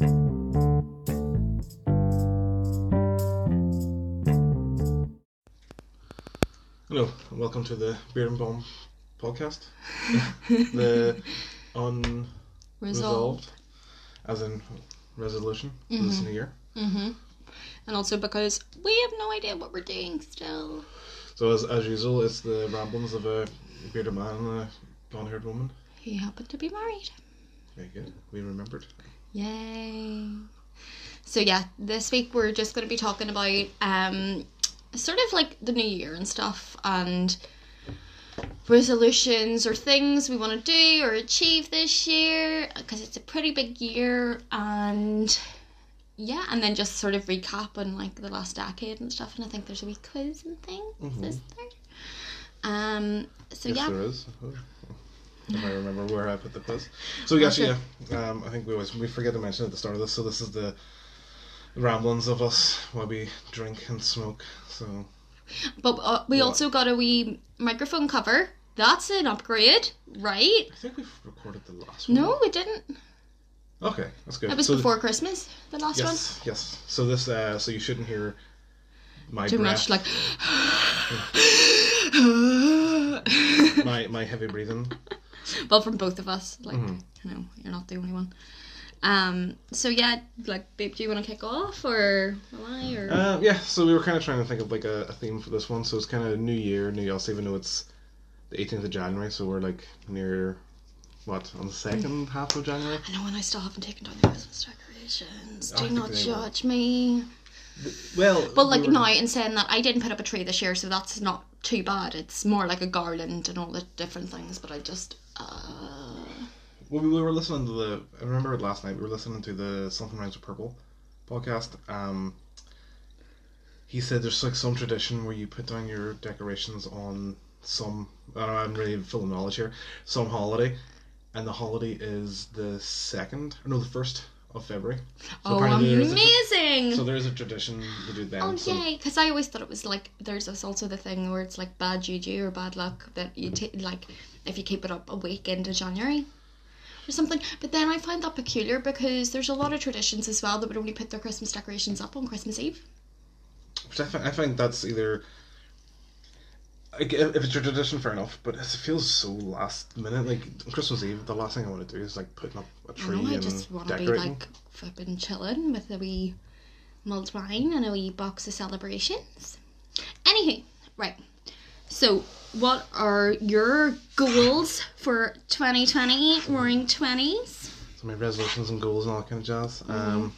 Hello, and welcome to the Beer and Bomb podcast. the unresolved, Resolved. as in resolution for this new year. Mm-hmm. And also because we have no idea what we're doing still. So, as, as usual, it's the ramblings of a bearded man and a blonde haired woman. He happened to be married. Very good. We remembered. Yay. So yeah, this week we're just going to be talking about um sort of like the new year and stuff and resolutions or things we want to do or achieve this year because it's a pretty big year and yeah, and then just sort of recap on like the last decade and stuff and I think there's a wee quiz and things, is there? Um so yes, yeah. there is. If I remember where I put the quiz. So, yes, Okay. yeah. Um, I think we always we forget to mention at the start of this. So, this is the ramblings of us while we drink and smoke. So, But uh, we What? also got a wee microphone cover. That's an upgrade, right? I think we've recorded the last one. No, we didn't. Okay, that's good. It was So before Christmas, the last one. Yes, yes. So this, uh, so you shouldn't hear my. Too breath, much like. my my heavy breathing. well, from both of us. Like, Mm-hmm. you know, you're not the only one. Um. So yeah, like, babe, do you want to kick off, or will I, or? Uh, yeah. So we were kind of trying to think of like a, a theme for this one. So it's kind of New Year, New Year's, even though it's the 18th of January. So we're like near what on the second half of January. I know, and I still haven't taken down the Christmas decorations. Do think not judge me. Well, But like we were- now, in saying that, I didn't put up a tree this year, so that's not too bad. It's more like a garland and all the different things. But I just, uh, Well, we were listening to the. I remember last night. We were listening to the Something Rhymes with Purple podcast. Um, he said there's like some tradition where you put down your decorations on some. Know, I'm really full of knowledge here. Some holiday, and the holiday is the second. Or no, the first of February. So oh, is a amazing! so there is a tradition to do that. Oh so, yay! Because I always thought it was like there's also the thing where it's like bad juju or bad luck that you take like if you keep it up a week into January or something. But then I find that peculiar because there's a lot of traditions as well that would only put their Christmas decorations up on Christmas Eve. Which I, fi- I find that's either. Like, if it's your tradition, fair enough, but it feels so last minute. Like on Christmas Eve, the last thing I want to do is like putting up a tree know I and just want to be like flipping chilling with a wee mulled wine and a wee box of celebrations. Anywho, right. So, what are your goals for 2020, Roaring Twenties? So my resolutions and goals and all that kind of jazz. Mm-hmm. Um,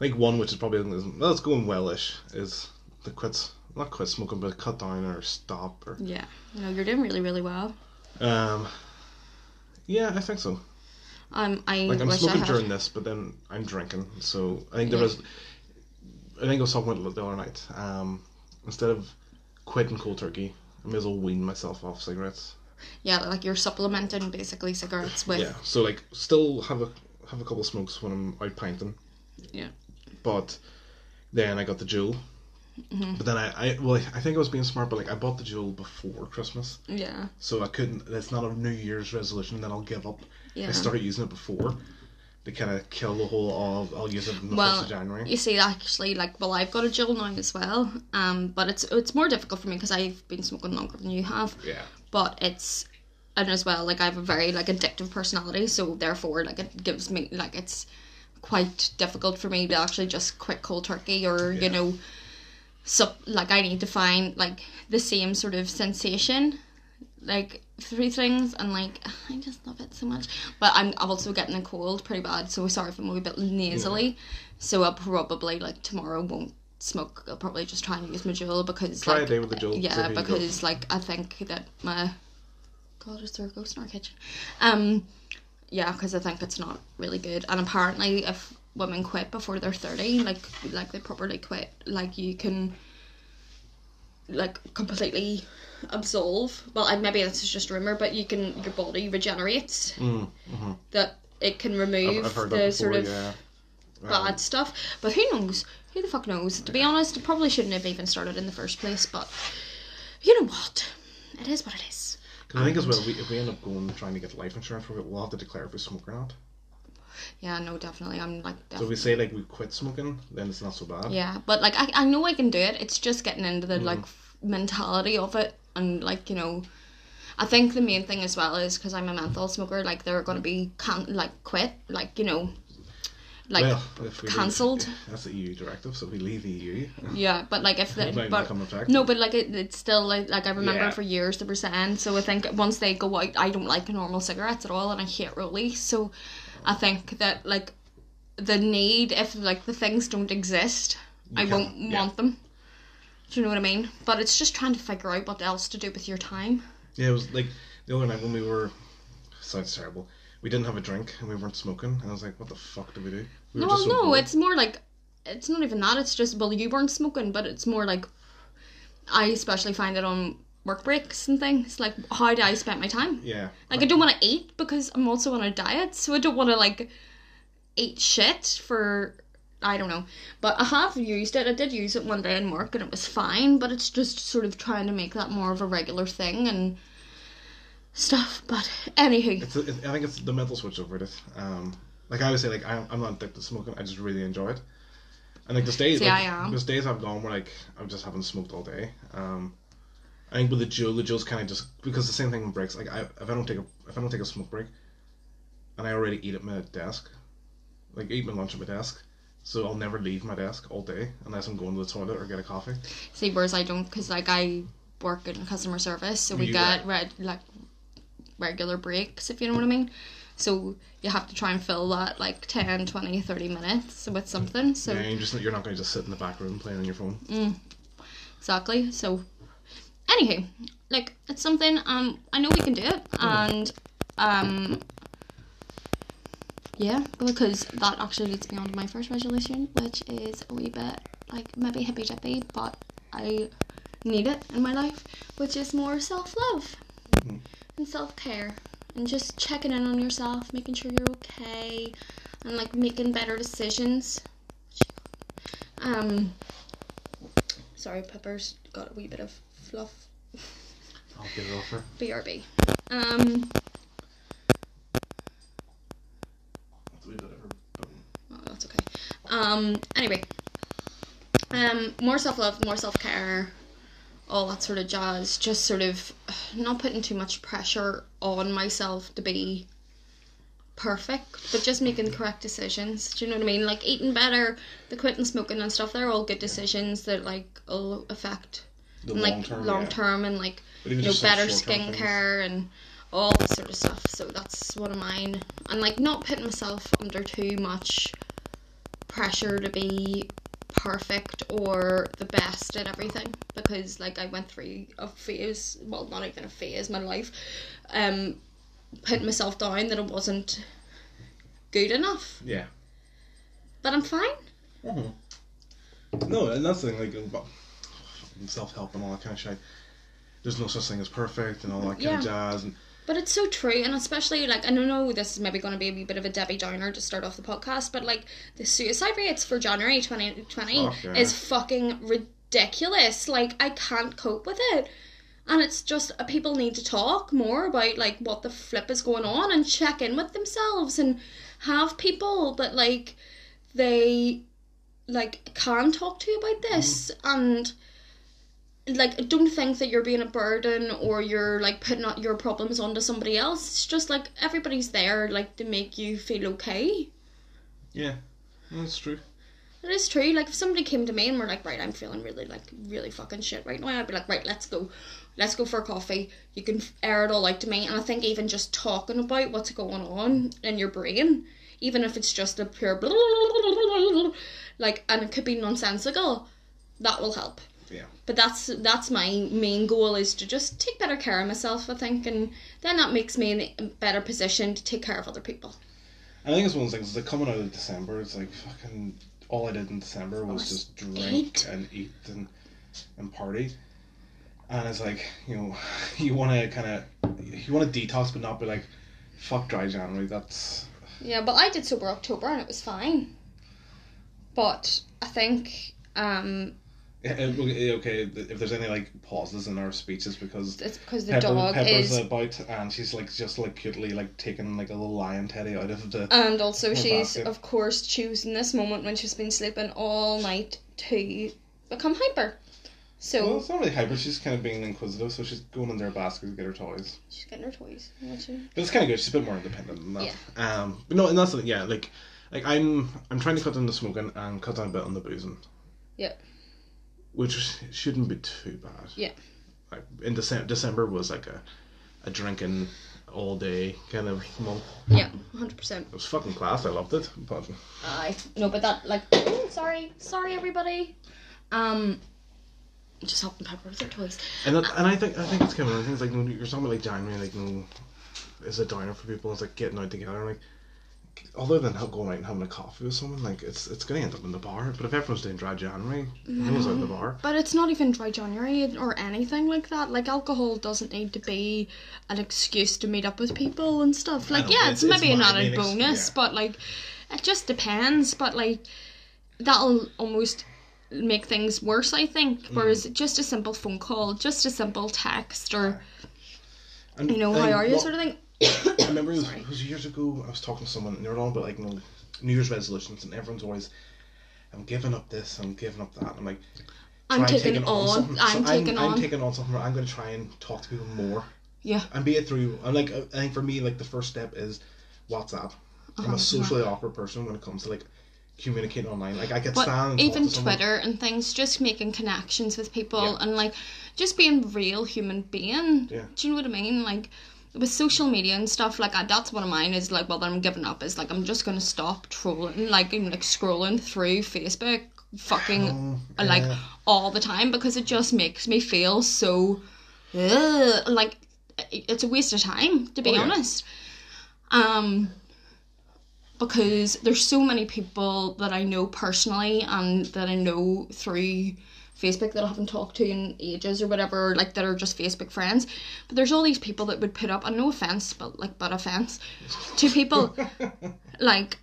I think one which is probably well, going well-ish is the quit, not quit smoking, but cut down or stop or. Yeah, no, you're doing really, really well. Um, yeah, I think so. Um, I Like I'm smoking during this, but then I'm drinking. So I think there Yeah. was. I think I was talking about the other night. Um, instead of quitting cold turkey, I may as well wean myself off cigarettes. Yeah, like you're supplementing basically cigarettes with. Yeah. So like, still have a have a couple of smokes when I'm out pinting. Yeah. But then I got the Juul. Mm-hmm. But then I, I well I think I was being smart, but like I bought the Juul before Christmas, Yeah. so I couldn't. It's not a New Year's resolution. Then I'll give up. Yeah. I started using it before to kind of kill the whole. I'll, I'll use it on the Well, first of January. You see, actually, like, well, I've got a Jill now as well. Um, but it's it's more difficult for me because I've been smoking longer than you have. Yeah. But it's and as well, like, I have a very like addictive personality, so therefore, like, it gives me like it's quite difficult for me to actually just quit cold turkey or Yeah. you know, so like I need to find like the same sort of sensation, like three things, and like I just love it so much. But I'm I'm also getting a cold pretty bad, so sorry if I'm a wee bit nasally. So I'll probably like tomorrow won't smoke. I'll probably just try and use my Juul because Try a day with the Juul, Yeah, how you go. because like I think that my God is there a ghost in our kitchen? Um, yeah, because I think it's not really good. And apparently, if women quit before they're thirty, like like they properly quit, like you can like completely absolve. Well, I, maybe this is just rumor, but you can your body regenerates. Mm, mhm. That it can remove I've, I've the before. sort of yeah. Um, bad stuff. But who knows? Who the fuck knows? To be honest, it probably shouldn't have even started in the first place. But you know what? It is what it is. Because I think as well, we, if we end up going trying to get life insurance for it, we'll have to declare if we smoke or not. Yeah, no, definitely. I'm like So if we say like we quit smoking, then it's not so bad. Yeah, but like I, I know I can do it. It's just getting into Mm-hmm. the like f- mentality of it and like you know, I think the main thing as well is because I'm a menthol smoker. Like they're gonna be can like quit. Like you know, like well, we cancelled. that's the EU directive. So we leave the EU, yeah. But like if they but not come effect. no, but like it, it's still like like I remember Yeah. for years they were saying. So I think once they go out, I don't like normal cigarettes at all, and I hate rollies. So I think that like the need if like the things don't exist, I won't yeah. want them. Do you know what I mean? But it's just trying to figure out what else to do with your time. Yeah, it was like the other night when we were. Sounds terrible. We didn't have a drink and we weren't smoking, and I was like, "What the fuck do we do?" We were No, so no, bored. it's more like it's not even that. It's just well, you weren't smoking, but it's more like I especially find it on work breaks and things. Like, how do I spend my time? yeah. Like I don't want to eat because I'm also on a diet, so I don't want to like eat shit for I don't know. But I have used it. I did use it one day in work and it was fine, but it's just sort of trying to make that more of a regular thing and stuff. But anywho, It's I think it's the mental switch over it. Um, like I always say, like I'm, I'm not addicted to smoking. I just really enjoy it. And like the days, See, like, I am. there's days I've gone where like I just haven't smoked all day. Um, I think with the Joe, the Joe's kind of just because the same thing with breaks. Like I, if I don't take a if I don't take a smoke break, and I already eat at my desk, like eat my lunch at my desk, so I'll never leave my desk all day unless I'm going to the toilet or get a coffee. see, whereas I don't, because like I work in customer service, so we You- get red like regular breaks, if you know what I mean. So you have to try and fill that like 10, 20, 30 minutes with something. So Yeah, you're just you're not going to just sit in the back room playing on your phone. Exactly. So, anywho, like it's something um I know we can do it, and um yeah, because that actually leads me on to my first resolution, which is a wee bit like maybe hippy dippy, but I need it in my life, which is more self love and self care, and just checking in on yourself, making sure you're okay, and like making better decisions. Um. Sorry, Pepper's got a wee bit of fluff. I'll get it off her. BRB. Um. That's a wee bit of her. Oh, that's okay. Um. Anyway. Um. More self love, more self care, all that sort of jazz. Just sort of not putting too much pressure on myself to be perfect, but just making the correct decisions. Do you know what I mean? Like eating better, the quitting smoking and stuff. They're all good decisions that like will affect The and, like long term. long yeah. and like you know better skincare and all this sort of stuff. So that's one of mine. And like not putting myself under too much pressure to be perfect or the best at everything because like I went through a phase, well not even a phase, my life, um, putting myself down that I wasn't good enough. Yeah. But I'm fine. No, and that's the thing, like self help and all that kind of shit. There's no such thing as perfect and all that kind Yeah. of jazz. And But it's so true, and especially like I don't know this is maybe going to be a wee bit of a Debbie Downer to start off the podcast, but like the suicide rates for January 2020 Fuck, yeah. is fucking ridiculous. Like I can't cope with it, and it's just uh, people need to talk more about like what the flip is going on and check in with themselves and have people that like they like can talk to you about this and like don't think that you're being a burden or you're like putting out your problems onto somebody else it's just like everybody's there like to make you feel okay yeah, that's true. it is true like if somebody came to me and were like right i'm feeling really like really fucking shit right now i'd be like right let's go let's go for a coffee you can air it all out to me and i think even just talking about what's going on in your brain even if it's just a pure like and it could be nonsensical that will help Yeah. but that's that's my main goal is to just take better care of myself i think and then that makes me in a better position to take care of other people I think it's one of those things. Like coming out of December, it's like fucking. All I did in December was Was just drink and eat and and party. And it's like you know, you want to kind of you want to detox, but not be like, fuck dry January. That's Yeah, but I did sober October and it was fine. But I think um okay, okay, if there's any like pauses in our speeches because It's because the Pepper, dog Pepper's is. about and she's like just like cutely like taking like a little lion teddy out of the And also, she's basket. of course choosing this moment when she's been sleeping all night to become hyper. So well it's not really hyper she's kind of being inquisitive so she's going in their basket to get her toys she's getting her toys. she? but it's kind of good she's a bit more independent than that Yeah. um but no and that's yeah like like I'm I'm trying to cut down the smoking and cut down a bit on the boozing Yeah. Which shouldn't be too bad Yeah. like in December December was like a a drinking all day kind of month Yeah, hundred percent. it was fucking class I loved it but I no, but that like oh, sorry, sorry everybody. Um, just helping Pepper with her toys. And that, and I think I think it's kind of one of the things like know, you're talking about like January like you know, is a downer for people. It's like getting out together. Like other than going out and having a coffee with someone, like it's it's gonna end up in the bar. But if everyone's doing dry January, no one's out in the bar. But it's not even dry January or anything like that. Like alcohol doesn't need to be an excuse to meet up with people and stuff. Like yeah, it's, it's- maybe it's an my added bonus, yeah. but like it just depends. But like that'll almost make things worse, I think. Mm. Whereas just a simple phone call, just a simple text, or And you know, I how are you, what- sort of thing. I remember it was, it was years ago. I was talking to someone, and they were on about like you know, New Year's resolutions, and everyone's always, "I'm giving up this, I'm giving up that." I'm like, I'm try taking on. something. I'm So taking I'm, on. I'm taking on something. Where I'm going to try and talk to people more. Yeah. and be it through I'm like I think for me like the first step is WhatsApp. Uh-huh, I'm a uh-huh. socially awkward person when it comes to like communicating online. Like I could But stand and even talk to someone. Twitter and things, just making connections with people Yeah. and like just being real human being. Yeah. Do you know what I mean? Like with social media and stuff, like I, that's one of mine is like, well, that I'm giving up is like I'm just gonna stop trolling, like and like scrolling through Facebook, fucking Oh, like all the time because it just makes me feel so, ugh, like it's a waste of time to be Oh, yeah. honest. Um, because there's so many people that I know personally and that I know through Facebook that I haven't talked to in ages or whatever, like that are just Facebook friends. But there's all these people that would put up, and no offense, but like, but offense to people, like,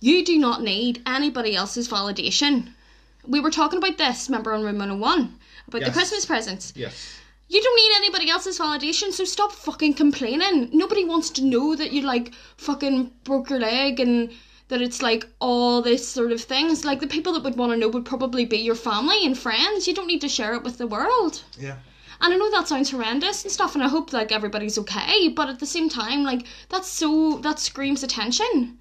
you do not need anybody else's validation. We were talking about this, remember on Room 101, about the Christmas presents. Yes. You don't need anybody else's validation, so stop fucking complaining. Nobody wants to know that you like fucking broke your leg and that it's like all this sort of things. Like the people that would want to know would probably be your family and friends. You don't need to share it with the world. Yeah. And I know that sounds horrendous and stuff, and I hope like everybody's okay. But at the same time, like that's so that screams attention.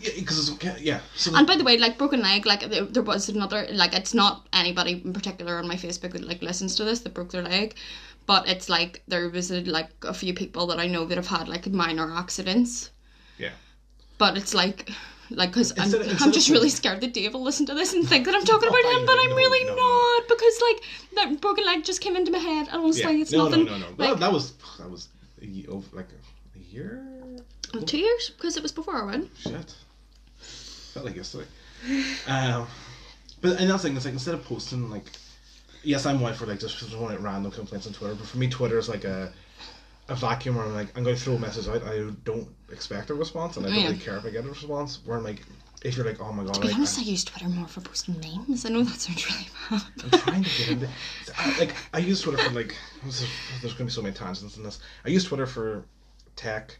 Yeah, because it's okay. Yeah. So And by the way, like broken leg, like there, there was another, like it's not anybody in particular on my Facebook that like listens to this that broke their leg, but it's like there was a, like a few people that I know that have had like minor accidents. But it's like. Like, because I'm, of- I'm just really scared that Dave will listen to this and think that I'm talking about Oh, him, but I'm no, really no, no. not because like that broken leg just came into my head. And honestly, Yeah. it's no, nothing. no, no, no. Like that, that was that was a ye- over like a, year. two years because it was before I went. Shit. Felt like yesterday. um, but another thing is like instead of posting like, yes, I'm one for like just throwing out random complaints on Twitter, but for me, Twitter is like a a vacuum where I'm like I'm going to throw a message out. I don't expect a response, and I don't Yeah. really care if I get a response. Where I'm like, if you're like, oh my god, To be like, honest, I I'm, use Twitter more for posting memes. I know that sounds really bad. I'm trying to get into I, like I use Twitter for like there's going to be so many tangents in this. I use Twitter for tech.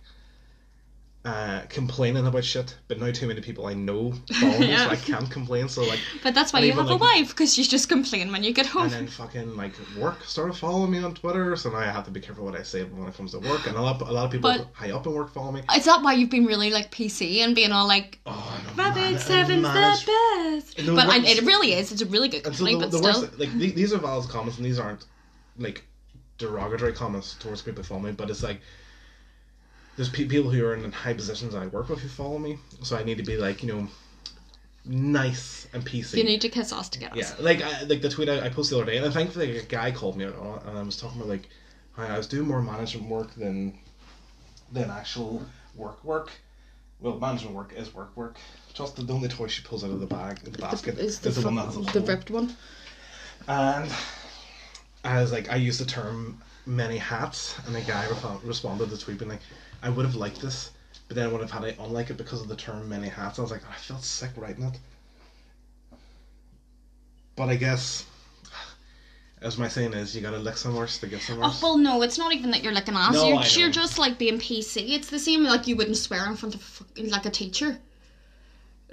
Uh, complaining about shit, but now too many people I know follow me, Yeah. so I can't complain. So like, But that's why you have a wife because you just complain when you get home. and then fucking like work started following me on Twitter, so now I have to be careful what I say when it comes to work. And a lot, a lot of people But- high up in work follow me. Is that why you've been really like PC and being all like Oh, Rapid Seven's the best? No, but I, it really is. It's a really good And so the, but the still. worst, like these are valid comments, and these aren't like derogatory comments towards people who follow me, but it's like there's pe- people who are in high positions I work with who follow me, so I need to be like you know nice and PC. You need to kiss us to get us. Yeah, like I, like the tweet I, I posted the other day, and thankfully a guy called me out on it, and I was talking about like I was doing more management work than than actual work work. Well, management work is work work. Just the only toy she pulls out of the bag, the basket, Is the, is the one that's a the hole. ripped one? And I was like, I used the term many hats, and a guy re- responded to the tweet being like, I would have liked this, but then I would have had to unlike it because of the term many hats. I was like, ah, I felt sick writing it. but I guess, as my saying is, you gotta lick some worse to get some oh, worse. Oh, well, no, it's not even that you're licking ass. No, you're, I you're just like being PC. It's the same like you wouldn't swear in front of fucking like a teacher,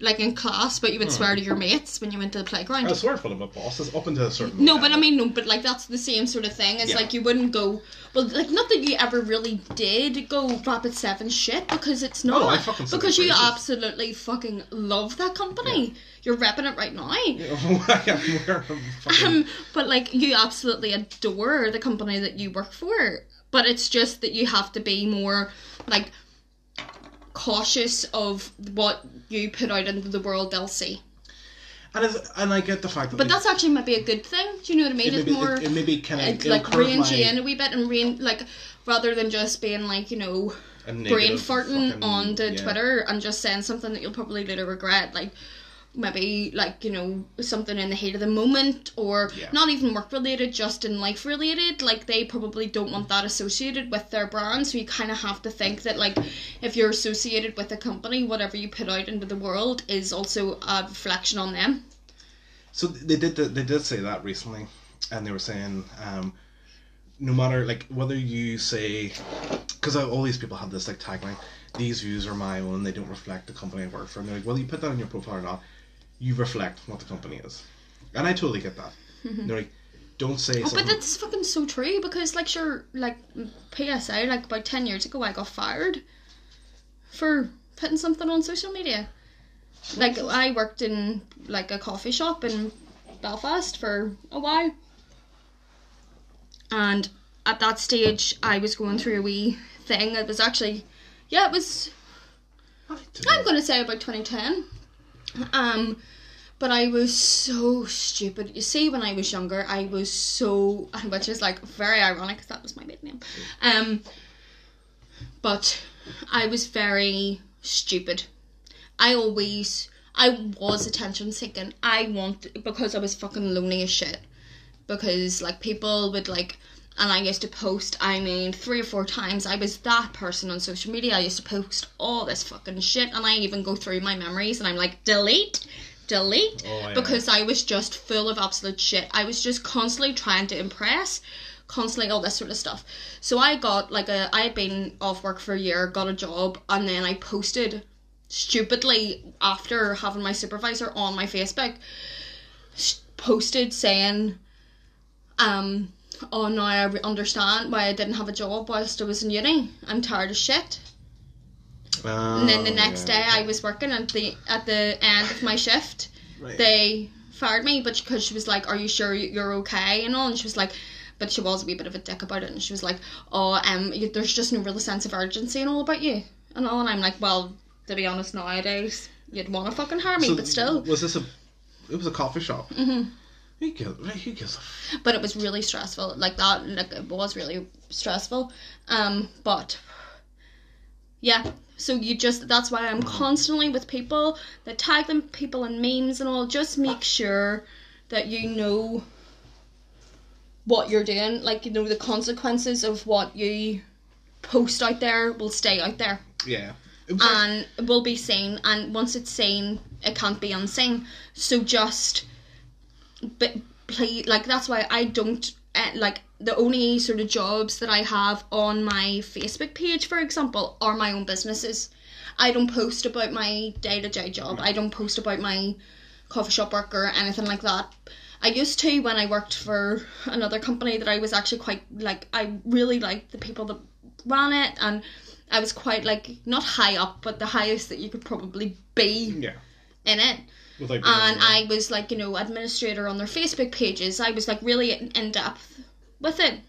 like in class, but you would swear to your mates when you went to the playground. I swear for my bosses up until a certain. No, but I mean, no, but like that's the same sort of thing. It's Yeah. like you wouldn't go, well, like not that you ever really did go Rapid Seven shit because it's not. I fucking said because it you absolutely fucking love that company. You're repping it right now. I am wearing fucking. Um, but like you absolutely adore the company that you work for. But it's just that you have to be more like cautious of what you put out into the world they'll see. and, and I get the fact that. But that's actually maybe a good thing. Do you know what I mean? it it's maybe, more it, it maybe kind of like range you in a wee bit and rain like rather than just being like, you know, brain farting on the Twitter and just saying something that you'll probably later regret, like maybe like, you know, something in the heat of the moment or Yeah. not even work related, just in life related. Like they probably don't want that associated with their brand. So you kinda have to think that like if you're associated with a company, whatever you put out into the world is also a reflection on them. So they did the, they did say that recently, and they were saying, um, no matter like whether you say, because all these people have this like tagline, these views are my own, they don't reflect the company I work for. And they're like, whether you put that on your profile or not, you reflect what the company is, and I totally get that. They're like, don't say Mm-hmm. Oh, something. but that's fucking so true because, like, sure, like PSA, like about ten years ago, I got fired for putting something on social media. Like, I worked in like a coffee shop in Belfast for a while, and at that stage, I was going through a wee thing. It was actually, yeah, it was I'm gonna say about 2010. Um, but I was so stupid. You see, when I was younger, I was so, which is like very ironic because that was my maiden name. Um, but I was very stupid. I always, I was attention seeking. I want because I was fucking lonely as shit. Because like people would like, and I used to post. I mean, three or four times. I was that person on social media. I used to post all this fucking shit, and I even go through my memories, and I'm like, delete, delete, Oh, yeah. because I was just full of absolute shit. I was just constantly trying to impress, constantly all this sort of stuff. So I got like a. I had been off work for a year, got a job, and then I posted stupidly after having my supervisor on my Facebook posted saying um oh now I re- understand why I didn't have a job whilst I was in uni I'm tired of shit and then the Oh, next yeah. day I was working at the at the end of my shift Right. they fired me but because she was like are you sure you- you're okay and all and she was like but she was a wee bit of a dick about it and she was like oh um you, there's just no real sense of urgency and all about you and all and I'm like well to be honest nowadays you'd want to fucking hire me So but still was this a? It was a coffee shop. Mm-hmm. Who gives? Who gives a? but it was really stressful like that like it was really stressful um but yeah so you just that's why i'm constantly with people that tag them people in memes and all just make sure that you know what you're doing like you know the consequences of what you post out there will stay out there Yeah. And it will be seen and once it's seen it can't be unseen so just but play like that's why i don't uh, like the only sort of jobs that i have on my facebook page for example are my own businesses i don't post about my day-to-day job i don't post about my coffee shop work or anything like that i used to when i worked for another company that i was actually quite like i really liked the people that ran it and I was quite like not high up, but the highest that you could probably be yeah. in it. And I was like, you know, administrator on their Facebook pages. I was like really in, depth with it,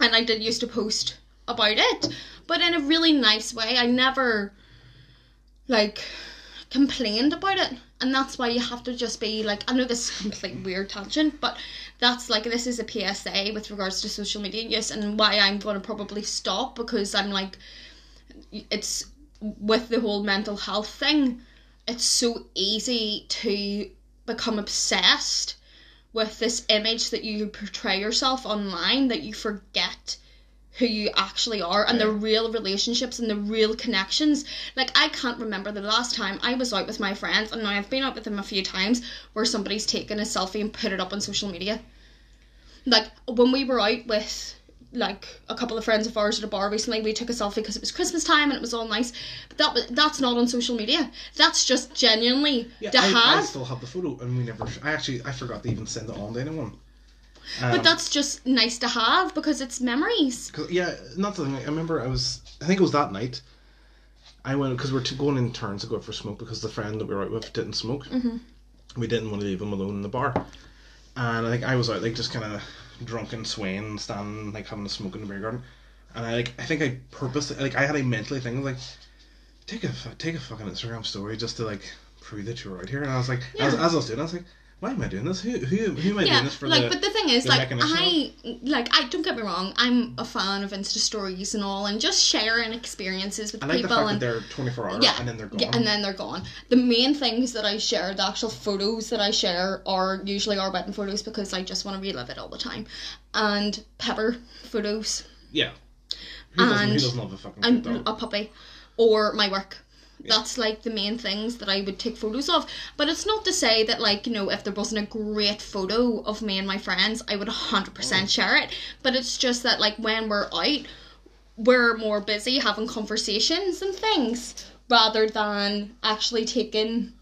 and I did used to post about it, but in a really nice way. I never like complained about it, and that's why you have to just be like. I know this is a complete weird tangent, but that's like this is a PSA with regards to social media use, and why I'm going to probably stop because I'm like it's with the whole mental health thing, it's so easy to become obsessed with this image that you portray yourself online that you forget who you actually are and the real relationships and the real connections. Like I can't remember the last time I was out with my friends and now I've been out with them a few times where somebody's taken a selfie and put it up on social media. Like when we were out with like a couple of friends of ours at a bar recently, we took a selfie because it was Christmas time and it was all nice. But that was- that's not on social media. That's just genuinely Yeah, to I, I still have the photo, and we never. I actually I forgot to even send it on to anyone. Um, but that's just nice to have because it's memories. Yeah, not the thing. I remember I was. I think it was that night. I went because we're going in turns to go out for smoke because the friend that we were out with didn't smoke. Mm-hmm. We didn't want to leave him alone in the bar, and I think I was out like just kind of drunk and swaying, standing like having a smoke in the beer garden, and I like I think I purposely like I had a mentally thing like take a take a fucking Instagram story just to like prove that you're out here, and I was like as, Yeah. as I was doing, I was like. Why am I doing this? Who who who am I doing this for? like, the, but the thing is, the like, I like, I don't get me wrong, I'm a fan of Insta stories and all, and just sharing experiences with I like the people fact and that they're 24 hours yeah, and then they're gone. yeah, and then they're gone. The main things that I share, the actual photos that I share, are usually our wedding photos because I just want to relive it all the time, and pepper photos Yeah. Who doesn't, who And doesn't love a fucking and a puppy, or my work. That's like the main things that I would take photos of. But it's not to say that like, you know, if there wasn't a great photo of me and my friends, I would 100% share it. But it's just that like when we're out, we're more busy having conversations and things rather than actually taking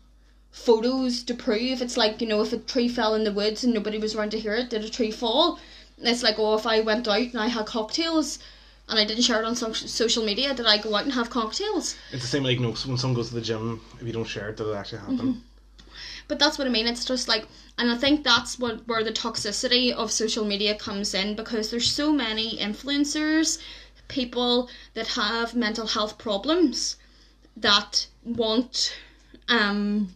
photos to prove. It's like, you know, if a tree fell in the woods and nobody was around to hear it, did a tree fall? It's like, oh, if I went out and I had cocktails and I didn't share it on so- social media, did I go out and have cocktails? It's the same like, you know, when someone goes to the gym, if you don't share it, did it actually happen? Mm-hmm. But that's what I mean. It's just like, and I think that's what where the toxicity of social media comes in because there's so many influencers, people that have mental health problems that want, um,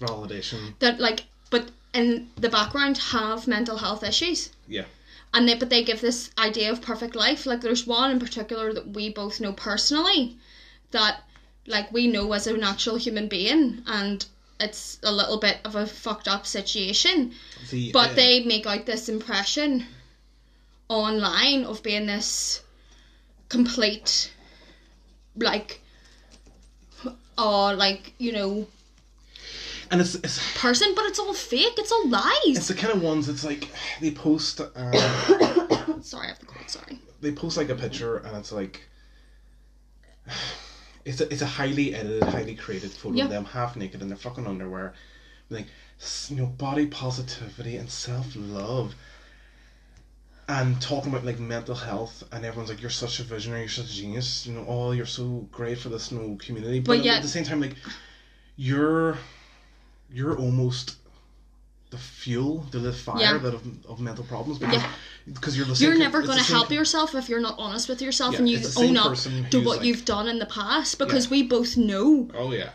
Validation. that like, but in the background have mental health issues. Yeah. And they but they give this idea of perfect life. Like there's one in particular that we both know personally that like we know as a natural human being and it's a little bit of a fucked up situation. The, but uh, they make out this impression online of being this complete like oh like you know And it's, it's, person but it's all fake it's all lies. it's the kind of ones, it's like, they post, uh, sorry i have the cold sorry they post like a picture and it's like, it's a, it's a highly edited, highly created photo Yeah. of them half naked in their fucking underwear. Like, you know, body positivity and self love. And talking about like mental health, and everyone's like, "You're such a visionary, you're such a genius." You know, oh, you're so great for this new community. But, But yet- at the same time, like, you're you're almost the fuel, the lit fire Yeah. that of, of mental problems because Yeah. because you're the same You're never it's going to help ki- yourself if you're not honest with yourself Yeah, and you it's the same own up to what like- you've done in the past because Yeah. we both know. Oh yeah,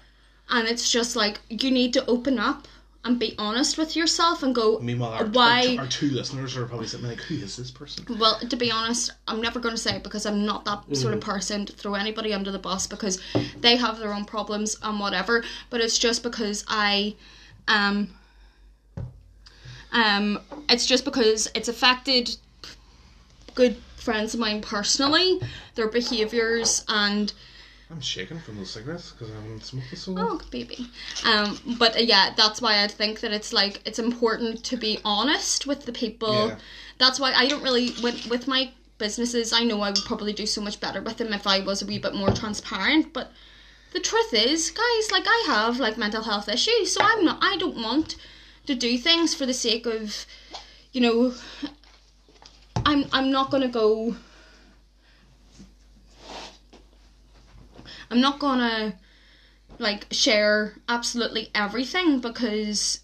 And it's just like you need to open up and be honest with yourself and go, Meanwhile, our, Why- our, our two listeners are probably sitting like, "Who is this person?" well, to be honest, I'm never going to say it because I'm not that sort Mm-hmm. of person to throw anybody under the bus because they have their own problems and whatever. But it's just because I, um, um, it's just because it's affected good friends of mine personally, their behaviors and I'm shaking from those cigarettes because I haven't smoked this so long. Oh, baby. Um, but uh, yeah, that's why I think that it's like it's important to be honest with the people. Yeah. That's why I don't really with with my businesses. I know I would probably do so much better with them if I was a wee bit more transparent. But the truth is, guys, like I have like mental health issues, so I'm not. I don't want to do things for the sake of, you know. I'm I'm not gonna go. I'm not gonna like share absolutely everything because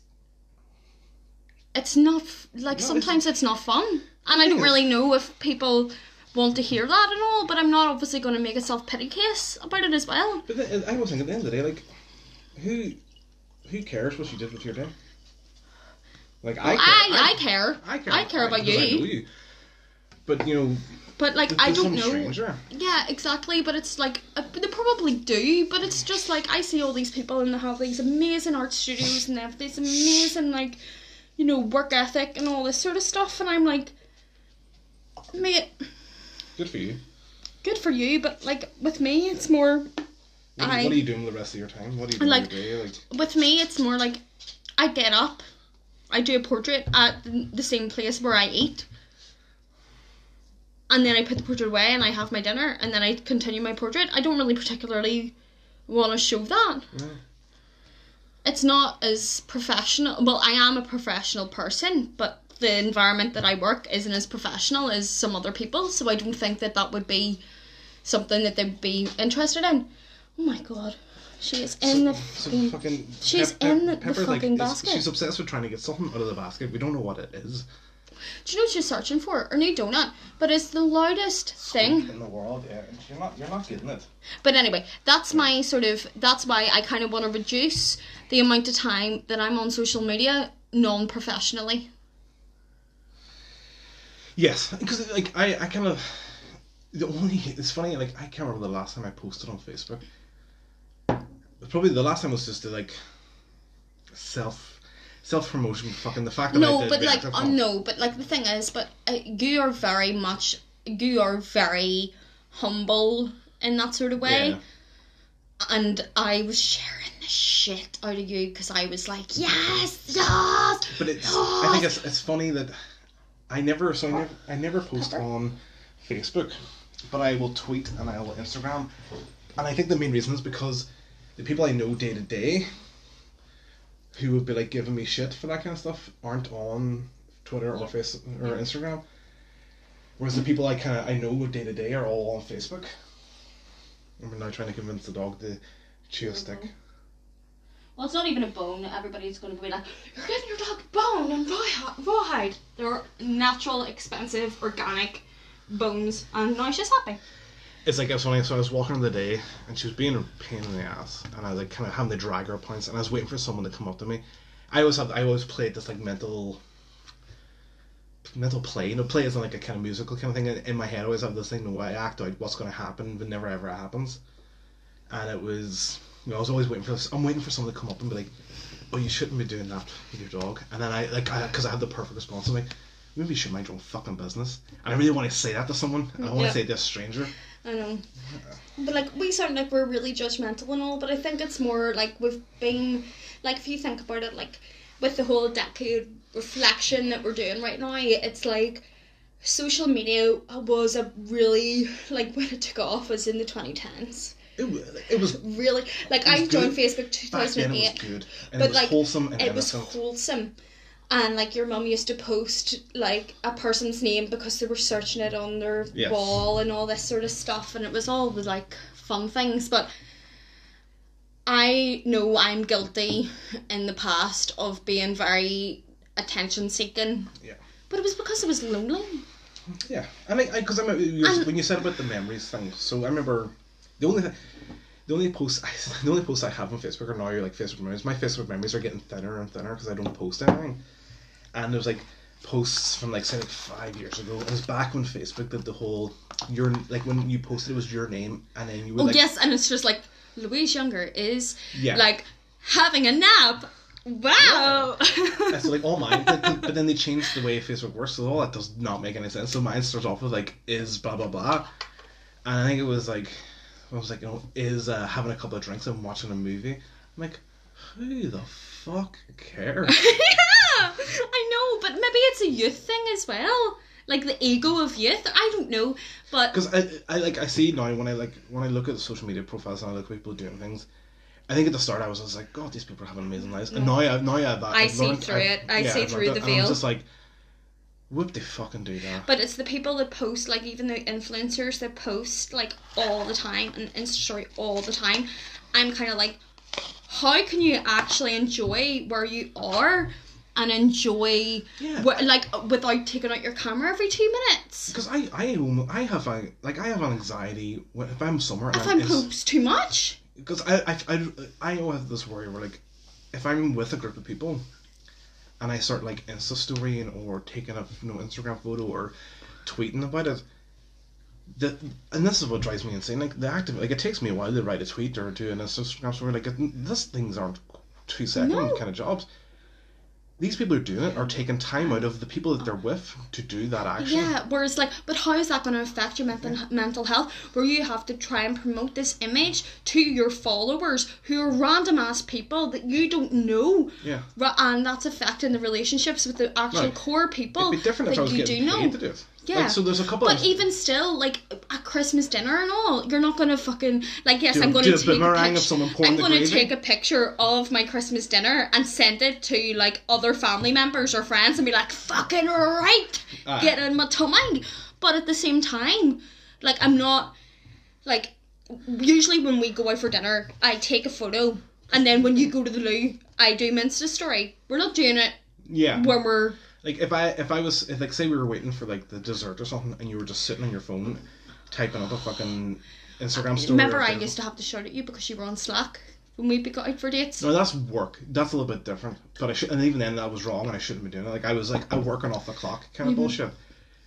it's not like it's- sometimes it's not fun. And i don't really know if people want to hear that and all but i'm not obviously going to make a self-pity case about it as well. But then, I was thinking at the end of the day, like, who who cares what you did with your day? Like I, care, I, I, care. I care, I care about I know you you. But you know, but like th- i don't some know stranger. yeah exactly but it's like uh, they probably do but it's just like i see all these people and they have these amazing art studios and they have this amazing like you know work ethic and all this sort of stuff and i'm like mate Good for you. Good for you, but like with me, it's more. What, I- what are you doing the rest of your time? What are you doing Like- your day? Like, With me, it's more like I get up, I do a portrait at the the same place where I eat, and then I put the portrait away and I have my dinner, and then I continue my portrait. I don't really particularly want to show that. No. It's not as professional. Well, I am a professional person, but the environment that I work isn't as professional as some other people, so I don't think that that would be something that they'd be interested in. Oh my god, she is in the so fucking. fucking. she's in the- the fucking is- basket. She's obsessed with trying to get something out of the basket. We don't know what it is. Do you know what she's searching for? Her new donut, but it's the loudest thing. in the world. Yeah, you're not. You're not getting it. But anyway, that's my sort of. That's why I kind of want to reduce the amount of time that I'm on social media non-professionally. Yes, because like I, I kind of the only it's funny like I can't remember the last time I posted on Facebook. Probably the last time was just to like self self promotion. Fucking the fact that I No, did but like, uh, no, but like the thing is, but uh, you are very much, you are very humble in that sort of way. Yeah. And I was sharing the shit out of you because I was like, yes, yes. But it's I think it's it's funny that I never so I never, I never post on Facebook, but I will tweet and I will Instagram, and I think the main reason is because the people I know day to day, who would be like giving me shit for that kind of stuff, aren't on Twitter or Face or Instagram. Whereas the people I kind of I know day to day are all on Facebook. And we're now trying to convince the dog to chew a mm-hmm. stick. Well, it's not even a bone. Everybody's going to be like, you're giving your dog bone and raw- rawhide. They're natural, expensive, organic bones, and now she's happy. It's like it was funny. So I was walking in the day, and she was being a pain in the ass, and I was like kind of having to drag her points, and I was waiting for someone to come up to me. I always have. I always played this like mental, mental play. You know, play isn't like a kind of musical kind of thing. In, my head, I always have this thing. You know, I act out what's going to happen, but never ever happens. And it was, you know, I was always waiting for this. I'm waiting for someone to come up and be like, "Oh, you shouldn't be doing that with your dog." And then I like, because I, had the perfect response. I'm like. Maybe you should mind your own fucking business. And I really want to say that to someone. And I want Yeah. to say it to a stranger. I know. But like we sound like we're really judgmental and all, but I think it's more like we've been like if you think about it, like with the whole decade reflection that we're doing right now, it's like social media was a really like when it took off was in the twenty tens. It was, it was Really like was I joined good. Facebook two thousand it was eight. and But it was like wholesome and it was wholesome. And like your mum used to post like a person's name because they were searching it on their Yes. wall and all this sort of stuff, and it was all like fun things. But I know I'm guilty in the past of being very attention seeking. Yeah. But it was because I was lonely. Yeah, I think because I, remember you, And- when you said about the memories thing. So I remember the only thing. The only posts, I, the only posts I have on Facebook are now like Facebook memories. My Facebook memories are getting thinner and thinner because I don't post anything. And there was like posts from like say like five years ago. It was back when Facebook did the whole your like when you posted it was your name and then you would Oh like yes, and it's just like Louise Younger is Yeah. like having a nap. Wow. And so like all mine, but, but then they changed the way Facebook works, so all that does not make any sense. So mine starts off with like is blah blah blah, and I think it was like I was like you know is uh, having a couple of drinks and watching a movie. I'm like, who the fuck cares? yeah, I know, but maybe it's a youth thing as well. Like the ego of youth. I don't know, but Because I, I like I see now when I like when I look at the social media profiles and I look at people doing things. I think at the start I was just like, God, these people are having amazing lives, and now I now I have that. I I've see learned- through I've- it. I see I've through the it, and I'm just like, whoop, they fucking do that. but it's the people that post like even the influencers that post like all the time and Insta story all the time. I'm kind of like, how can you actually enjoy where you are and enjoy Yeah. wh- like without taking out your camera every two minutes? Because I I I have a like I have an anxiety if I'm somewhere If I'm post too much. because I, I, I, I always have this worry where like if I'm with a group of people and I start like Insta storying or taking a you know Instagram photo or tweeting about it the, and this is what drives me insane like the active like it takes me a while to write a tweet or do an Instagram story like it, these things aren't two second No. kind of jobs these people who are doing it are taking time out of the people that they're with to do that action. Yeah, whereas like, but how is that going to affect your mental mental health? Where you have to try and promote this image to your followers who are random ass people that you don't know, Yeah. And that's affecting the relationships with the actual core people It'd be different if that I was you getting do paid know. to do it. Yeah. Like, so there's a couple But of even still, like a Christmas dinner and all, you're not gonna fucking like. Yes, Do- I'm gonna take a boomerang of pic- someone pouring I'm gravy? take a picture of my Christmas dinner and send it to like other family members or friends and be like, "Fucking right, Aye. get in my tummy." But at the same time, like I'm not like usually when we go out for dinner, I take a photo, and then when you go to the loo, I do my Insta story. We're not doing it yeah. when we're Like if I if I was if like say we were waiting for like the dessert or something and you were just sitting on your phone typing up a fucking Instagram story. Remember, I used to have to shout at you because you were on Slack when we go out for dates. No, that's work. That's a little bit different. But I should, and even then, that was wrong, and I shouldn't be doing it. Like I was like I'm working off the clock kind of Mm-hmm. bullshit.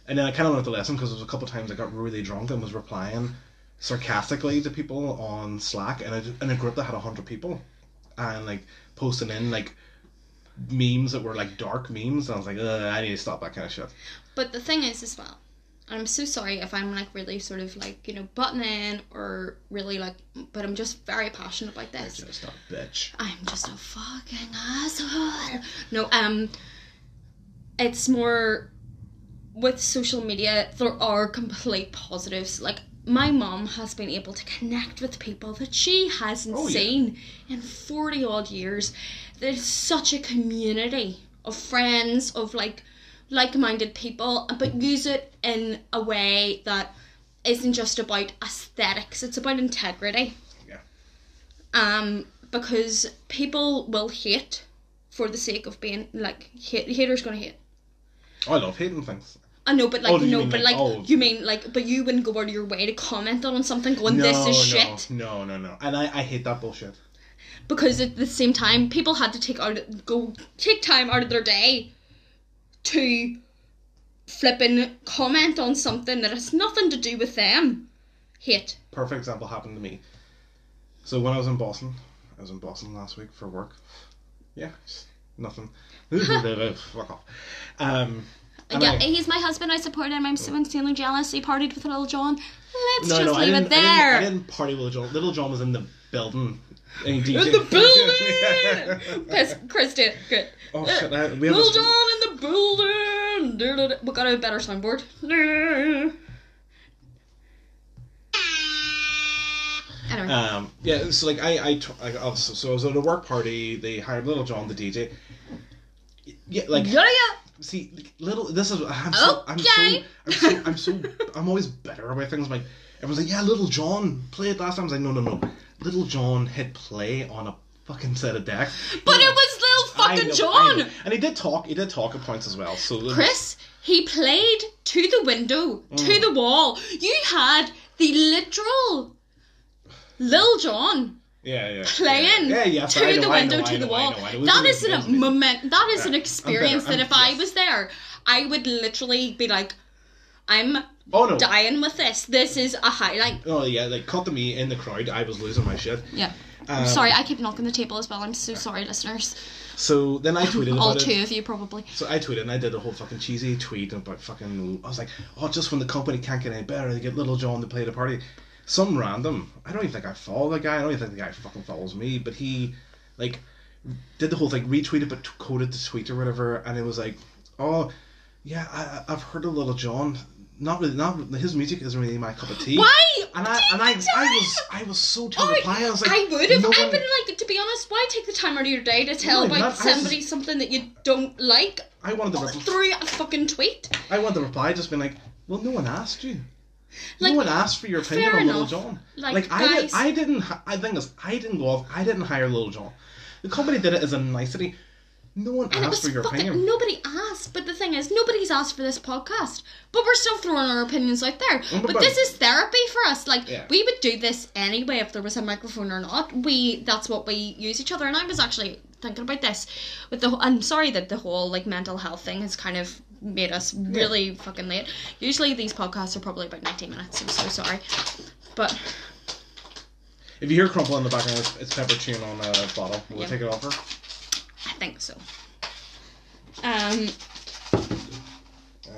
And then I kind of learned the lesson because there was a couple of times I got really drunk and was replying sarcastically to people on Slack in a, in a group that had hundred people, and like posting in like memes that were like dark memes. And I was like, Ugh, I need to stop that kind of shit. But the thing is, as well, I'm so sorry if I'm like really sort of like you know buttoning or really like, but I'm just very passionate about this. Just a bitch. I'm just a fucking asshole. No, um, it's more with social media. There are complete positives. Like my mom has been able to connect with people that she hasn't Oh, yeah. seen in forty odd years. There's such a community of friends of like like-minded people, but use it in a way that isn't just about aesthetics. It's about integrity Yeah. um, because people will hate for the sake of being like hate, haters gonna hate. Oh, I love hating things. I know, but like Oh, no, but like- like oh. you mean like, but you wouldn't go out of your way to comment on something going this is shit No, no, no. And I, I hate that bullshit. Because at the same time people had to take out go take time out of their day to flipping comment on something that has nothing to do with them. Hate. perfect example happened to me. So when I was in Boston, I was in Boston last week for work. Yeah, nothing. Fuck off. Um, yeah, I- he's my husband. I support him. I'm so insanely jealous. He partied with Little John. Let's no, just no, leave it there. I didn't, I didn't party with Little John. Little John was in the building. In, DJ. In the building! Chris, Chris did good. oh shit! I, we this- John in the building! We got a better soundboard. Anyway. Um, yeah, so like I, I, t- I I was- so I was at a work party. They hired Little John, the DJ. Yeah, like yeah, yeah. see, like, little. This is I'm so, I'm so, I'm so, I'm so, I'm always better about things. Like everyone's like, yeah, Little John played last time. I was like, no, no, no. Little John hit play on a fucking set of deck. But it was little fucking know, John! and he did talk. He did talk at points as well. So Chris, he played to the window, Mm. to the wall. You had the literal Lil Jon yeah, yeah, playing yeah, yeah, to know, the window know, to the wall. That is I know. It was That amazing, is it was an moment. That is Yeah, an experience better, that if I was there, I would literally be like, I'm Oh no. dying with this. This is a highlight. Oh yeah, like cut to me in the crowd. I was losing my shit. Yeah. Um, sorry, I keep knocking the table as well. I'm so sorry, listeners. So then I tweeted about All it. two of you probably. So I tweeted and I did a whole fucking cheesy tweet about fucking. I was like, oh, just when the company can't get any better, they get Little John to play the party. Some random. I don't even think I follow the guy. I don't even think the guy fucking follows me. But he, like, did the whole thing, retweeted but coded the tweet or whatever, and it was like, oh, yeah, I, I've heard of Little John. Not really. Not his music isn't really my cup of tea. Why? And I and I, I was I was so Oh, reply. I was like, I would have. no I've been like, to be honest, why take the time out of your day to tell No, about not- I was somebody something that you don't like I wanted to reply. through a fucking tweet? I wanted to reply, just been like, well, no one asked you. Like, no one asked for your opinion on Little. John. Like, Like, I guys- did, I didn't. I think is I didn't go off. I didn't hire Little John. The company did it as a nicety. No one And asked for your fucking opinion. nobody But the thing is, nobody's asked for this podcast. But we're still throwing our opinions out there. but- But this is therapy for us. Like Yeah. we would do this anyway if there was a microphone or not. We that's what we use each other. And I was actually thinking about this with the. I'm sorry that the whole like mental health thing has kind of made us really fucking late. Usually these podcasts are probably about 19 minutes. I'm so sorry. But If you hear crumple in the background, it's, it's pepper chewing on a bottle. Will Yeah. we take it off her? I think so. Um,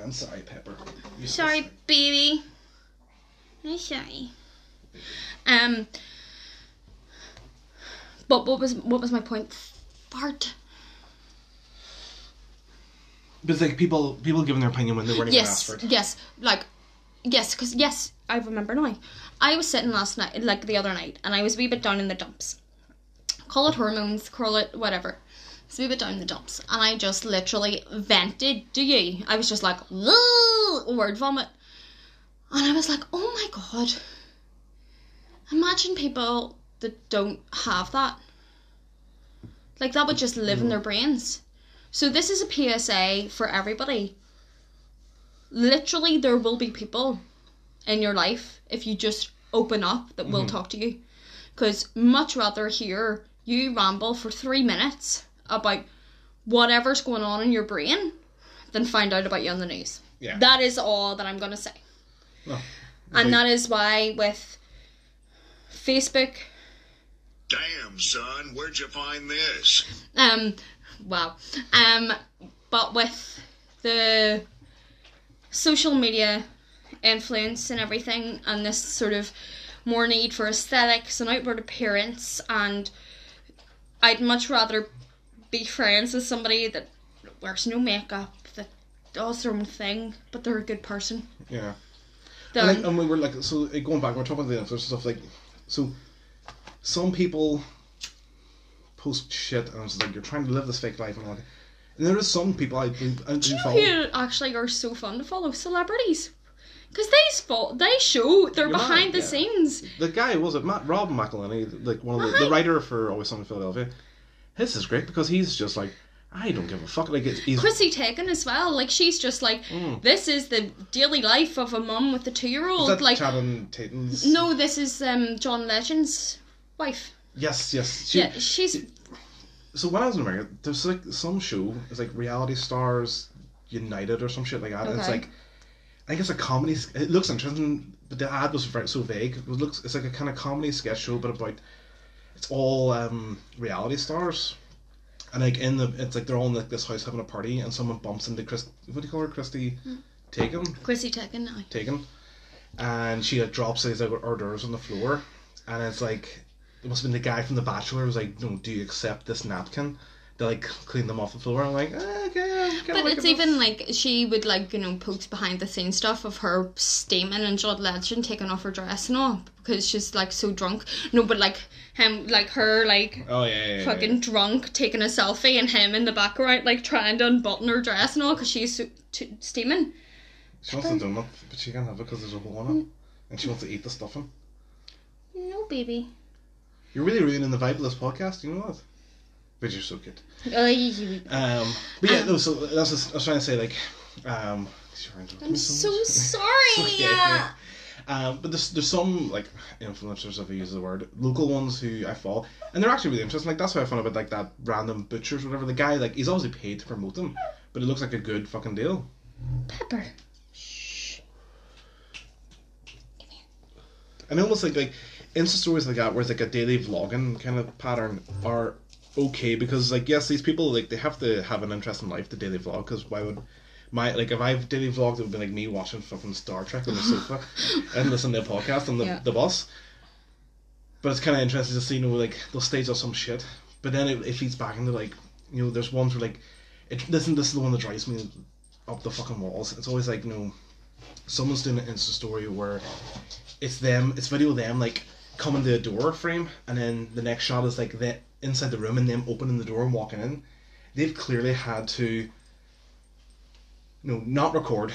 I'm sorry, Pepper. You sorry, baby. I'm sorry. Um, but what was what was my point? Fart. But it's like people people giving their opinion when they weren't even asked Yes, for it. yes, like yes, because yes, I remember now. I was sitting last night, like the other night, and I was a wee bit down in the dumps. Call it hormones, call it whatever. It's a wee bit down the dumps, and I just literally vented. Do you? I was just like, word vomit, and I was like, oh my god. Imagine people that don't have that. Like that would just live in mm-hmm. their brains. So this is a PSA for everybody. Literally, there will be people in your life if you just open up that will mm-hmm. talk to you. Because much rather hear you ramble for three minutes about whatever's going on in your brain than find out about you on the news. Yeah. That is all that I'm gonna say. No. And that is why with Facebook, Damn, son, where'd you find this? um, wow, um, but with the social media influence and everything, and this sort of more need for aesthetics and outward appearance, and I'd much rather be friends with somebody that wears no makeup, that does their own thing, but they're a good person. Yeah. And, like, and we were like, so going back, we're talking about the influencers stuff. Like, so some people post shit, and it's like you're trying to live this fake life, and all that. And there is some people I do, I do Do you know follow. who actually are so fun to follow? Celebrities. Because they, fo- they show, they're You're behind the yeah. scenes. The guy was it Matt Rob McElhenney, like one of the, the uh-huh. writer for Always Sunny in Philadelphia. His is great because he's just like, I don't give a fuck. Like it's, Chrissy Teigen as well. Like, she's just like, this is the daily life of a mum with a two year old. Like, Channing Tatum's. no, this is um, John Legend's wife. Yes, yes. She, Yeah, she's. So when I was in America, there's like some show. It's like Reality Stars United or some shit like that. And it's like, I think it's a comedy. It looks interesting, but the ad was very, so vague. It looks. It's like a kind of comedy sketch show, but about. It's all um, reality stars, and like in the, it's like they're all in like this house having a party, and someone bumps into Chris. What do you call her, Christy? Teigen. Chrissy Teigen now. Taken, and she like drops these like hors d'oeuvres on the floor, and it's like it must have been the guy from The Bachelor who was like, "No, do you accept this napkin?" To like clean them off the floor. I'm like, eh, okay, I'm But it's even this." like she would like you know post behind the scenes stuff of her steaming and John Legend taking off her dress and all because she's like so drunk. No, but like him, like her, like Oh yeah, yeah, yeah, fucking drunk taking a selfie and him in the background like trying to unbutton her dress and all because she's so, t- steaming. She wants the donut, but she can't have it because there's a hole in it, and she wants to eat the stuffing. No, baby. You're really ruining the vibe of this podcast. You know that? But you're so good. Um, but yeah, no. So that's just, I was trying to say like, um, me so sorry. Okay. Yeah. Um, but there's there's some like influencers, if I use the word, local ones who I follow, and they're actually really interesting. Like that's what I found about like that random butchers, whatever. The guy like he's obviously paid to promote them, but it looks like a good fucking deal. Pepper. Shh. and almost like like Insta stories like that, where it's like a daily vlogging kind of pattern, are okay because like yes, these people like they have to have an interest in life to daily vlog because why would my like if I've daily vlogged, it would be like me watching fucking Star Trek on the sofa and listening to a podcast on the Yeah. the bus. But it's kind of interesting to see, you know, like they'll stage up some shit, but then it, it feeds back into like, you know, there's ones where like, it this this is the one that drives me up the fucking walls. It's always like, you know, someone's doing an Insta story where it's them, it's video them like coming to a door frame, and then the next shot is like the inside the room and them opening the door and walking in. They've clearly had to, you know, not record,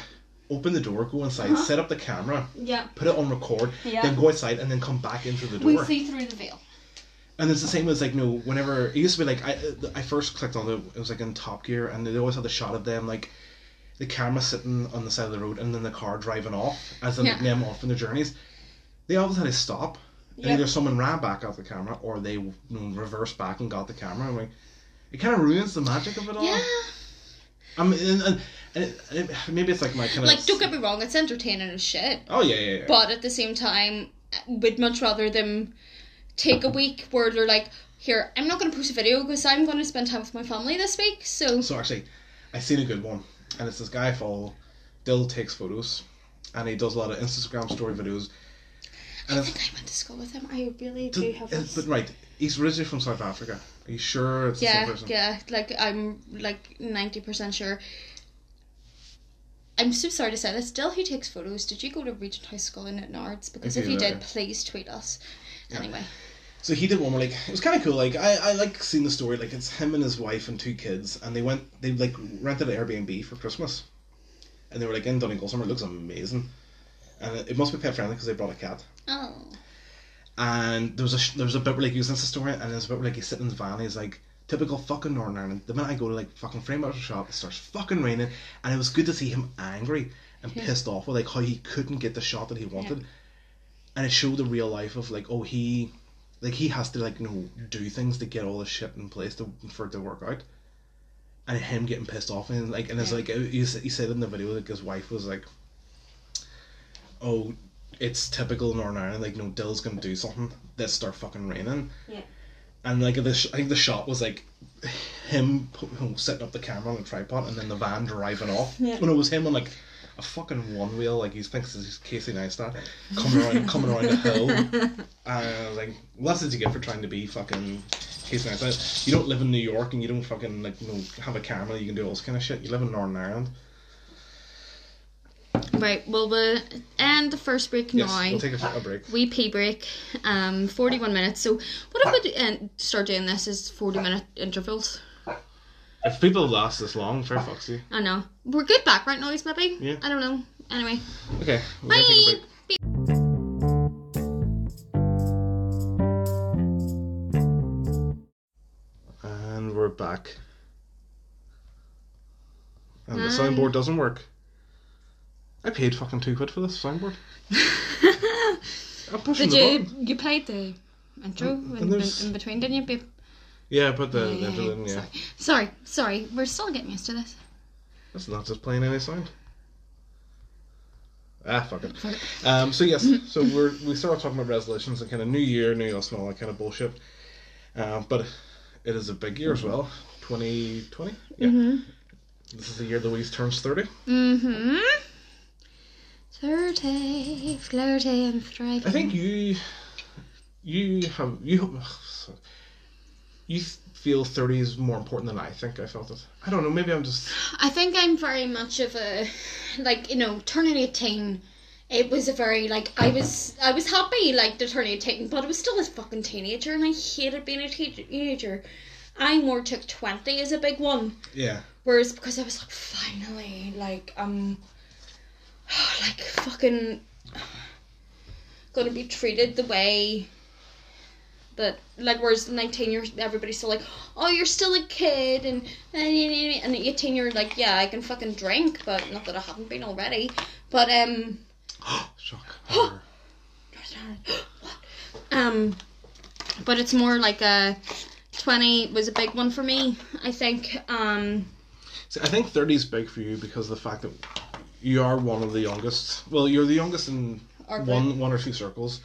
open the door, go inside, uh-huh. set up the camera, Yeah. put it on record, Yeah. then go outside and then come back into the door. We see through the veil. And it's the same as like no, whenever it used to be like I I first clicked on it, it was like in Top Gear, and they always had the shot of them like the camera sitting on the side of the road and then the car driving off as in Yeah. them off on their journeys. They always had to stop, Yep. either someone ran back at the camera or they you know, reversed back and got the camera. I'm like, it kind of ruins the magic of it all. Yeah. I mean, and, and, and it, it, maybe it's like my kind of Like, don't get me wrong, it's entertaining as shit. Oh yeah, yeah, yeah. But at the same time, we'd much rather them take a week where they're like, here, I'm not going to post a video because I'm going to spend time with my family this week. So, So actually, I seen a good one, and it's this guy I follow. Dill takes photos, and he does a lot of Instagram story videos. I think I went to school with him. I really do have uh, it's- but right, he's originally from South Africa. Are you sure it's the same Yeah, person? yeah. Like I'm like ninety percent sure. I'm so sorry to say this. Still, who takes photos? Did you go to Regent High School in Nards? Because if you did, please tweet us. Anyway, So he did one where like it was kind of cool. Like I, I like seeing the story. Like it's him and his wife and two kids, and they went they like rented an Airbnb for Christmas, and they were like in Donegal summer. It looks amazing, and it, it must be pet friendly because they brought a cat. oh, And there was a sh- there was a bit where like he was in the story, and there's a bit where like he's sitting in the van. And he's like typical fucking Northern Ireland. The minute I go to like fucking frame out shop, it starts fucking raining, and it was good to see him angry and Yeah. pissed off with like how he couldn't get the shot that he wanted, and it showed the real life of like oh he, like he has to like you know do things to get all the shit in place to for it to work out. And him getting pissed off and like and it's Yeah. like uh, he, s- he said in the video like his wife was like, oh it's typical Northern Ireland. Like, no, Dill's gonna do something. Let's start fucking raining. Yeah. And like the sh- I think the shot was like him pu- you know, setting up the camera on a tripod and then the van driving off. Yeah. When it was him on like a fucking one wheel, like he thinks he's Casey Neistat, coming around coming around the hill. And I was like, well, that's what you get for trying to be fucking Casey Neistat. You don't live in New York and you don't fucking like you know have a camera. You can do all this kind of shit. You live in Northern Ireland. Right. Well, we'll end the first break Yes, now. we'll take a, a break. Wee pee break. Um, forty-one minutes. So, what if we do, uh, start doing this as forty-minute intervals? If people last this long, fair you. I know we're good background noise, maybe. Yeah. I don't know. Anyway, Okay, we're gonna take a bye. break. And we're back. And the Hi. soundboard doesn't work. I paid fucking two quid for this soundboard. I'm pushing Did the you button. you played the intro and in, there's- in between, didn't you, babe? Yeah, but the, the, yeah, the- yeah. Sorry, sorry. We're still getting used to this. That's not just playing any sound. Ah, fuck it. Fuck. Um, so yes, so we're we started talking about resolutions and kind of new year, new us, and all that kind of bullshit. Um, but it is a big year as well. Twenty twenty. Yeah. Mm-hmm. This is the year Louise turns thirty. Mm-hmm. Thirty, flirty, and thriving. I think you, you have you, you feel thirty is more important than I think I felt it. I don't know. Maybe I'm just. I think I'm very much of a like you know turning eighteen. It was a very like I was I was happy like to turn eighteen, but I was still a fucking teenager, and I hated being a te- teenager. I more took twenty as a big one, Yeah. whereas because I was like finally like um like fucking gonna be treated the way that like whereas 19 years everybody's still like oh you're still a kid and and 18 you're like yeah I can fucking drink but not that I haven't been already but um Shock. horror. um but it's more like a 20 was a big one for me I think um See, I think 30 is big for you because of the fact that you are one of the youngest. Well, you're the youngest in Our one one or two circles.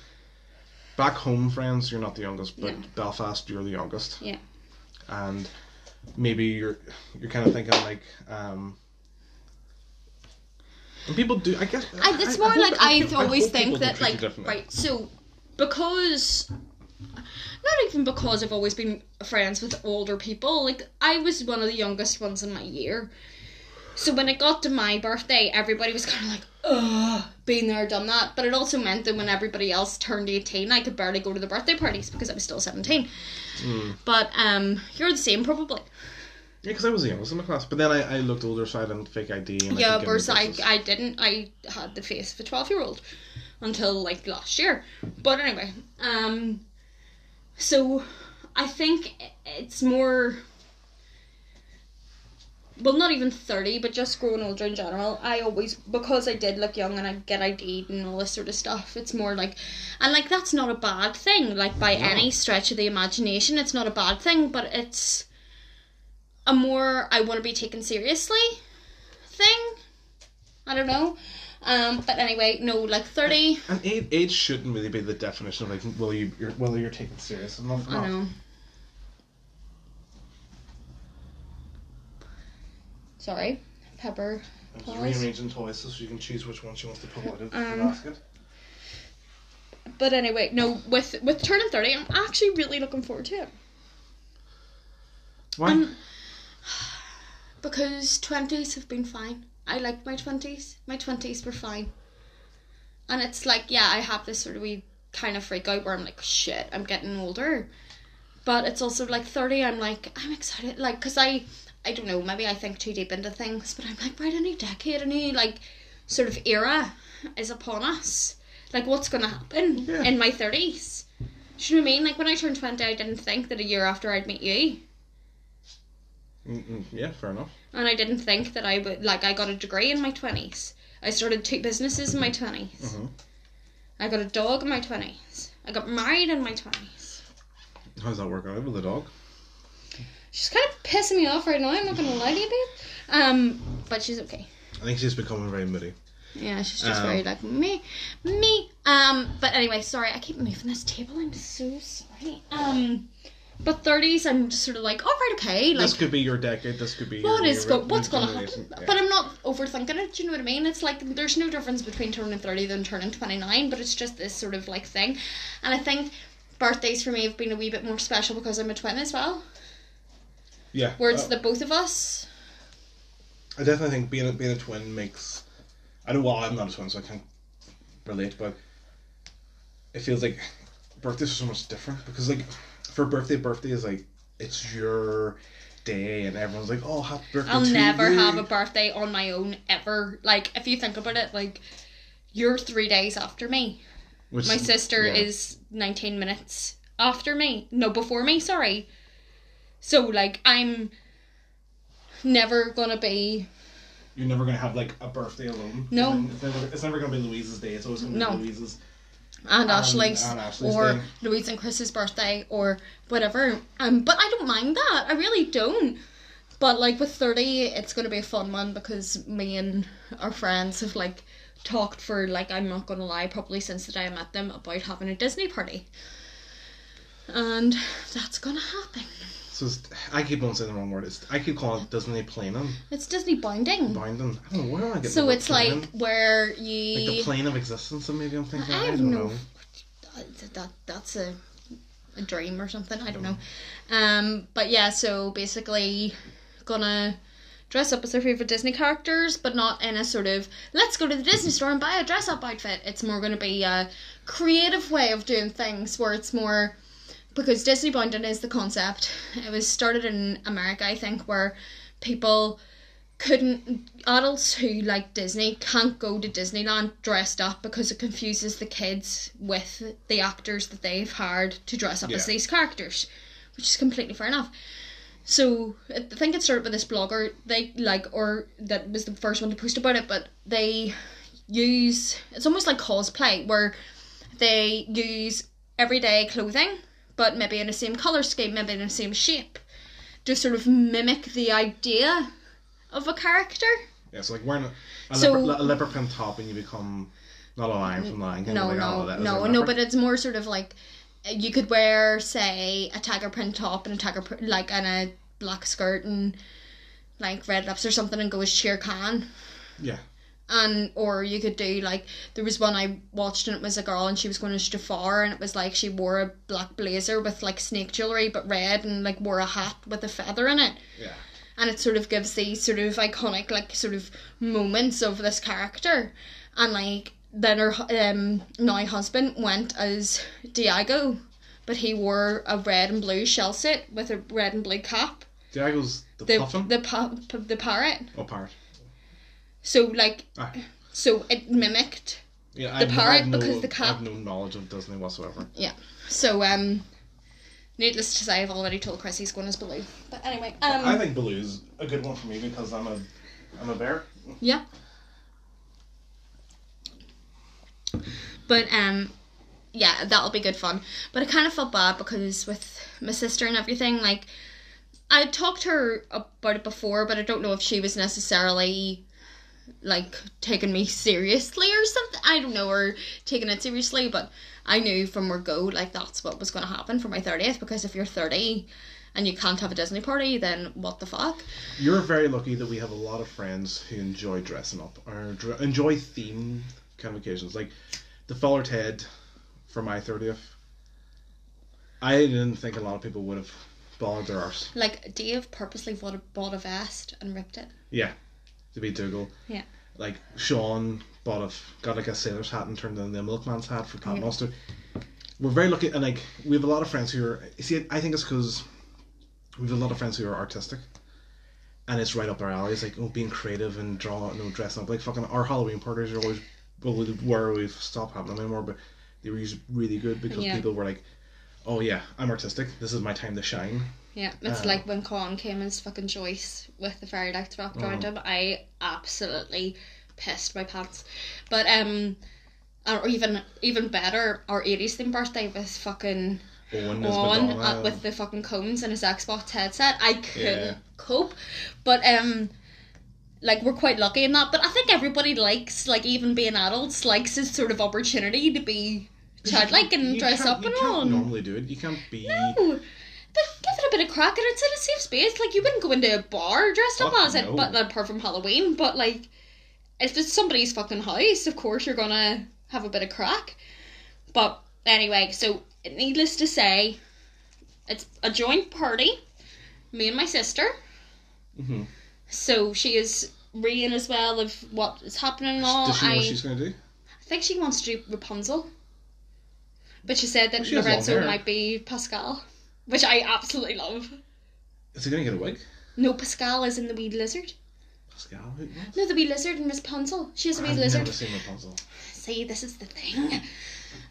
Back home, friends, you're not the youngest, but No. Belfast, you're the youngest. Yeah. And maybe you're you're kind of thinking like, um, and people do. I guess I, it's I- more hope- like I I, hope- I always hope think that treat you like differently. right so because not even because I've always been friends with older people like I was one of the youngest ones in my year so when it got to my birthday everybody was kind of like ugh been there done that but it also meant that when everybody else turned 18 I could barely go to the birthday parties because I was still 17 Hmm. but um you're the same probably Yeah, because I was the youngest in my class, but then I, I looked older, so I a fake ID. And yeah whereas I. I didn't I had the face of a 12 year old until like last year but anyway um so I think it's more well not even 30 but just growing older in general I always because I did look young and I get ID'd and all this sort of stuff it's more like and like that's not a bad thing like by No. any stretch of the imagination it's not a bad thing but it's a more I want to be taken seriously thing. I don't know. Um, but anyway, no, like thirty. And age, age shouldn't really be the definition of like whether you you're, whether you're taken serious or not. I know. Sorry, pepper. I'm just Pause. rearranging toys so you can choose which one she wants to pull out of the Um, basket. But anyway, no, with with turning thirty, I'm actually really looking forward to it. Why? Um, because twenties have been fine. I liked my twenties. My twenties were fine. And it's like, yeah, I have this sort of wee kind of freak out where I'm like, shit, I'm getting older. But it's also like thirty. I'm like, I'm excited, like, cause I, I don't know, maybe I think too deep into things, but I'm like, right, a new decade, a new like, sort of era is upon us. Like, what's gonna happen Yeah. in my thirties? Do you know what I mean? Like when I turned twenty, I didn't think that a year after I'd meet you. Mm-mm, yeah, fair enough. and I didn't think that I would like I got a degree in my twenties. I started two businesses in my 20s Mhm. I got a dog in my twenties. I got married in my twenties. How's that working out with the dog? She's kind of pissing me off right now. I'm not gonna lie to you, babe. Um, but she's okay. I think she's becoming very moody. Yeah, she's just Um, very like me, me. Um, but anyway, sorry, I keep moving this table. I'm so sorry. Um, but thirties, I'm just sort of like, all right, okay, like this could be your decade. This could be your, what is your go- what's gonna happen? Yeah. But I'm not overthinking it. Do you know what I mean? It's like there's no difference between turning thirty than turning twenty nine, but it's just this sort of like thing. And I think birthdays for me have been a wee bit more special because I'm a twin as well. Yeah, Where it's uh, the both of us. I definitely think being a, being a twin makes. I know. Well, I'm not a twin, so I can't relate, but it feels like birthdays are so much different because, like, for birthday, birthday is like it's your day, and everyone's like, "Oh, happy birthday!" I'll never you." have a birthday on my own ever. Like if you think about it, like you're three days after me. Which, My sister yeah. is 19 minutes after me. No, before me, sorry. So, like, I'm never gonna be. You're never gonna have like a birthday alone. No. it's never, it's never gonna be Louise's day. It's always gonna be No. Louise's. And Ashley's, and Ashley's or day. Louise and Chris's birthday, or whatever. Um, but I don't mind that. I really don't. But like with thirty, it's gonna be a fun one because me and our friends have like talked for like I'm not gonna lie, probably since the day I met them about having a Disney party, and that's gonna happen. So I keep on saying the wrong word. It's, I keep calling it Disney planning, It's Disney binding. binding. I don't know where I getting. So it's like where like the plane of existence. And maybe I'm thinking. I I, don't no- know. that, that that's a a dream or something. I don't know. Um, but yeah, so basically, gonna dress up as their favorite Disney characters, but not in a sort of let's go to the Disney store and buy a dress up outfit. It's more gonna be a creative way of doing things where it's more because Disney bounding is the concept. It was started in America, I think, where people couldn't adults who like Disney can't go to Disneyland dressed up because it confuses the kids with the actors that they've hired to dress up as these characters, which is completely fair enough. So I think it started with this blogger. They like, or that was the first one to post about it, but they use it's almost like cosplay where they use everyday clothing, but maybe in the same color scheme, maybe in the same shape, to sort of mimic the idea of a character. Yeah, so like wearing a, a, So- leopard, a print top and you become not a lion from Lion King. No, like, no, oh, that no, no. But it's more sort of like you could wear, say, a tiger print top and a tiger print, like and a black skirt and like red lips or something, and go as Shere Khan. yeah, And or you could do like there was one I watched and it was a girl and she was going to Jafar and it was like she wore a black blazer with like snake jewelry but red and like wore a hat with a feather in it yeah. and it sort of gives these sort of iconic like sort of moments of this character and like then her um now husband went as Diago but he wore a red and blue shell suit with a red and blue cap Diago's the, the puffin. the pa- p- the parrot oh, parrot. So like Ah, so it mimicked yeah, The I've, parrot I've no, because the cap- I have no knowledge of Disney whatsoever. yeah so um needless to say I've already told Chris he's going as Baloo but anyway um I think Baloo's a good one for me because I'm a I'm a bear. Yeah. But um yeah, that'll be good fun. But I kind of felt bad because with my sister and everything, like I talked to her about it before, but I don't know if she was necessarily like taking me seriously or something. I don't know, or taking it seriously, but I knew from word go like that's what was going to happen for my thirtieth because if you're thirty and you can't have a Disney party, then what the fuck? You're very lucky that we have a lot of friends who enjoy dressing up or dr- enjoy theme kind of occasions. Like the Father Ted for my 30th. I didn't think a lot of people would have bothered their arse. Like Dave purposely bought a, bought a vest and ripped it. Yeah, to be Dougal. Yeah. Like Sean bought a got like a sailor's hat and turned it into a milkman's hat for Pat Mustard. We're very lucky, and like we have a lot of friends who are. See, I think it's because we have a lot of friends who are artistic, and it's right up their alley. It's like oh, being creative and drawing, you know, dressing up. Like fucking our Halloween parties are always well, where we've stopped having them anymore, but they were really good because Yeah. people were like, "Oh yeah, I'm artistic. This is my time to shine." Yeah, it's Uh, like when Con came as fucking Joyce with the fairy lights wrapped around him. I absolutely pissed my pants. But um, or even even better, our eighties themed birthday with fucking Owen on uh, with the fucking cones and his Xbox headset. I couldn't Yeah. cope. But um like we're quite lucky in that. But I think everybody likes like even being adults likes this sort of opportunity to be childlike and You dress up you and can't all. normally do it. You can't be. No. But give it a bit of crack and it's in a safe space. Like you wouldn't go into a bar dressed up Fuck as it, no. but apart from Halloween. But like, if it's somebody's fucking house, of course you're gonna have a bit of crack. But anyway, so needless to say, it's a joint party. Me and my sister. Mhm. So she is reading as well of what is happening and all. Does she know I, what she's to do? I think she wants to do Rapunzel. But she said that She has long Lorenzo hair. might be Pascal, which I absolutely love. Is he going to get a wig? No, Pascal is in the wee lizard. Pascal? Who- what? No, the wee lizard in Rapunzel. She has a wee I've lizard. never seen Rapunzel. See, this is the thing.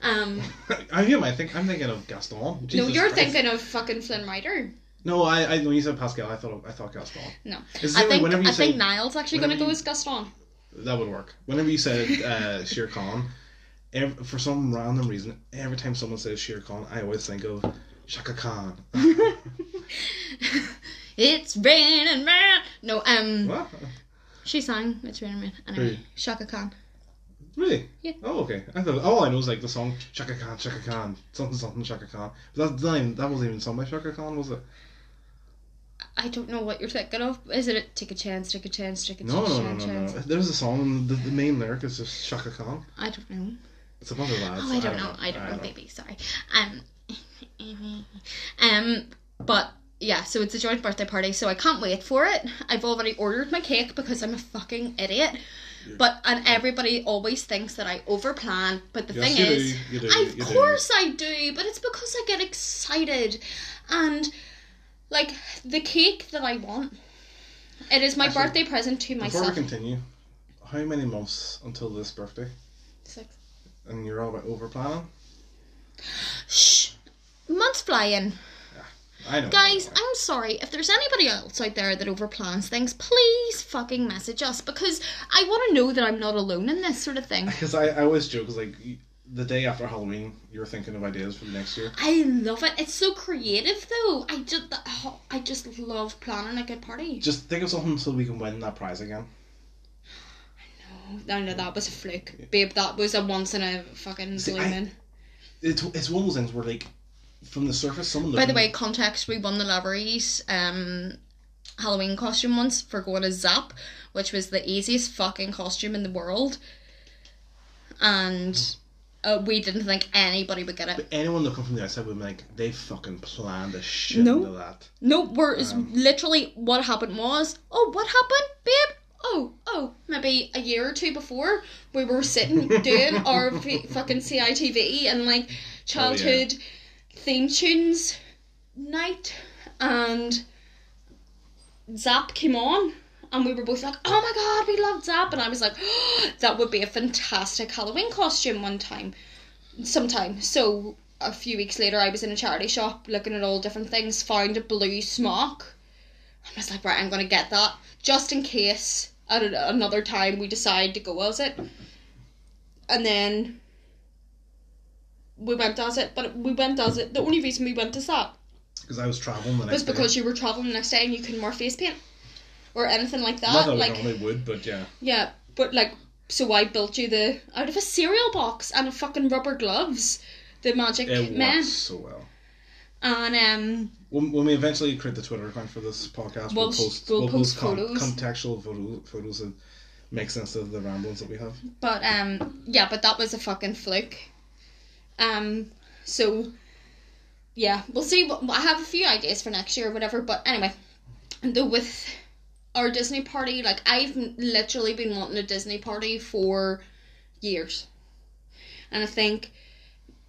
Um, I am. I think I'm thinking of Gaston. no, Jesus you're Christ. thinking of fucking Flynn Rider. No, I, I. When you said Pascal, I thought I thought Gaston. No, It's I think whenever you I think Niall's actually going to whenever go you- as Gaston. That would work. Whenever you said uh, Shere Khan, ev for some random reason, every time someone says Shere Khan, I always think of Chaka Khan. it's raining man. No, um, what? she sang "It's Raining Man." Anyway, Who? Chaka Khan. Really? Yeah. Oh, okay. I thought all I know is like the song Chaka Khan, Chaka Khan, something something Chaka Khan. But that's not even, that wasn't even sung by Chaka Khan, was it? I don't know what you're thinking of. Is it take a chance, take a chance, take a No, chance, no, no, no, chance? no. There's a song, and the, the main lyric is just Chaka Khan. I don't know. It's a bunch of lads. Oh, I don't know. I don't know, baby. Sorry. Um, um, but yeah, so it's a joint birthday party, so I can't wait for it. I've already ordered my cake because I'm a fucking idiot. But and everybody always thinks that I overplan. But the Yes, thing you do, is, you do, of you do. course I do. But it's because I get excited, and like the cake that I want. It is my Actually, birthday present to Before myself. we continue, how many months until this birthday? And you're all about over planning? Shh, months flying. I know. Guys. I'm sorry. If there's anybody else out there that overplans things, please fucking message us because I want to know that I'm not alone in this sort of thing. Because I, I always joke, like, the day after Halloween, you're thinking of ideas for the next year. I love it. It's so creative, though. I just, oh, I just love planning a good party. Just think of something so we can win that prize again. No, no, that was a fluke, babe. That was a once in a fucking See, blue It's, it's one of those things where, like, from the surface, someone By the way, context: we won the Lavery's um Halloween costume once for going as Zap, which was the easiest fucking costume in the world, and uh, we didn't think anybody would get it. anyone looking from the outside would be like, they fucking planned a shit No. into that. No, we're Um, literally what happened was, oh, what happened, babe? Oh, oh, maybe a year or two before we were sitting doing our f- fucking CITV and like oh, childhood theme tunes night, and Zap came on. And we were both like, "Oh my god, we love Zap!" And I was like, "That would be a fantastic Halloween costume one time, sometime." So a few weeks later, I was in a charity shop looking at all different things, found a blue smock. I was like, right, I'm gonna get that just in case at a- another time we decide to go as it. And then we went as it, but we went as it. The only reason we went as that Because I was traveling the next was because day. you were traveling the next day and you couldn't wear face paint or anything like Not that. that like, normally would, but yeah. yeah, but like, so I built you the out of a cereal box and a fucking rubber gloves, the magic It men. so well. And um, When, when we eventually create the Twitter account for this podcast, we'll, We'll- post we'll post con- photos. contextual photo, photos that make sense of the ramblings that we have. but um, yeah, but that was a fucking fluke. Um, so yeah, we'll see. What I have a few ideas for next year or whatever. But anyway, the with our Disney party, like I've literally been wanting a Disney party for years, and I think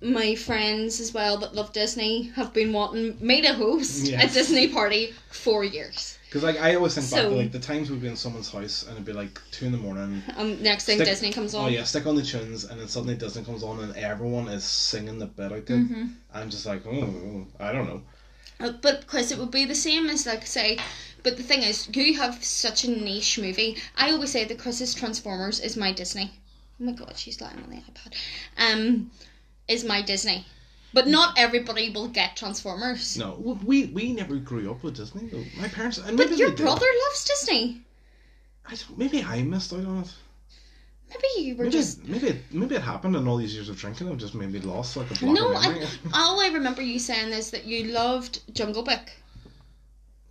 my friends as well that love Disney have been wanting me to host Yes. a Disney party for years. Because like I always think back to like the times we'd be in someone's house and it'd be like two in the morning. Um, next thing Stick- Disney comes on. Oh yeah, stick on the tunes, and then suddenly Disney comes on, and everyone is singing the bit out there. Mm-hmm. I'm just like, oh, I don't know. Uh, but because it would be the same as like say but the thing is you have such a niche movie i always say that chris's transformers is my disney oh my god she's lying on the ipad um is my disney but not everybody will get transformers No, we we never grew up with Disney. Though. My parents, and but your they did. brother loves disney I don't, maybe I missed out on it. maybe you were Maybe just maybe it, maybe it happened in all these years of drinking. I've just maybe lost like a block no of memory. I, all i remember you saying is that you loved jungle book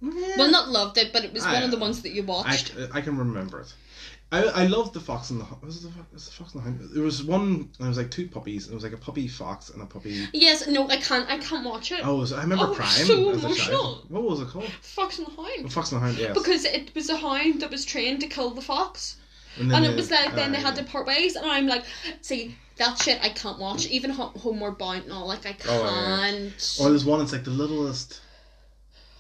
Yeah. well not loved it but it was I- one of the ones that you I, watched I can remember it. I, I loved the fox and the Hound- was it the, was the fox and the hound. There was one. There was like two puppies. and It was like a puppy fox and a puppy. yes no i can't i can't watch it Oh, was, I remember Oh, crying so as a emotional. child. What was it called? fox and the hound The fox and the hound. Yes. because it was a hound that was trained to kill the fox. And they- it was like then they uh, had to part ways, and I'm like, see, that shit I can't watch. Even Ho- Homeward Bound and all, like I Oh, yeah. can't. Or there's one. It's like the littlest,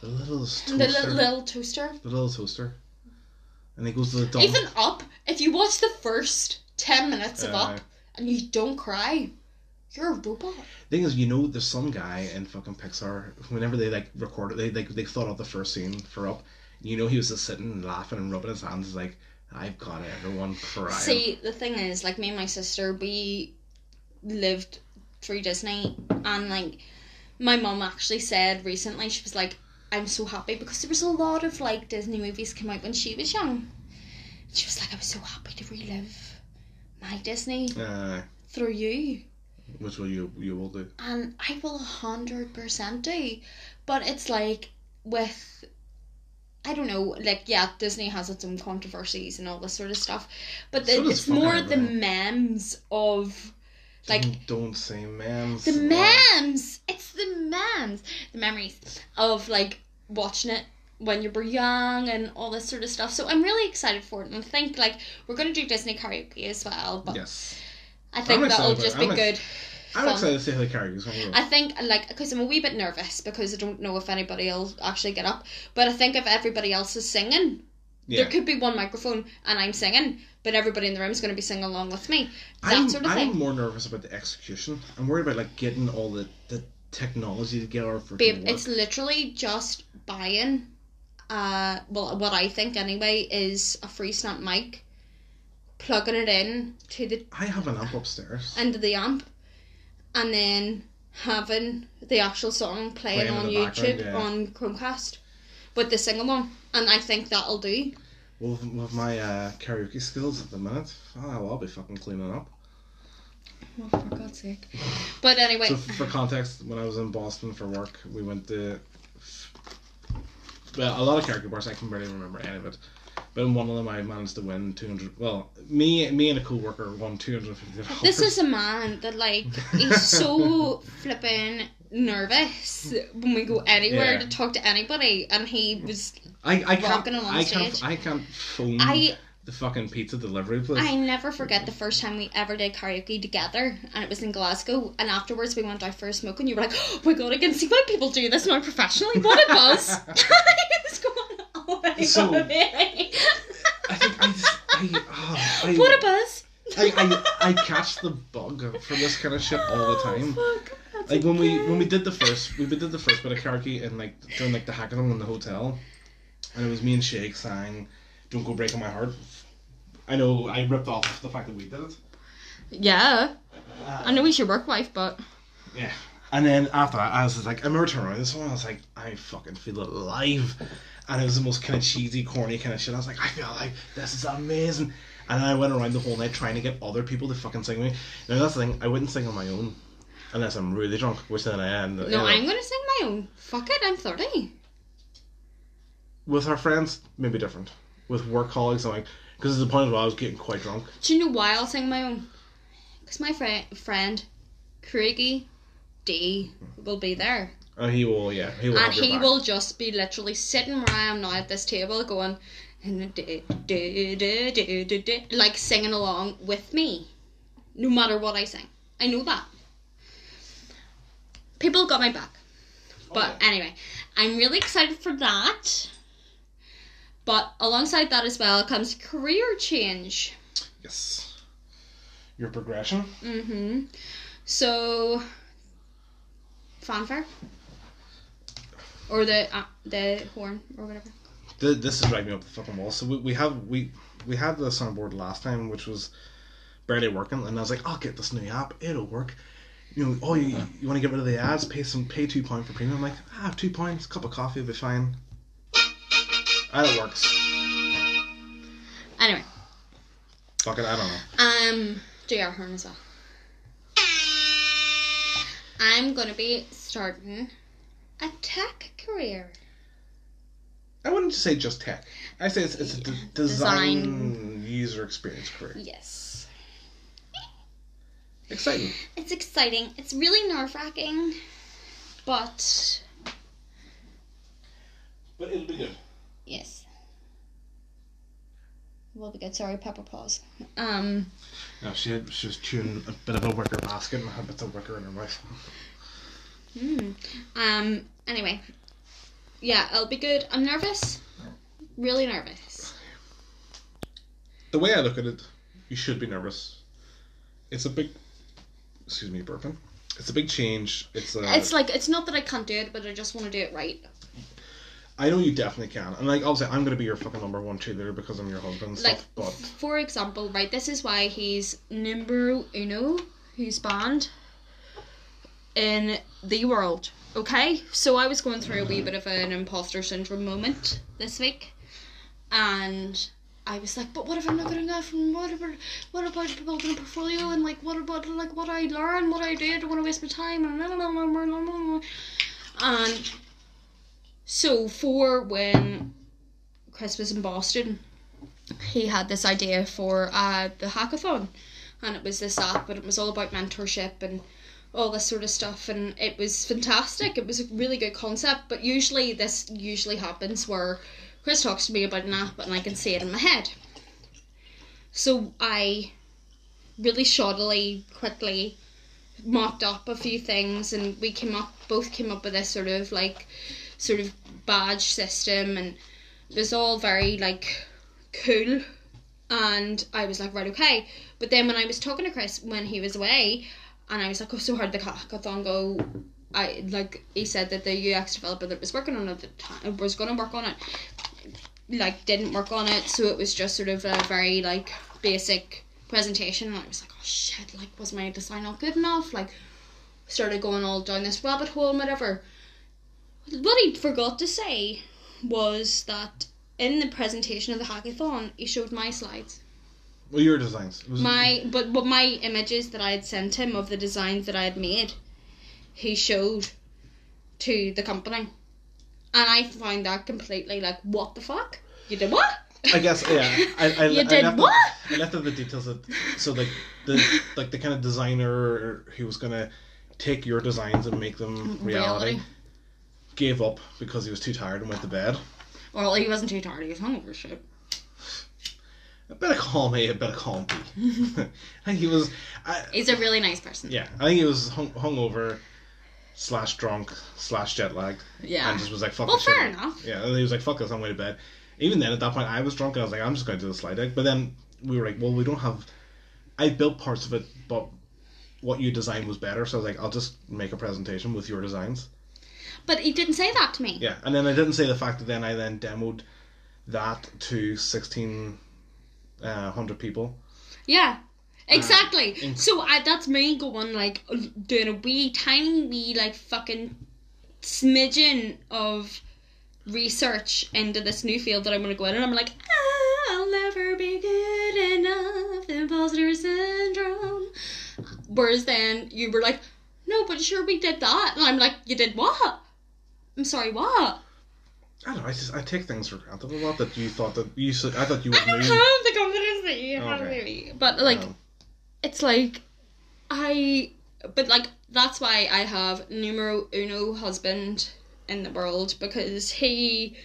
the littlest the toaster. little, little toaster. the little toaster. And he goes to the dump. Even Up, if you watch the first ten minutes of Uh, Up and you don't cry, you're a robot. thing is, you know, there's some guy in fucking Pixar. Whenever they like recorded, they like they thought of the first scene for Up. You know, he was just sitting and laughing and rubbing his hands. He's like, I've got everyone crying. See, the thing is, like me and my sister, we lived through Disney, and like my mom actually said recently, she was like, "I'm so happy because there was a lot of like Disney movies came out when she was young." She was like, "I was so happy to relive my Disney uh, through you," which will you you will do. and I will a hundred percent do, but it's like with. I don't know, like yeah, Disney has its own controversies and all this sort of stuff, but So the, it's more the memes of like Don't- don't say memes. the memes. It's the memes, the memories of like watching it when you were young and all this sort of stuff. So I'm really excited for it, and I think like we're gonna do Disney karaoke as well. But Yes, I think that'll just be. I'm good. I'm fun. excited to see how the karaoke's going. I think like because I'm a wee bit nervous because I don't know if anybody will actually get up. But I think if everybody else is singing, yeah, there could be one microphone and I'm singing, but everybody in the room is going to be singing along with me. That I'm, sort of thing. I'm more nervous about the execution. I'm worried about like getting all the the technology together for Babe, it's literally just buying. Uh, well, what I think anyway is a free snap mic, plugging it in to the I have an amp upstairs. into the amp, and then having the actual song playing, Playing on YouTube yeah. on Chromecast with the sing along, and I think that'll do. Well, with, with my uh, karaoke skills at the minute, oh, well, I'll be fucking cleaning up. Oh, for God's sake! But anyway, So, for context, when I was in Boston for work, we went to well, a lot of karaoke bars. I can barely remember any of it. But in one of them, I managed to win two hundred. Well, me, me and a co-worker won two hundred fifty dollars. this is a man that like he's so flipping nervous when we go anywhere Yeah. to talk to anybody, and he was I, I can't. rocking I stage. can't. I can't phone I the fucking pizza delivery place. I never forget the first time we ever did karaoke together, and it was in Glasgow. And afterwards, we went out for a smoke, and you were like, "Oh my god, I can see why people do this now professionally. What a buzz!" it's going, "Oh So- I think I just. I, oh, I, what a buzz!" I, I, I catch the bug for this kind of shit all the oh, time. Oh, that's Like when we when we did the first we did the first bit of karaoke and like during like the hackathon in the hotel, and it was me and Shake sang "Don't Go Breaking My Heart." I know I ripped off the fact that we did it. yeah, uh, I know he's your work wife, but Yeah. And then after that, I was just like, I remember turning around this one, I was like, I fucking feel alive. And it was the most kind of cheesy, corny kind of shit. I was like, I feel like this is amazing. And then I went around the whole night trying to get other people to fucking sing with me. Now that's the thing, I wouldn't sing on my own. Unless I'm really drunk, which then I am. you No, know. I'm gonna sing my own. Fuck it, I'm 30. With our friends, maybe different. With work colleagues, I'm like, because at the point where I was getting quite drunk. Do you know why I'll sing my own? Because my friend, friend, Craigie D, will be there. And he will, yeah, he will. and he back. will just be literally sitting where I am now at this table going, like singing along with me, no matter what I sing. I know that. People got my back. But yeah. anyway, I'm really excited for that. But alongside that as well comes career change. Yes. Your progression. Mm-hmm. So, fanfare, or the uh, the horn or whatever. Th- This is driving me up the fucking wall. So we, we have we we had this on board last time, which was barely working, and I was like, I'll get this new app. It'll work. You know, oh, you, you want to get rid of the ads? Pay some, pay two pound for premium. I'm like, ah, two pounds, cup of coffee will be fine. And it works. Anyway, Fuck it, I don't know. um, do your horn as well. I'm gonna be starting a tech career. I wouldn't say just tech. I say it's, it's a d- design, user experience career. Yes, Exciting. it's exciting. It's really nerve wracking, but But it'll be good. yes, will be good. Sorry, pepper pause. Um. No, she had, she was chewing a bit of a wicker basket and had bits of wicker in her mouth. Mm. Um. Anyway, yeah, it'll be good. I'm nervous. Really nervous. The way I look at it, you should be nervous. It's a big, excuse me, burping. It's a big change. It's a. It's like it's not that I can't do it, but I just want to do it right. I know you definitely can, and like obviously I'm gonna be your fucking number one cheerleader because I'm your husband. And Like, stuff, but for example, right, this is why he's numero uno, who's banned in the world. Okay, so I was going through a wee bit of an imposter syndrome moment this week, and I was like, but what if I'm not good enough? And what about what about building a portfolio? And like, what about like what I learn, what I did? I don't want to waste my time. And and so for when Chris was in Boston, he had this idea for uh, the hackathon, and it was this app, and it was all about mentorship and all this sort of stuff, and it was fantastic. It was a really good concept, but usually this usually happens where Chris talks to me about an app, and I can see it in my head. So I really shoddily, quickly mocked up a few things, and we came up, both came up with this sort of like, sort of badge system, and it was all very like cool. And I was like right okay. But then when I was talking to Chris when he was away and I was like oh so did the hackathon go? I like he said that the UX developer that was working on it at the time was going to work on it like didn't work on it so it was just sort of a very like basic presentation and I was like oh shit like was my design not good enough like started going all down this rabbit hole and whatever what he forgot to say was that in the presentation of the hackathon, he showed my slides. well, your designs. Was- My but but my images that I had sent him of the designs that I had made, he showed to the company, and I find that completely like what the fuck you did what? I guess yeah. I, I, You I did left what? The, I left out the details of so like the like the kind of designer who was gonna take your designs and make them mm, reality, Reality. gave up because he was too tired and went to bed. Well, he wasn't too tired. He was hungover. Shit. A bit of calm A, a bit of calm B. I think he was. I, He's a really nice person. yeah, I think he was hung, hungover slash drunk slash jet lagged. Yeah. And just was like, fuck Well, this shit. fair enough. Yeah, and he was like, fuck this, I'm going to bed. Even then, at that point, I was drunk and I was like, I'm just going to do the slide deck. But then we were like, well, we don't have. I built parts of it, but what you designed was better. So I was like, I'll just make a presentation with your designs. But he didn't say that to me. Yeah, and then I didn't say the fact that then I then demoed that to 1600 uh, people. Yeah. Exactly. in- so I, that's me going like doing a wee tiny wee like fucking smidgen of research into this new field that I'm gonna go in and I'm like, I'll never be good enough, imposter syndrome. Whereas then you were like, no, but sure we did that. And I'm like, you did what? I'm sorry, what? I don't know. I just I take things for granted a lot that you thought that you said. I thought you I would don't move. have the confidence that you have, Okay. really. But like, Um, it's like, I, but like, that's why I have numero uno husband in the world because he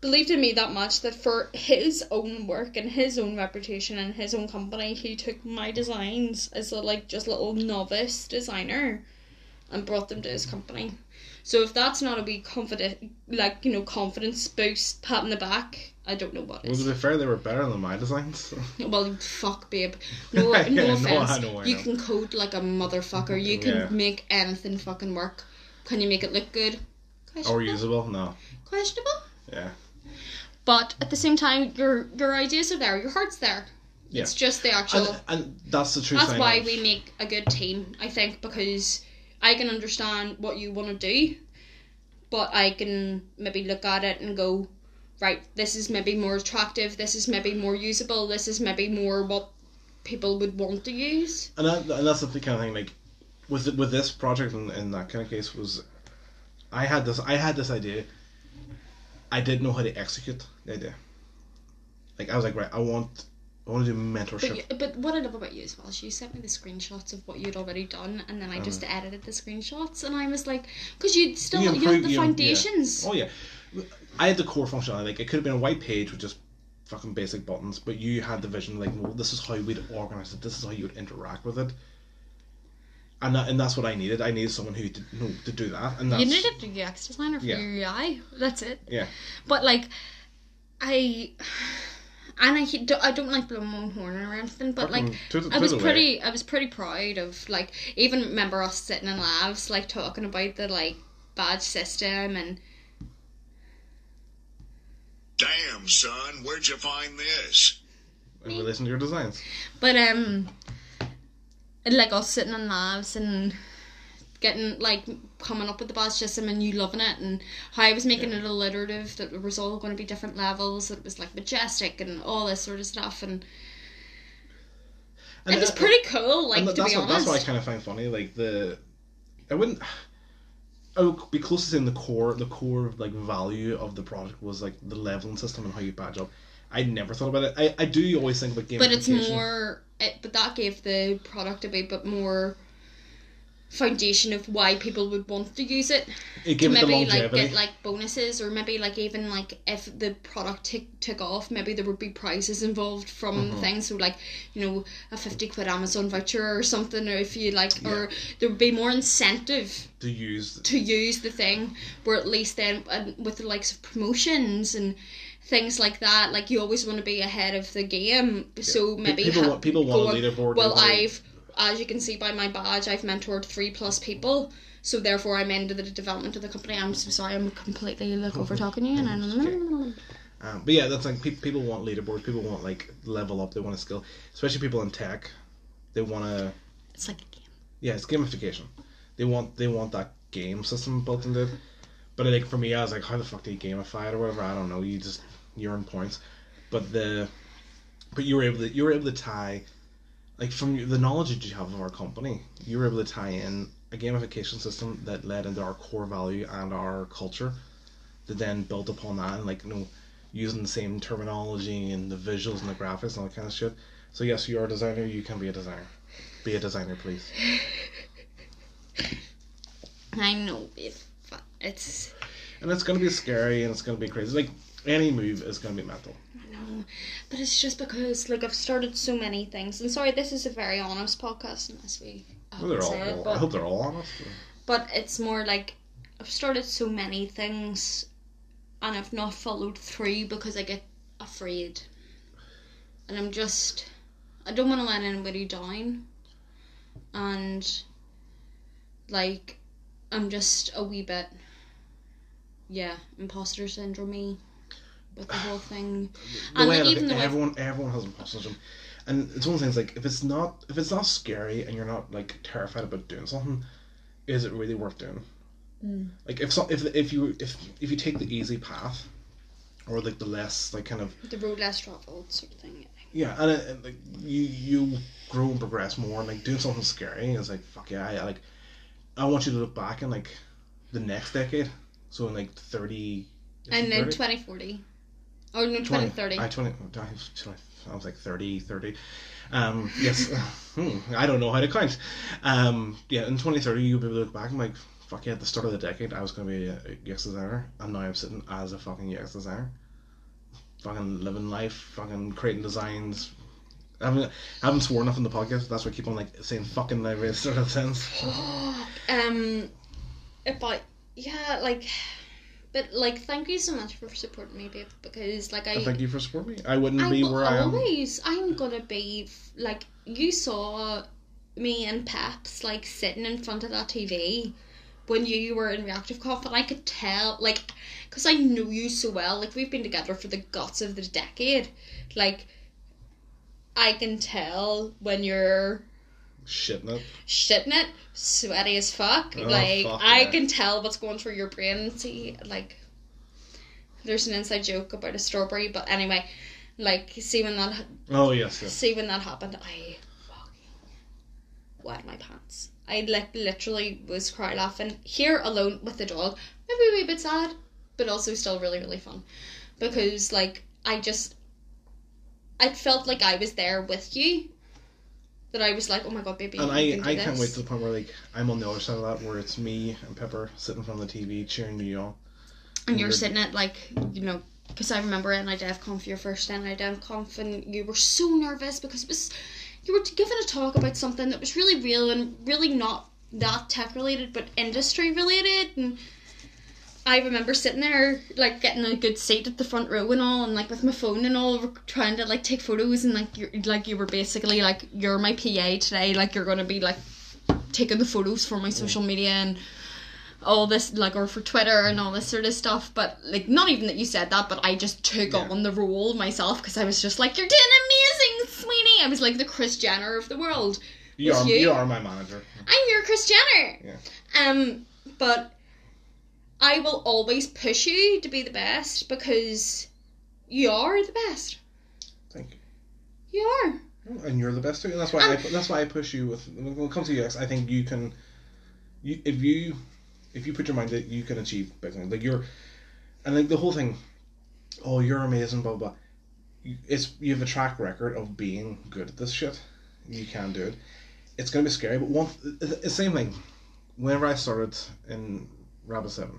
believed in me that much that for his own work and his own reputation and his own company, he took my designs as a like just little novice designer and brought them to his company. So if that's not a wee confident, like you know, confidence boost, pat in the back, I don't know what well, is. to be fair, they were better than my designs. Well, fuck, babe. No, Yeah, no no, offense. I know, I you know. can code like a motherfucker. You can Yeah. make anything fucking work. Can you make it look good? or usable? No. Questionable. Yeah. But at the same time, your your ideas are there. Your heart's there. Yeah. It's just the actual. And, and that's the true That's why of- we make a good team. I think because I can understand what you want to do, but I can maybe look at it and go, right, this is maybe more attractive. This is maybe more usable. This is maybe more what people would want to use. and, that, and that's the kind of thing like with with this project in, in that kind of case was I had this I had this idea I didn't know how to execute the idea like I was like right I want I want to do mentorship But, you- but what I love about you as well is you sent me the screenshots of what you'd already done, and then I just uh-huh. edited the screenshots, and I was like, because you'd still You you, had the you- yeah. foundations. oh yeah I had the core functionality like it could have been a white page with just fucking basic buttons but you had the vision like well this is how we'd organize it this is how you would interact with it and that, and that's what I needed I needed someone who to know to do that and that's You needed a UX designer for Yeah. your UI. That's it. yeah But like, I and I I don't like blowing my own horn or anything, but like. To the- I was the way. pretty. I was pretty proud of like even remember us sitting in labs like talking about the like badge system and Damn, son, where'd you find this? in relation to your designs But um, and, like us sitting in labs and getting like coming up with the badge system and you loving it and how I was making it alliterative that it was all going to be different levels that it was like majestic and all this sort of stuff and, And it was uh, pretty cool like and to that's be what, honest. That's what I kind of find funny. Like the, I wouldn't. Oh, I would be close to saying the core, the core like value of the product was like the leveling system and how you badge up. I never thought about it. I, I do always think about gamification. but it's more it, but that gave the product a bit but more foundation of why people would want to use it. It it the maybe like get like bonuses or maybe like even like if the product took took off maybe there would be prizes involved from Mm-hmm. the thing so like you know a 50 quid amazon voucher or something or if you like or there would be more incentive to use. to use the thing where at least then uh, with the likes of promotions and things like that like you always want to be ahead of the game. So maybe people ha- want- people want a leaderboard, well i've as you can see by my badge i've mentored three plus people so therefore i'm into the development of the company i'm so sorry i'm completely like over talking to you and I'm Um, but yeah, that's like pe- people want leaderboards. People want like level up. They want a skill, especially people in tech. They want to. it's like a game Yeah, it's gamification. They want they want that game system built into it. But like for me, I was like, how the fuck do you gamify it or whatever? I don't know. You just you earn points, but the but you were able to you were able to tie like from the knowledge that you have of our company, you were able to tie in a gamification system that led into our core value and our culture. That then built upon that and like you know using the same terminology and the visuals and the graphics and all that kind of shit. So yes, you are a designer. You can be a designer. Be a designer, please. i know it's And it's gonna be scary and it's gonna be crazy. Like any move is gonna be mental. No, but it's just because like I've started so many things, and sorry, this is a very honest podcast, unless we Well, they're all, it, all- I hope they're all honest. but it's more like I've started so many things, and I've not followed through because I get afraid, and I'm just I don't want to let anybody down, and like I'm just a wee bit, yeah, imposter syndrome with the whole thing. The And way like, even it, everyone everyone has imposter syndrome. And it's one of the things like if it's not if it's not scary and you're not like terrified about doing something, is it really worth doing? Mm. Like if so, if if you if if you take the easy path, or like the less like kind of the road less traveled sort of thing. yeah, and, it, and like you you grow and progress more, and like doing something scary is like fuck yeah, I, like I want you to look back in like the next decade. So in like thirty. And then 2040. Or no, 2030. I, 20, I was 20 I was like 30, 30. Um, yes. hmm, I don't know how to count. Um, yeah, in 2030, you'll be able to look back and like, fuck yeah, at the start of the decade, I was going to be a UX designer, and now I'm sitting as a fucking UX designer. Fucking living life, fucking creating designs. I haven't, I haven't sworn enough in the podcast, that's why I keep on like saying fucking in every sort of sense. um, about yeah, like, but like, thank you so much for supporting me, babe. Because like I, And thank you for supporting me. I wouldn't I be where I am. always, I'm gonna be like you saw me and Peps like sitting in front of that TV when you were in ReactiveConf, and I could tell like because I know you so well. Like we've been together for the guts of the decade. Like I can tell when you're Shitting it. shitting it, sweaty as fuck. Oh, like fuck I yeah. can tell what's going through your brain. and See, like there's an inside joke about a strawberry, but anyway, like see when that Oh, yes, yes. see when that happened, I fucking wet my pants. I like literally was cry laughing here alone with the dog. Maybe a wee bit sad, but also still really really fun because like I just I felt like I was there with you. That I was like, oh my god, baby, And I, can do I can't wait to the point where like I'm on the other side of that, where it's me and Pepper sitting in front of the TV cheering you on. and you're You're- sitting at like you know because I remember in NI DevConf your first and NI DevConf and you were so nervous because it was you were given a talk about something that was really real and really not that tech related but industry related and I remember sitting there like getting a good seat at the front row and all and like with my phone and all trying to like take photos and like you're like you were basically like you're my PA today like you're gonna be like taking the photos for my social media and all this like or for Twitter and all this sort of stuff. But like not even that you said that, but I just took Yeah. on the role myself because I was just like, You're doing amazing, sweetie. I was like the Kris Jenner of the world. You are you? you are my manager. I'm your Kris Jenner. Yeah. Um, but I will always push you to be the best because you are the best. Thank you. You are. And you're the best too. And that's why I, Um, that's why I push you with when it comes to UX. I think you can, you if you if you put your mind that you can achieve big things. Like you're, and like the whole thing. Oh, you're amazing. Blah blah. blah. You- It's you have a track record of being good at this shit. You can do it. It's gonna be scary, but one the same thing. Whenever I started in Rapid Seven,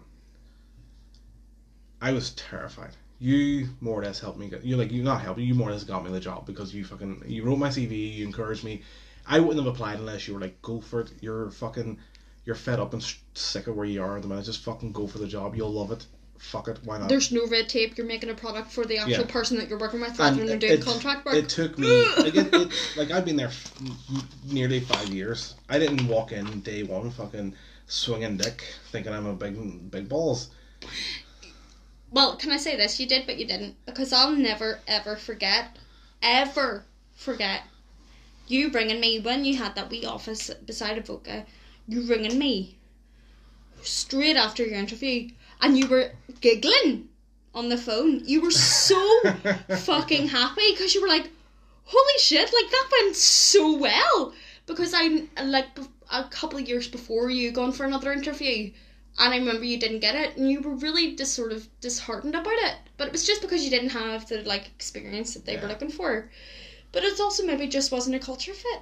I was terrified. You more or less helped me get you like you not helped you more or less got me the job because you fucking you wrote my CV you encouraged me. I wouldn't have applied unless you were like go for it. You're fucking you're fed up and sick of where you are at the minute. Just fucking go for the job. You'll love it. Fuck it. Why not? There's no red tape. You're making a product for the actual Yeah. person that you're working with rather And than it- doing it- contract work. It took me like it, it, like I've been there f- nearly five years. I didn't walk in day one fucking swinging dick thinking I'm a big big balls. Well, can I say this? You did, but you didn't. Because I'll never, ever forget, ever forget you bringing me when you had that wee office beside Avoca. You ringing me straight after your interview, and you were giggling on the phone. You were so fucking happy because you were like, "Holy shit! Like that went so well." Because I like a couple of years before you gone for another interview, and I remember you didn't get it, and you were really just sort of disheartened about it. But it was just because you didn't have the like experience that they were looking for. But it's also maybe just wasn't a culture fit.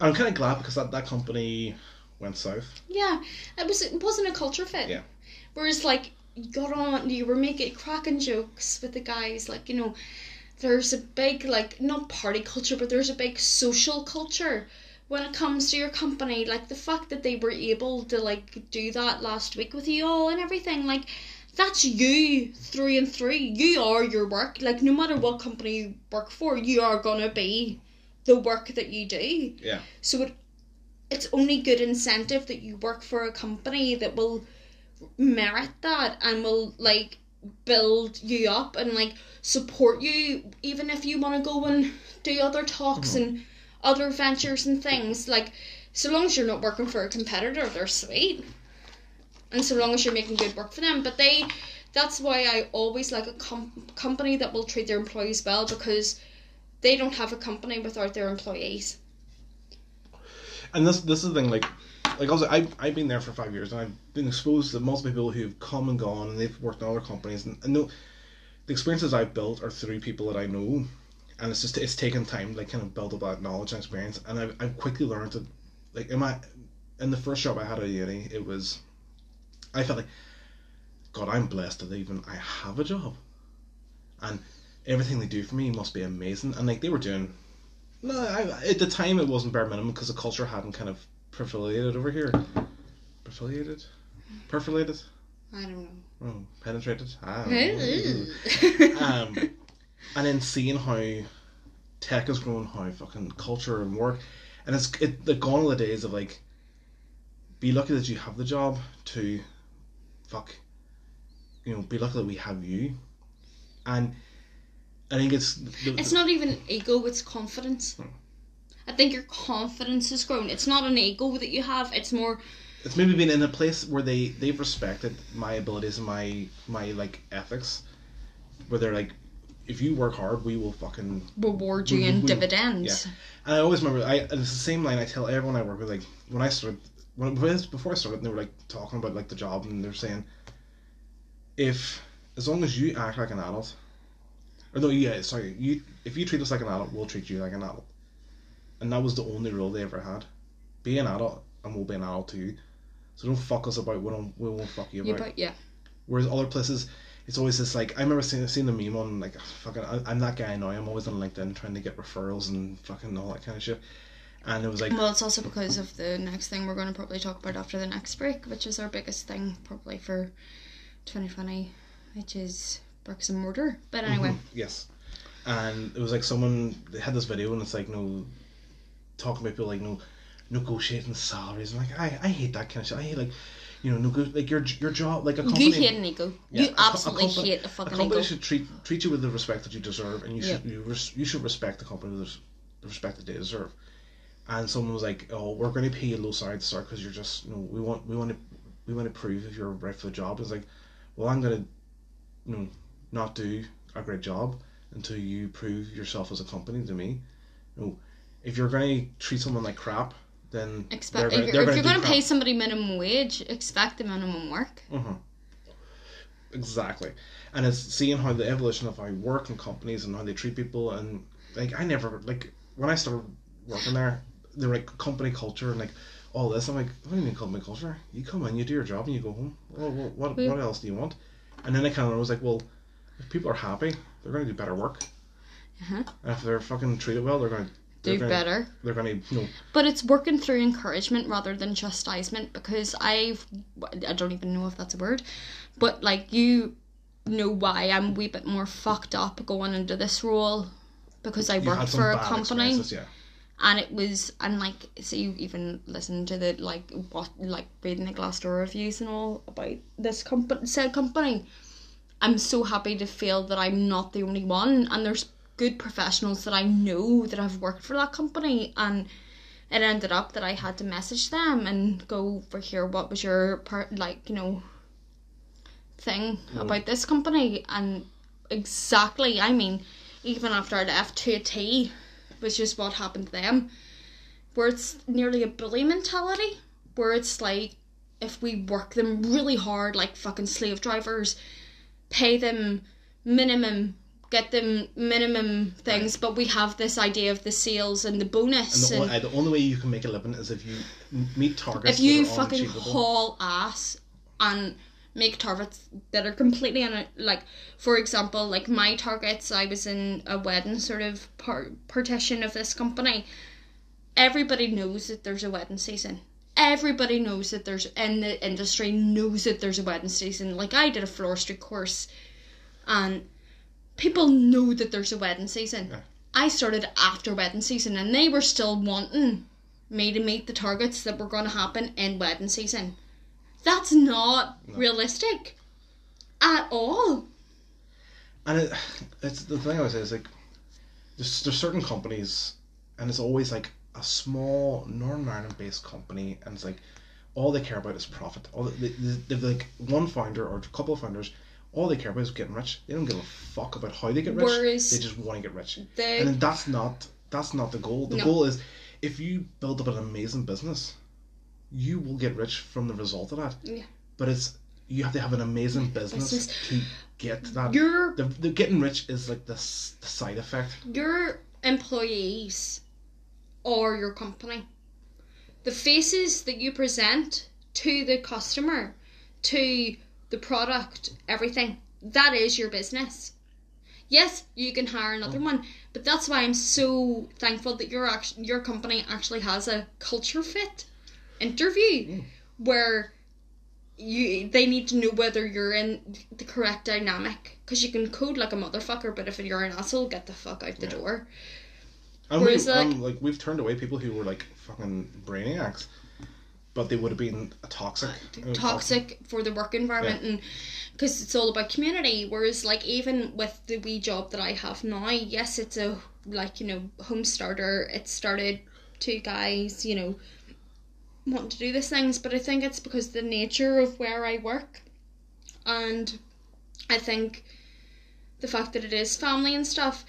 I'm kind of glad because that, that company went south. Yeah, it was. It wasn't a culture fit. Yeah. Whereas like you got on, you were making cracking jokes with the guys. Like you know, there's a big like not party culture, but there's a big social culture when it comes to your company. Like the fact that they were able to like do that last week with you all and everything. Like that's you through and through. You are your work. Like no matter what company you work for, you are gonna be the work that you do. Yeah. So it it's only good incentive that you work for a company that will merit that and will like build you up and like support you even if you want to go and do other talks mm-hmm. and other ventures and things like so long as you're not working for a competitor they're sweet. And so long as you're making good work for them. But they that's why i always like a com- company that will treat their employees well because they don't have a company without their employees. And this this is the thing like like also I I've been there for five years and I've been exposed to multiple people who've come and gone and they've worked in other companies. And I know the experiences I've built are through people that I know, and it's just it's taken time to like kind of build up that knowledge and experience and I've I've quickly learned to like in my in the first job I had at uni it was I felt like God I'm blessed that even I have a job, and everything they do for me must be amazing and like they were doing no, I, at the time it wasn't bare minimum because the culture hadn't kind of perfilated over here. Perfilated? Perfilated? I don't know. Oh, penetrated? I don't know. um, and then seeing how tech has grown, how fucking culture and work, and it's it, like gone are the days of like, be lucky that you have the job to, fuck, you know, be lucky that we have you, and I think it's the, It's not even ego, it's confidence. Hmm. I think your confidence has grown. It's not an ego that you have, it's more it's maybe been in a place where they they've respected my abilities and my my like ethics where they're like if you work hard we will fucking reward you We- in we- dividends. and i always remember i and it's the same line i tell everyone i work with like when i started when before i started they were like talking about like the job and they're saying if as long as you act like an adult or no yeah sorry you if you treat us like an adult we'll treat you like an adult. And that was the only rule they ever had. Be an adult and we'll be an adult to you so don't fuck us about we don't we won't fuck you Yeah, about but yeah. Whereas other places, it's always this like I remember seeing seeing the meme on like fucking I, I'm that guy now. I'm always on LinkedIn trying to get referrals and fucking all that kind of shit. And it was like Well, it's also because of the next thing we're going to probably talk about after the next break, which is our biggest thing probably for 2020, which is bricks and mortar. But mm-hmm. anyway, yes, and it was like someone they had this video and it's like no talking about people like no negotiating salaries and like I, I hate that kind of shit. I hate like you know nego- like your your job like a company. you hate an ego. Yeah, you a a absolutely company- hate a A company ego. should treat treat you with the respect that you deserve, and you should you, res, you should respect the company with the respect that they deserve. And someone was like, "Oh, we're going to pay you low salary to start because you're just you know we want we want to we want to prove if you're right for the job." It's like, well, I'm going to you know not do a great job until you prove yourself as a company to me. You know, if you're going to treat someone like crap, then Expect if gonna- you're, they're if you're going to pay somebody minimum wage, expect the minimum work. Mm-hmm. Exactly, and it's seeing how the evolution of how we work in companies and how they treat people, and like I never like when I started working there, they were like company culture and like all this. I'm like, what do you mean company culture? You come in, you do your job, and you go home. Well, what what, We- what else do you want? And then I kind of was like, well, if people are happy, they're going to do better work. Uh-huh. And if they're fucking treated well, they're going to Do gonna, better. They're going to you know But it's working through encouragement rather than chastisement because I've I don't even know if that's a word, but like you know why I'm a wee bit more fucked up going into this role because I worked for a company Yeah. and it was and like so you even listen to the like what like reading the Glassdoor reviews and all about this company said company. I'm so happy to feel that I'm not the only one and there's good professionals that I know that have worked for that company and it ended up that I had to message them and go for here what was your part like you know thing hmm. about this company? And exactly I mean even after I left to a T was just what happened to them. Where it's nearly a bully mentality where it's like if we work them really hard like fucking slave drivers pay them minimum get them minimum things but we have this idea of the sales and the bonus And and, the, uh, only, the only way you can make a living is if you meet targets. if you fucking haul ass and make targets that are completely on like for example like my targets i was in a wedding sort of par- partition of this company. Everybody knows that there's a wedding season. Everybody knows that there's in the industry knows that there's a wedding season. Like i did a floristry course and people know that there's a wedding season Yeah. i started after wedding season and they were still wanting me to meet the targets that were going to happen in wedding season that's not realistic at all And it, it's the thing I always say is like, there's there's certain companies, and it's always like a small Northern Ireland based company, and it's like all they care about is profit. All they, they, they've like one founder or a couple of founders. All they care about is getting rich. They don't give a fuck about how they get rich. Whereas they just want to get rich. the- and that's not that's not the goal. The No. goal is if you build up an amazing business, you will get rich from the result of that. Yeah. But it's you have to have an amazing business, Business. to get that. Your the, the getting rich is like the, the side effect. your employees or your company. The faces that you present to the customer, to the product, everything, that is your business. Yes, you can hire another one, but that's why I'm so thankful that your act- your company actually has a culture fit interview where you they need to know whether you're in the correct dynamic because you can code like a motherfucker, but if you're an asshole, get the fuck out the Yeah. door. And Whereas, we, like- um, like we've turned away people who were like fucking brainiacs, but they would have been a toxic. uh, toxic for the work environment and because it's all about community whereas like even with the wee job that i have now yes it's a like you know home starter it started two guys you know wanting to do these things but i think it's because the nature of where i work and i think the fact that it is family and stuff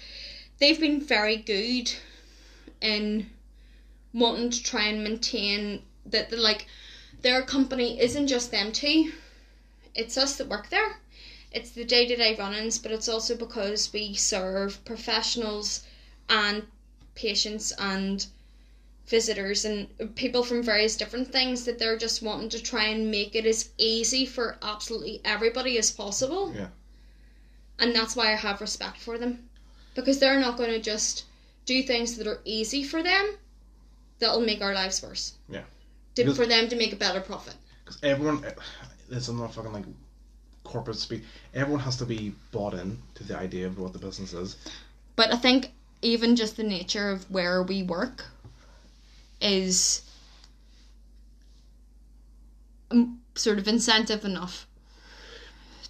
they've been very good in wanting to try and maintain that the like their company isn't just them two. It's us that work there. It's the day-to-day run-ins but it's also because we serve professionals and patients and visitors and people from various different things that they're just wanting to try and make it as easy for absolutely everybody as possible. Yeah. and that's why i have respect for them. Because they're not going to just do things that are easy for them. That'll make our lives worse. Yeah. To, Because- for them to make a better profit Because everyone, it's not fucking like corporate speak. Everyone has to be bought in to the idea of what the business is. But I think even just the nature of where we work is sort of incentive enough.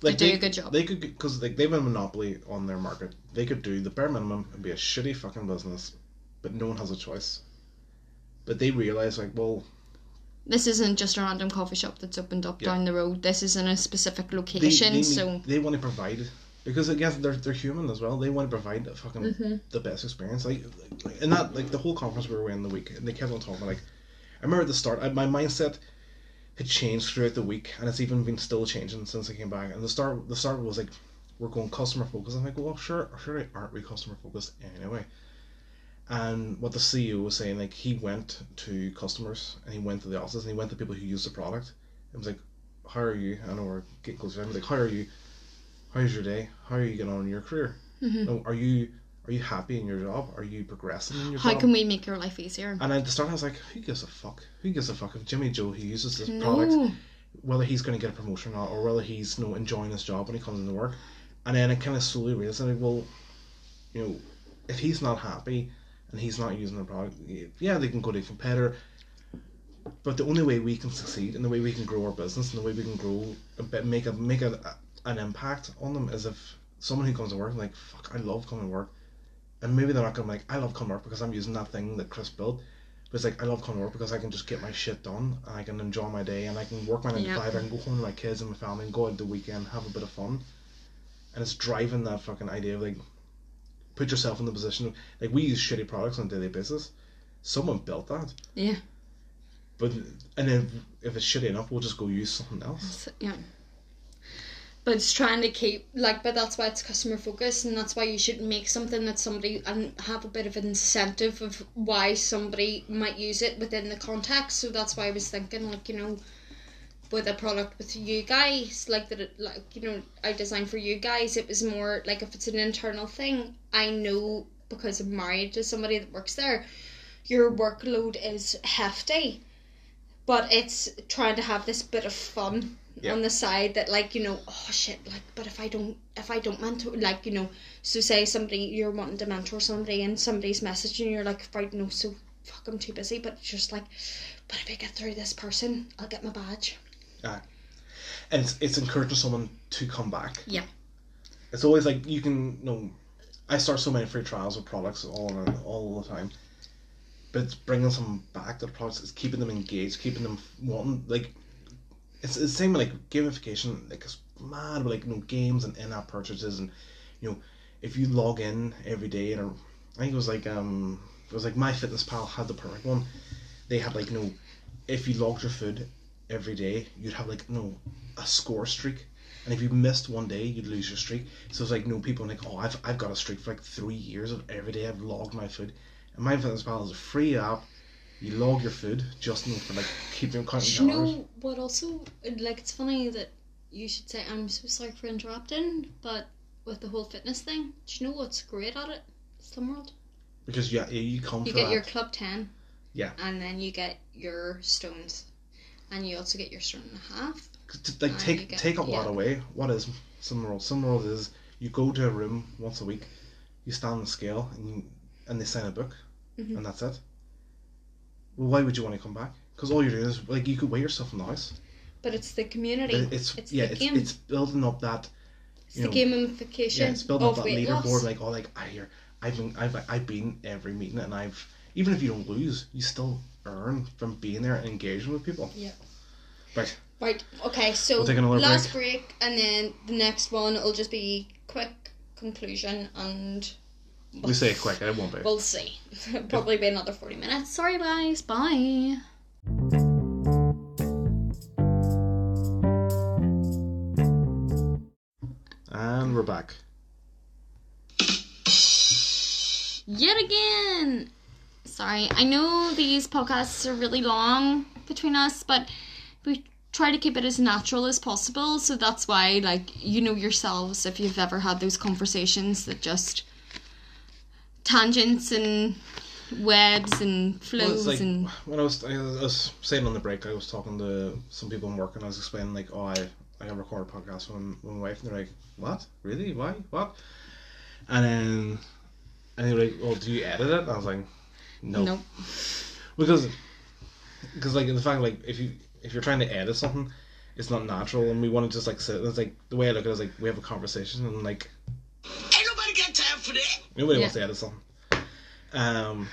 Like do they, a good job. They could because like they have a monopoly on their market. They could do the bare minimum and be a shitty fucking business, but no one has a choice. But they realize like, well, This isn't just a random coffee shop that's opened up Yeah. down the road. This is in a specific location, they, need- so they want to provide because I guess they're they're human as well. They want to provide a fucking Mm-hmm. the best experience. Like, like in that like the whole conference we were in the week, and they kept on talking like. I remember at the start, I, my mindset had changed throughout the week, and it's even been still changing since I came back. And the start, the start was like, we're going customer focused. I'm like, well, sure, sure, aren't we customer focused anyway? And what the CEO was saying, like, he went to customers and he went to the offices and he went to people who use the product. It was like, how are you? I know we're getting close to time. Like, how are you? How's your day? How are you getting on in your career? Mhm. No, are you are you happy in your job? Are you progressing in your how job? can we make your life easier? And at the start, I was like, who gives a fuck? Who gives a fuck if Jimmy Joe, who uses this product, whether he's going to get a promotion or not, or whether he's you know, enjoying his job when he comes into work? And then it kind of slowly realized, like, well, you know, if he's not happy and he's not using the product, yeah, they can go to a competitor. But the only way we can succeed and the way we can grow our business and the way we can grow, a bit, make a make a, an impact on them is if someone who comes to work and like, fuck, I love coming to work. And maybe they're not going to be like, I love coming to work because I'm using that thing that Chris built. But it's like, I love coming to work because I can just get my shit done and I can enjoy my day and I can work my 9 Yeah. to 5, I can go home to my kids and my family and go out the weekend, have a bit of fun. And it's driving that fucking idea of like, put yourself in the position of, like, we use shitty products on a daily basis. Someone built that. yeah, But, and then if it's shitty enough, we'll just go use something else. Yeah. But it's trying to keep like, but that's why it's customer focused, and that's why you should make something that somebody and have a bit of incentive of why somebody might use it within the context. So that's why I was thinking, like you know, with a product with you guys, like that, it, like you know, I designed for you guys. It was more like if it's an internal thing, I know because I'm married to somebody that works there, your workload is hefty but it's trying to have this bit of fun Yeah. on the side that like you know oh shit like but if i don't if i don't mentor like you know so say somebody you're wanting to mentor somebody and somebody's messaging you're like right no so fuck i'm too busy but just like but if i get through this person i'll get my badge And it's, it's encouraging someone to come back. yeah It's always like you can you know I start so many free trials of products all all the time, but it's bringing someone back to the products. It's keeping them engaged, keeping them wanting like. It's, it's the same with like gamification. Like it's mad with like you know games and in-app purchases and you know if you log in every day and I think it was like um it was like My Fitness Pal had the perfect one. They had like you know if you logged your food every day, you'd have like no a score streak. And if you missed one day, you'd lose your streak. So it's like no people like, oh, I've, I've got a streak for like three years of every day I've logged my food. And MyFitnessPal is a free app. You log your food just you know, for like keeping counting you calories. know what also like it's funny that you should say I'm so sorry for interrupting, but with the whole fitness thing, do you know what's great at it? Slimming World. Because yeah, you come You get that. your club ten. Yeah. And then you get your stones. And you also get your stone and a half. like take get- take a lot yeah. away. What is some rules? Some rules is you go to a room once a week, you stand on the scale, and you, and they sign a book, Mhm. and that's it. Well, why would you want to come back? Because all you're doing is like you could weigh yourself in the house. But it's the community. It- It's, It's yeah, it's it's building up that it's the know, gamification yeah, it's building up that leaderboard. loss. Like oh, like I hear I've been I've I've been every meeting, and I've even if you don't lose, you still earn from being there and engaging with people. Yeah. Right. Right. Okay. So We'll take another last break. and then the next one will just be quick conclusion, and We say it quick. It won't be. we'll see. Probably be another forty minutes. Sorry, guys. Bye. And we're back. Yet again. Sorry, I know these podcasts are really long between us, but we try to keep it as natural as possible. So that's why, like, you know yourselves if you've ever had those conversations that just tangents and webs and flows it's like and when I was I was saying on the break, I was talking to some people in work, and I was explaining like, oh, I I record a podcast with my, with my wife, and they're like, what? Really? Why? What? And then and they were like, well, do you edit it? And I was like, no, nope. because because like in the fact like if you if you're trying to edit something, it's not natural, and we want to just like sit. It's like the way I look at it is like we have a conversation, and like Ain't nobody got time for that. Nobody Yeah. wants to edit something. Um.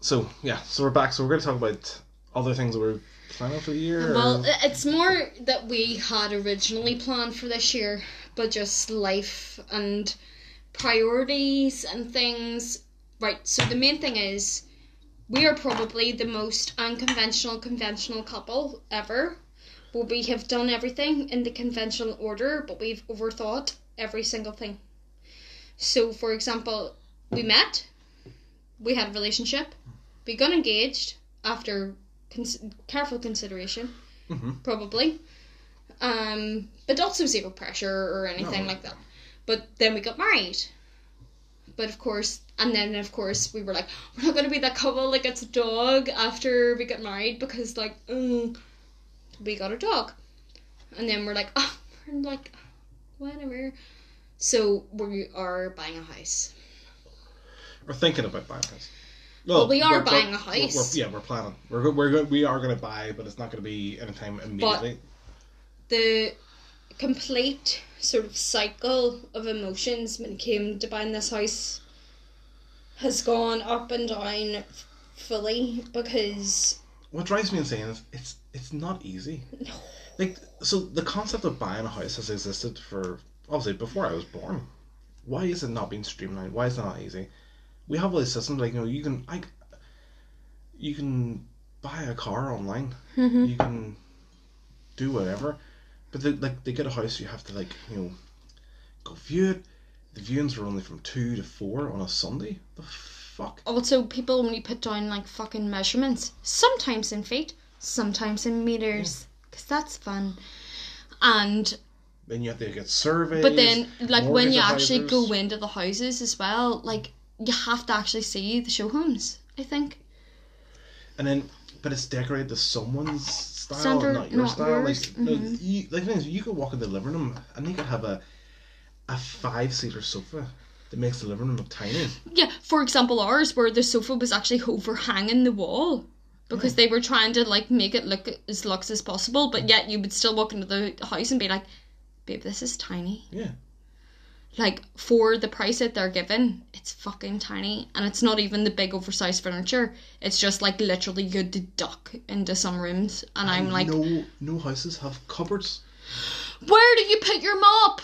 So yeah, so we're back. So we're going to talk about other things that we're planning for the year. Well, or- it's more that we had originally planned for this year, but just life and priorities and things. Right, so the main thing is we are probably the most unconventional conventional couple ever. Where we have done everything in the conventional order, but we've overthought every single thing. So, for example, we met, we had a relationship, we got engaged after cons- careful consideration, Mhm. probably. Um, but also zero pressure or anything No. like that. But then we got married. But of course, and then of course we were like, we're not gonna be that couple that gets a dog after we get married because like, mm, we got a dog, and then we're like, oh, we're like, whatever. So we are buying a house. we're thinking about buying a house. Well, we are we're- buying we're- a we're- house. we're- yeah, we're planning. We're we're we are going to buy, but it's not going to be anytime immediately. the complete sort of cycle of emotions when it came to buying this house has gone up and down fully because what drives me insane is it's it's not easy. Like so, the concept of buying a house has existed for obviously before I was born. Why is it not being streamlined? Why is it not easy? We have all these systems like you know you can I, you can buy a car online. Mm-hmm. You can do whatever, but the, like they get a house, you have to like you know go view it. The viewings are only from two to four on a Sunday. The fuck. also people only put down like fucking measurements sometimes in feet sometimes in meters because that's fun and Then you have to get surveys. but then like when you actually go into the houses as well like you have to actually see the show homes i think and then but it's decorated to someone's style, not your not style. yours. Like, no, Mhm. you, like the thing is, you could walk in the living room and you could have a a five seater sofa that makes the living room look tiny. Yeah, for example, ours where the sofa was actually overhanging the wall because they were trying to like make it look as luxe as possible, but yet you would still walk into the house and be like, "Babe, this is tiny." Yeah. Like for the price that they're given, it's fucking tiny, and it's not even the big oversized furniture. It's just like literally you had to duck into some rooms, and I'm like, no, no houses have cupboards. Where do you put your mop?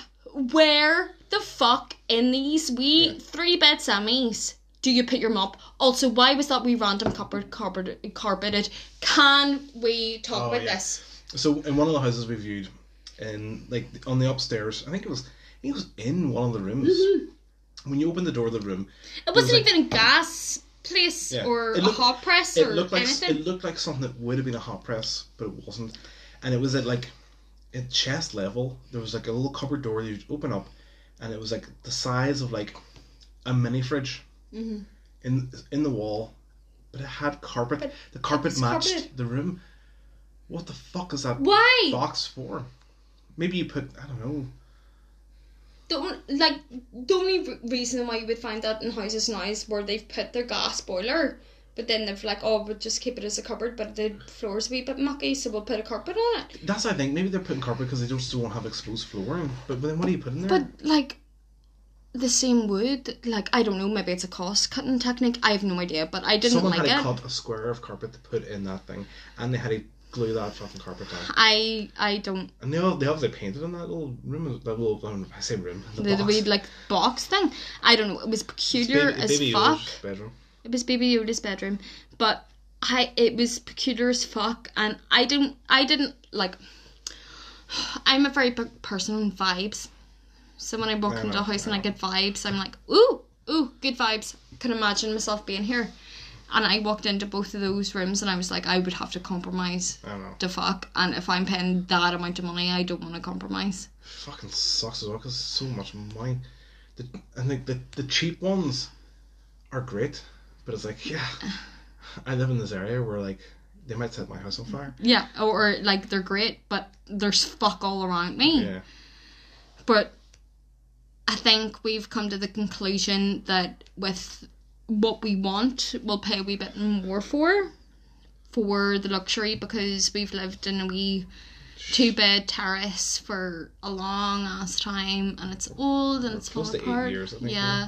Where the fuck in these wee Yeah. three bed semis do you put your mop? Also, why was that wee random cupboard carpet carpeted? Can we talk Oh, about yeah. this? So in one of the houses we viewed, in like on the upstairs, I think it was, It was in one of the rooms. When you open the door of the room, It wasn't like- even a gas place Yeah. or It a hot press it or looked like anything. it looked like something that would have been a hot press, but it wasn't. And it was at like at chest level. There was like a little cupboard door you'd open up, and it was like the size of like a mini fridge Mhm. in in the wall, but it had carpet. But the carpet matched carpeted. the room. What the fuck is that Why? box for? Maybe you put I don't know. The on- like the only re- reason why you would find that in houses now is where they've put their gas boiler, but then they've like, oh, we'll just keep it as a cupboard, but the floor's a wee bit mucky, so we'll put a carpet on it. That's I think maybe they're putting carpet because they just don't still have exposed flooring. But, but then what do you put in there? But like the same wood, like I don't know, maybe it's a cost cutting technique. I have no idea, but I didn't Someone like had it. to cut a square of carpet to put in that thing, and they had to glue that fucking carpet down. I I don't And they all they obviously painted in that little room, that little um, I say room, the, the, the wee like box thing. I don't know. It was peculiar baby, as baby fuck. Yoda's bedroom. It was Baby Yoda's bedroom, but I it was peculiar as fuck, and I didn't I didn't like. I'm a very big person on vibes, so when I walk I into know, a house I and I get vibes, I'm like, ooh, ooh, good vibes. Can imagine myself being here, and I walked into both of those rooms and I was like, I would have to compromise I don't know. the fuck, and if I'm paying that amount of money, I don't want to compromise. Fucking sucks as well because so much money. The, and the, the the cheap ones are great, but it's like yeah, I live in this area where like they might set my house on fire. Yeah, or, or like they're great, but there's fuck all around me. Yeah, But I think we've come to the conclusion that with what we want, we'll pay a wee bit more for for the luxury because we've lived in a wee two bed terrace for a long ass time and it's old and it's close falling apart. years, I think, yeah.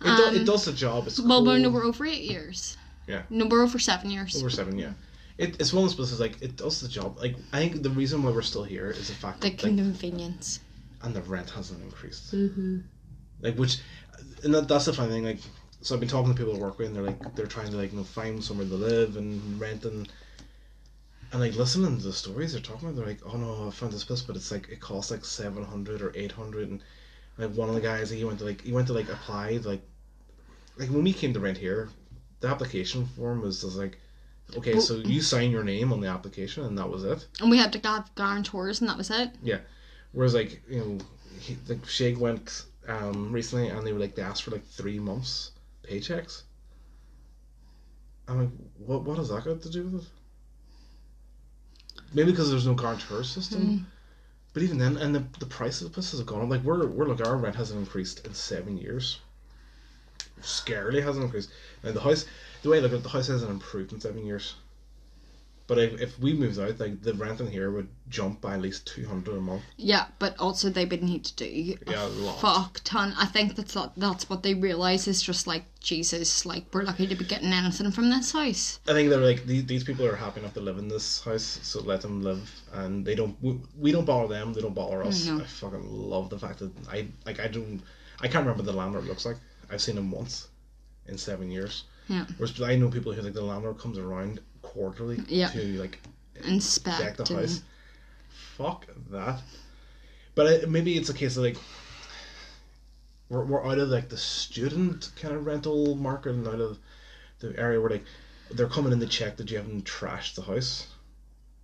it, do, Um, it does the job. It's Well, we're, cool. no, we're over eight years. Yeah. No, we're over seven years. Over seven, yeah. It, it's one of those places like it does the job. Like I think the reason why we're still here is the fact the that like, convenience. and the rent hasn't increased. Mm-hmm. Like which, and that, that's the funny thing. Like so, I've been talking to people I work with, and they're like they're trying to like you know find somewhere to live and rent and and like listening to the stories they're talking about. They're like, oh no, I found this place, but it's like it costs like seven hundred or eight hundred, and like one of the guys he went to like he went to like apply like like when we came to rent here, the application form was just like. Okay, Well- so you sign your name on the application and that was it. And we had to have guarantors and that was it. Yeah, whereas like you know, he, like Shake went um recently and they were like they asked for like three months paychecks. I'm like, what what has that got to do with it? Maybe because there's no guarantor system. Mm. But even then, and the, the price of the places have gone up. Like we're we're like our rent hasn't increased in seven years. Scarily hasn't increased. And the house, the way I look at it, the house hasn't improved in seven years. But if, if we moved out, like the rent in here would jump by at least two hundred a month. Yeah, but also they would need to do Yeah, a lot. fuck ton. I think that's not, that's what they realise is just like Jesus, like we're lucky to be getting anything from this house. I think they're like these, these people are happy enough to live in this house, so let them live, and they don't. We, we don't bother them. They don't bother us. No. I fucking love the fact that I like. I don't. I can't remember the landlord looks like. I've seen him once in seven years. Yeah. Whereas I know people who like the landlord comes around quarterly Yeah. to like Inspect the and- house. Fuck that. But it, maybe it's a case of like we're, we're out of like the student kind of rental market and out of the area where like they're coming in to check that you haven't trashed the house.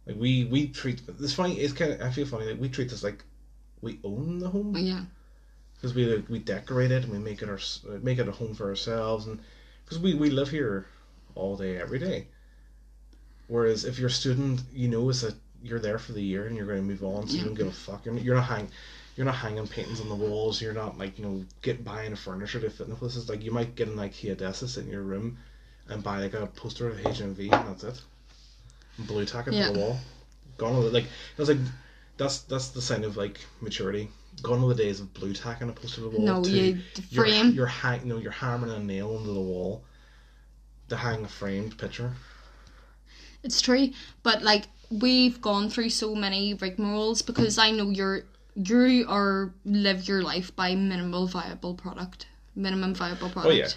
Like we we treat this funny. It's kind of I feel funny. Like we treat this like we own the home Yeah. because we like, we decorate it and we make it our make it a home for ourselves and because we, we live here all day every day. Whereas if you're a student, you know is that you're there for the year and you're going to move on, so you don't give a fuck. You're, you're not hang, you're not hanging paintings on the walls. You're not like you know get buying a furniture to fit in the places. Like you might get an IKEA desk sit in your room and buy like a poster of HMV and that's it. And blue tack it Yeah. to the wall. Gone with it. Like that's like that's that's the sign of like maturity. Gone are the days of blue tacking a poster to the wall. No, to you you're, frame. You're hang, no, you're hammering a nail into the wall to hang a framed picture. It's true, but like we've gone through so many rigmaroles because I know you're you are live your life by minimal viable product, minimum viable product. Oh, yeah.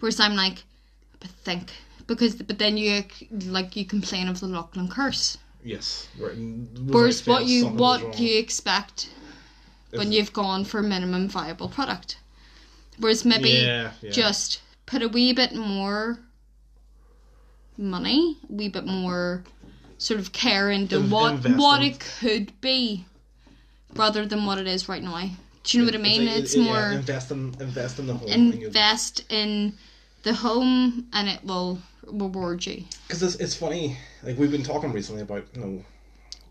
Whereas I'm like, but think because but then you like you complain of the Laughlin curse. Yes. Where- Whereas what you what do you expect when you've gone for minimum viable product? Whereas maybe Yeah, yeah. just put a wee bit more money, a wee bit more sort of care into In- what investment. what it could be, rather than what it is right now. Do you know what I mean? like- It's yeah, more invest in invest in the home. and invest in the home, and it will reward you. because it's, it's funny like we've been talking recently about you know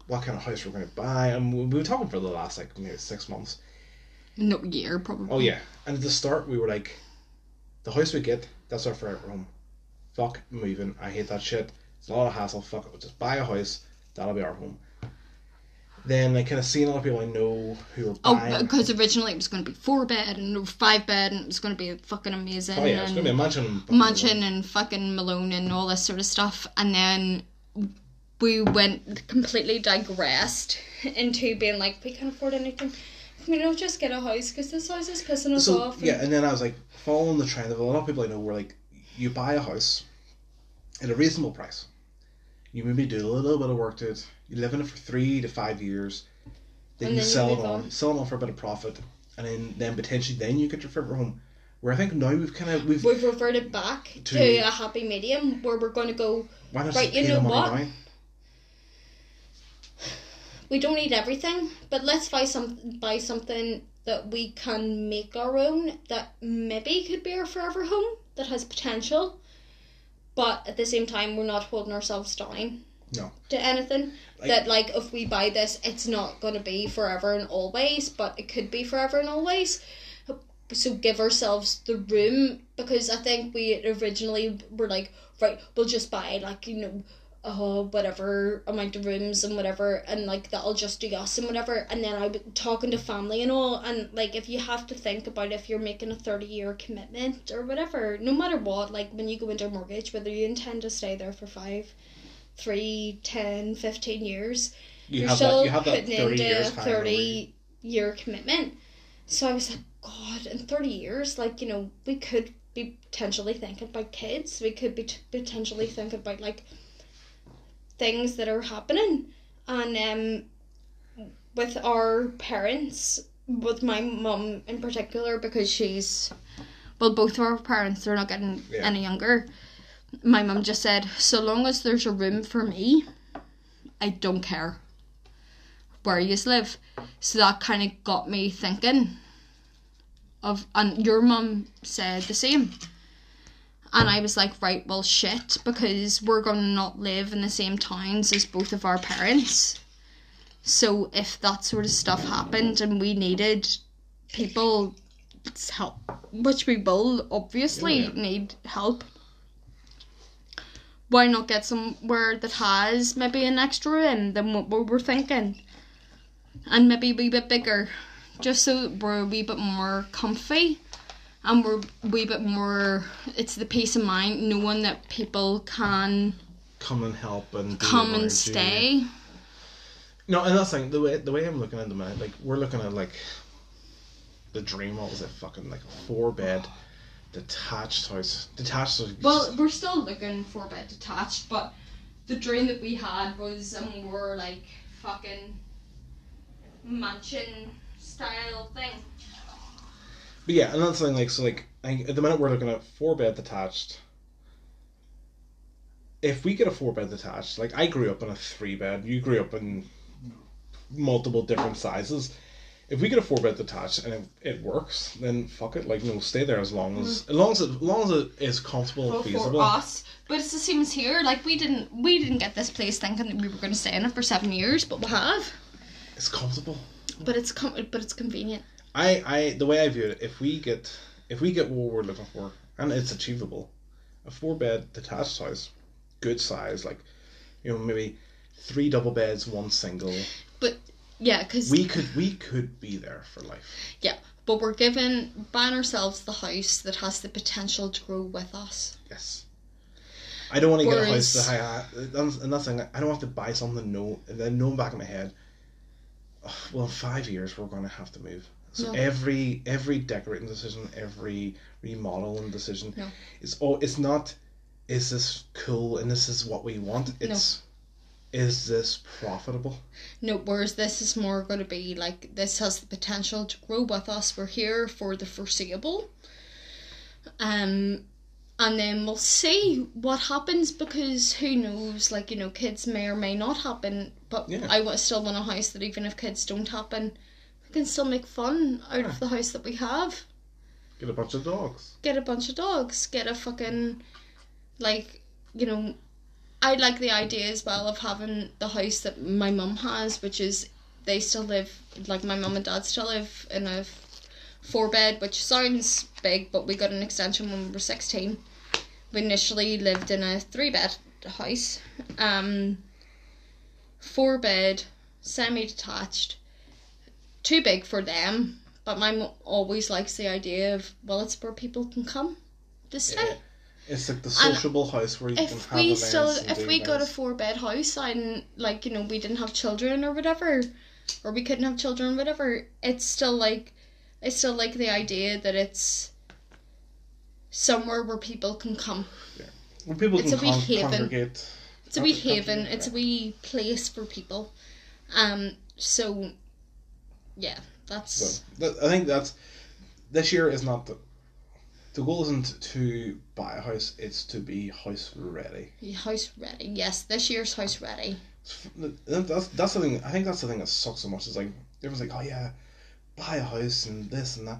what kind of house we're going to buy and we- we've been talking for the last like maybe six months No year probably. oh yeah and at the start we were like the house we get that's our forever home fuck moving i hate that shit it's a lot of hassle fuck it we'll just buy a house that'll be our home then I kind of seen a lot of people I know who are Oh, buying. because originally it was going to be four bed and five bed, and it was going to be fucking amazing. oh yeah, it's and gonna be a mansion. mansion and fucking Malone and all this sort of stuff, and then we went completely digressed into being like, we can't afford anything. Can we not just get a house because this house is pissing us So off? and- yeah, and then I was like following the trend of a lot of people I know were like, you buy a house at a reasonable price. You maybe do a little bit of work to it. You live in it for three to five years. Then you then you sell it on, on. sell it on for a bit of profit, and then then potentially then you get your favorite home. Where I think now we've kind of we've We've reverted back to, To- a happy medium where we're going to go. why not right, you know what? now? We don't need everything, but let's buy some buy something that we can make our own that maybe could be our forever home that has potential, but at the same time we're not holding ourselves down. No. To anything Like- that like if we buy this, it's not going to be forever and always, but it could be forever and always. So give ourselves the room because I think we originally were like, right, we'll just buy like you know, uh, whatever amount of rooms and whatever, and like that'll just do us and whatever. And then I was talking to family and all, and like if you have to think about if you're making a thirty year commitment or whatever, no matter what, like when you go into a mortgage, whether you intend to stay there for five, three, ten, fifteen years, You are have still that. You putting into a time. thirty year commitment. So I was like, God, in thirty years, like you know, we could be potentially thinking about kids. We could be t- potentially thinking about like things that are happening, and um, with our parents, with my mum in particular, because she's, well, both of our parents they're not getting Yeah. any younger. My mum just said, so long as there's a room for me, I don't care where you live. So that kind of got me thinking of, and your mum said the same. And I was like, right, well, shit, because we're going to not live in the same towns as both of our parents. So if that sort of stuff happened and we needed people help, which we will obviously Oh, yeah. need help, why not get somewhere that has maybe an extra room than what we were thinking? And maybe a wee bit bigger, just so we're a wee bit more comfy and we're a wee bit more. It's the peace of mind knowing that people can come and help and come and you. stay. No, and that's like the way the way I'm looking at the minute, like we're looking at like the dream. What was it? Fucking like a four bed detached house. Detached house. Well, we're still looking for a bit detached, but the dream that we had was a more like fucking mansion style thing. But yeah, and that's the thing. Like so, like I, at the minute we're looking at four bed detached. If we get a four bed detached, like I grew up in a three bed, you grew up in multiple different sizes. If we get a four bed detached and it, it works, then fuck it. Like no, stay there as long as mm-hmm. as long as it, as long as it is comfortable and Well, feasible. for us, but it's the same as here. Like we didn't we didn't get this place thinking that we were going to stay in it for seven years, but we have. It's comfortable. But it's com- but it's convenient. I, I the way I view it, if we get if we get what we're looking for and it's achievable, a four bed detached house, good size, like you know maybe three double beds, one single. But yeah, because We could we could be there for life. yeah, but we're given buying ourselves the house that has the potential to grow with us. Yes. I don't want to get a house that I that's and thing. I don't have to buy something no then know back in my head. "Oh, well, in five years we're going to have to move. So No. every every decorating decision, every remodeling decision. No. It's oh, it's not. Is this cool and this is what we want? It's is this profitable? No, whereas this is more going to be like this has the potential to grow with us. We're here for the foreseeable. Um, and then we'll see what happens because who knows? Like you know, kids may or may not happen. But Yeah. I still want a house that even if kids don't happen, can still make fun out of the house that we have. Get a bunch of dogs. Get a bunch of dogs. Get a fucking like you know. I like the idea as well of having the house that my mum has, which is they still live like my mum and dad still live in a four bed, which sounds big, but we got an extension when we were sixteen. We initially lived in a three bed house, um, four bed, semi detached, too big for them. But my mum always likes the idea of well, it's where people can come to stay Yeah. It's like the sociable house where you can if have we events still and if we got a four bed house and like you know we didn't have children or whatever or we couldn't have children or whatever it's still like I still like the idea that it's somewhere where people can come Yeah, where people it's can a wee con- haven. congregate. it's a wee haven it's a wee place for people um so yeah that's So that, I think that's this year is not the the goal isn't to buy a house; it's to be house ready. house ready yes this year's house ready That's that's the thing. I think that's the thing that sucks so much. Is like everyone's like, oh yeah, buy a house and this and that.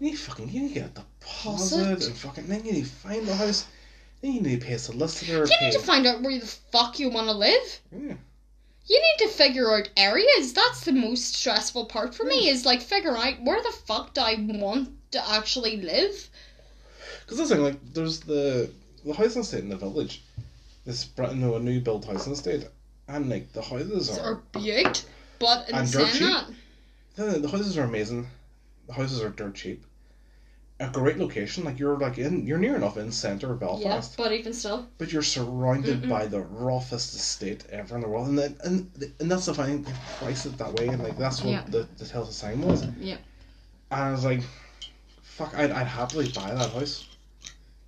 You need fucking you need to get a deposit Deposit? and fucking then you need to find the house. Then you need to pay a solicitor. you pay, need to find out where the fuck you want to live yeah. You need to figure out areas. That's the most stressful part for me. Is like figure out where the fuck do I want to actually live. Because that's the thing, like there's the the housing estate in the village. This brand new, a new built housing estate, and like the houses Or are beaut. But in And dirt cheap. that, the, the houses are amazing. The houses are dirt cheap. A great location, like you're like in you're near enough in centre of yeah. Belfast, But even still, but you're surrounded Mm-mm. by the roughest estate ever in the world, and then and and that's the fine. They price it that way, and like that's what Yeah. the the tell the sign was. Yeah. And I was like, fuck, I'd I'd happily buy that house,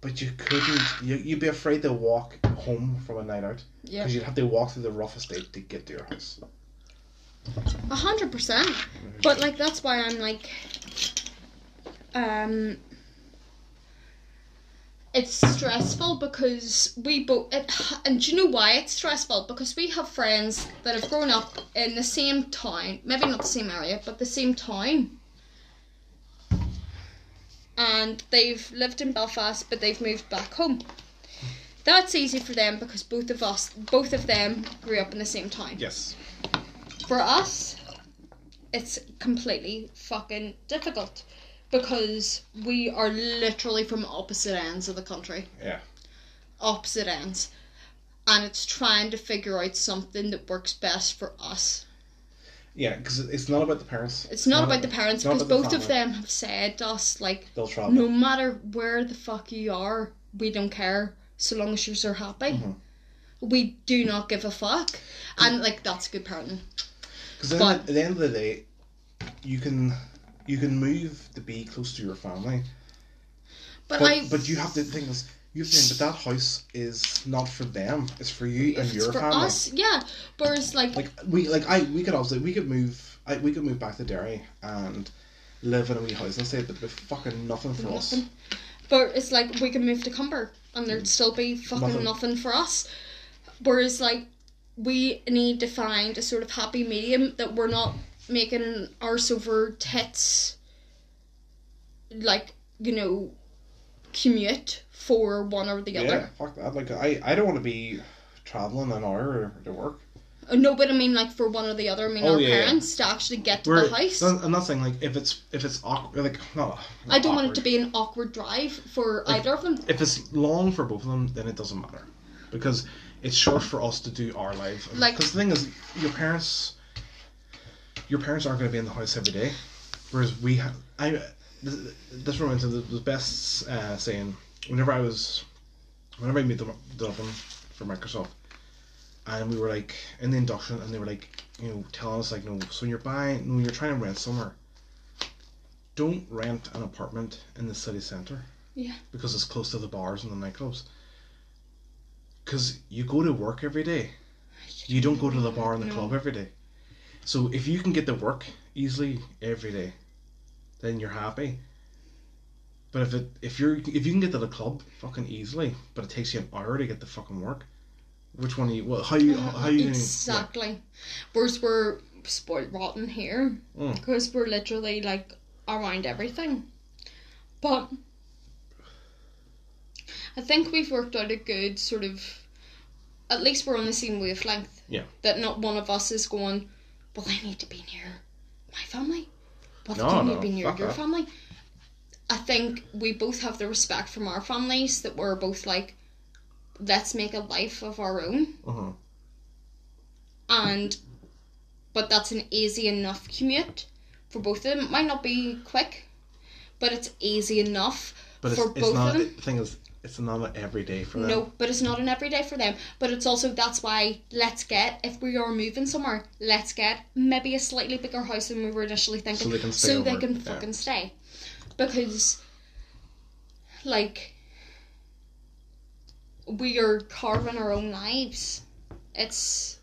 but you couldn't. You you'd be afraid to walk home from a night out yeah, because you'd have to walk through the rough estate to get to your house. a hundred percent. Mm-hmm. But like that's why I'm like, um. It's stressful because we both, it, and do you know why it's stressful? Because we have friends that have grown up in the same town, maybe not the same area, but the same town. And they've lived in Belfast, but they've moved back home. That's easy for them because both of us, both of them, grew up in the same town. Yes. For us, it's completely fucking difficult because we are literally from opposite ends of the country. Yeah. Opposite ends. And it's trying to figure out something that works best for us. Yeah, because it's not about the parents. It's not about the parents because about the both of them have said to us, like, They'll travel. no matter where the fuck you are, we don't care so long as you're happy. Mhm. We do not give a fuck. And, like, that's a good parenting. Because at the end of the day, you can you can move to be close to your family, But, but I. but you have to think this. You to think that that house is not for them. It's for you and it's your for family. us, yeah. Whereas, like, Like we like I we could obviously we could move I, we could move back to Derry and live in a wee house and say but with fucking nothing for us. But it's like we can move to Comber and there'd still be fucking Nothing. nothing. for us. Whereas like we need to find a sort of happy medium that we're not making an arse over tits like, you know, commute for one or the Yeah, other. fuck that. Like I I don't want to be traveling an hour to work. Uh, No, but I mean like for one or the other. I mean Oh, our yeah, yeah. parents to actually get to We're, the house. I'm not saying like if it's if it's awkward like no. I don't want it to be an awkward drive for Like- either of them. If it's long for both of them, then it doesn't matter, because it's short for us to do our life. Like- because the thing is, your parents, your parents aren't going to be in the house every day, whereas we have. I this, this reminds me of the, the best uh, saying. Whenever I was, whenever I moved the Dublin for Microsoft, and we were like in the induction, and they were like, you know, telling us like, no, so when you're buying, when you're trying to rent somewhere, don't rent an apartment in the city centre Yeah. Because it's close to the bars and the nightclubs. Because you go to work every day. You don't go to the bar and the No. club every day. So if you can get to work easily every day, then you're happy. But if it if you're if you can get to the club fucking easily, but it takes you an hour to get to fucking work, which one are you? Well, how you how you? exactly. Whereas we're spoiled rotten here Mm. because we're literally like around everything. But I think we've worked out a good sort of. At least we're on the same wavelength. Yeah. That not one of us is going. Well, I need to be near my family. Well, No, you need no, to be near your that. family. I think we both have the respect from our families that we're both like, let's make a life of our own Uh-huh. and but that's an easy enough commute for both of them. It might not be quick, but it's easy enough But for it's both not. of The them. thing is, it's not an everyday for them. No, but it's not an everyday for them. But it's also that's why let's get if we are moving somewhere, let's get maybe a slightly bigger house than we were initially thinking, So they can stay so they can fucking stay, because like we are carving our own lives. It's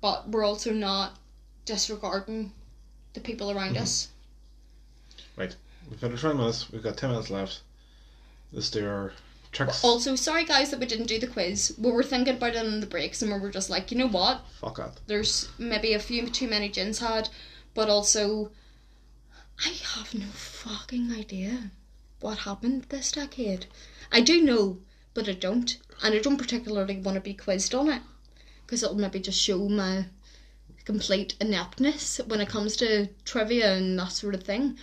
but we're also not disregarding the people around Mm-hmm. us. Right. We've got 20 minutes. We've got 10 minutes left. Let's do our tricks. Also, sorry guys that we didn't do the quiz. We were thinking about it in the breaks and we were just like, you know what? Fuck that. There's maybe a few too many gins had, but also I have no fucking idea what happened this decade. I do know, but I don't. And I don't particularly want to be quizzed on it. Because it'll maybe just show my complete ineptness when it comes to trivia and that sort of thing.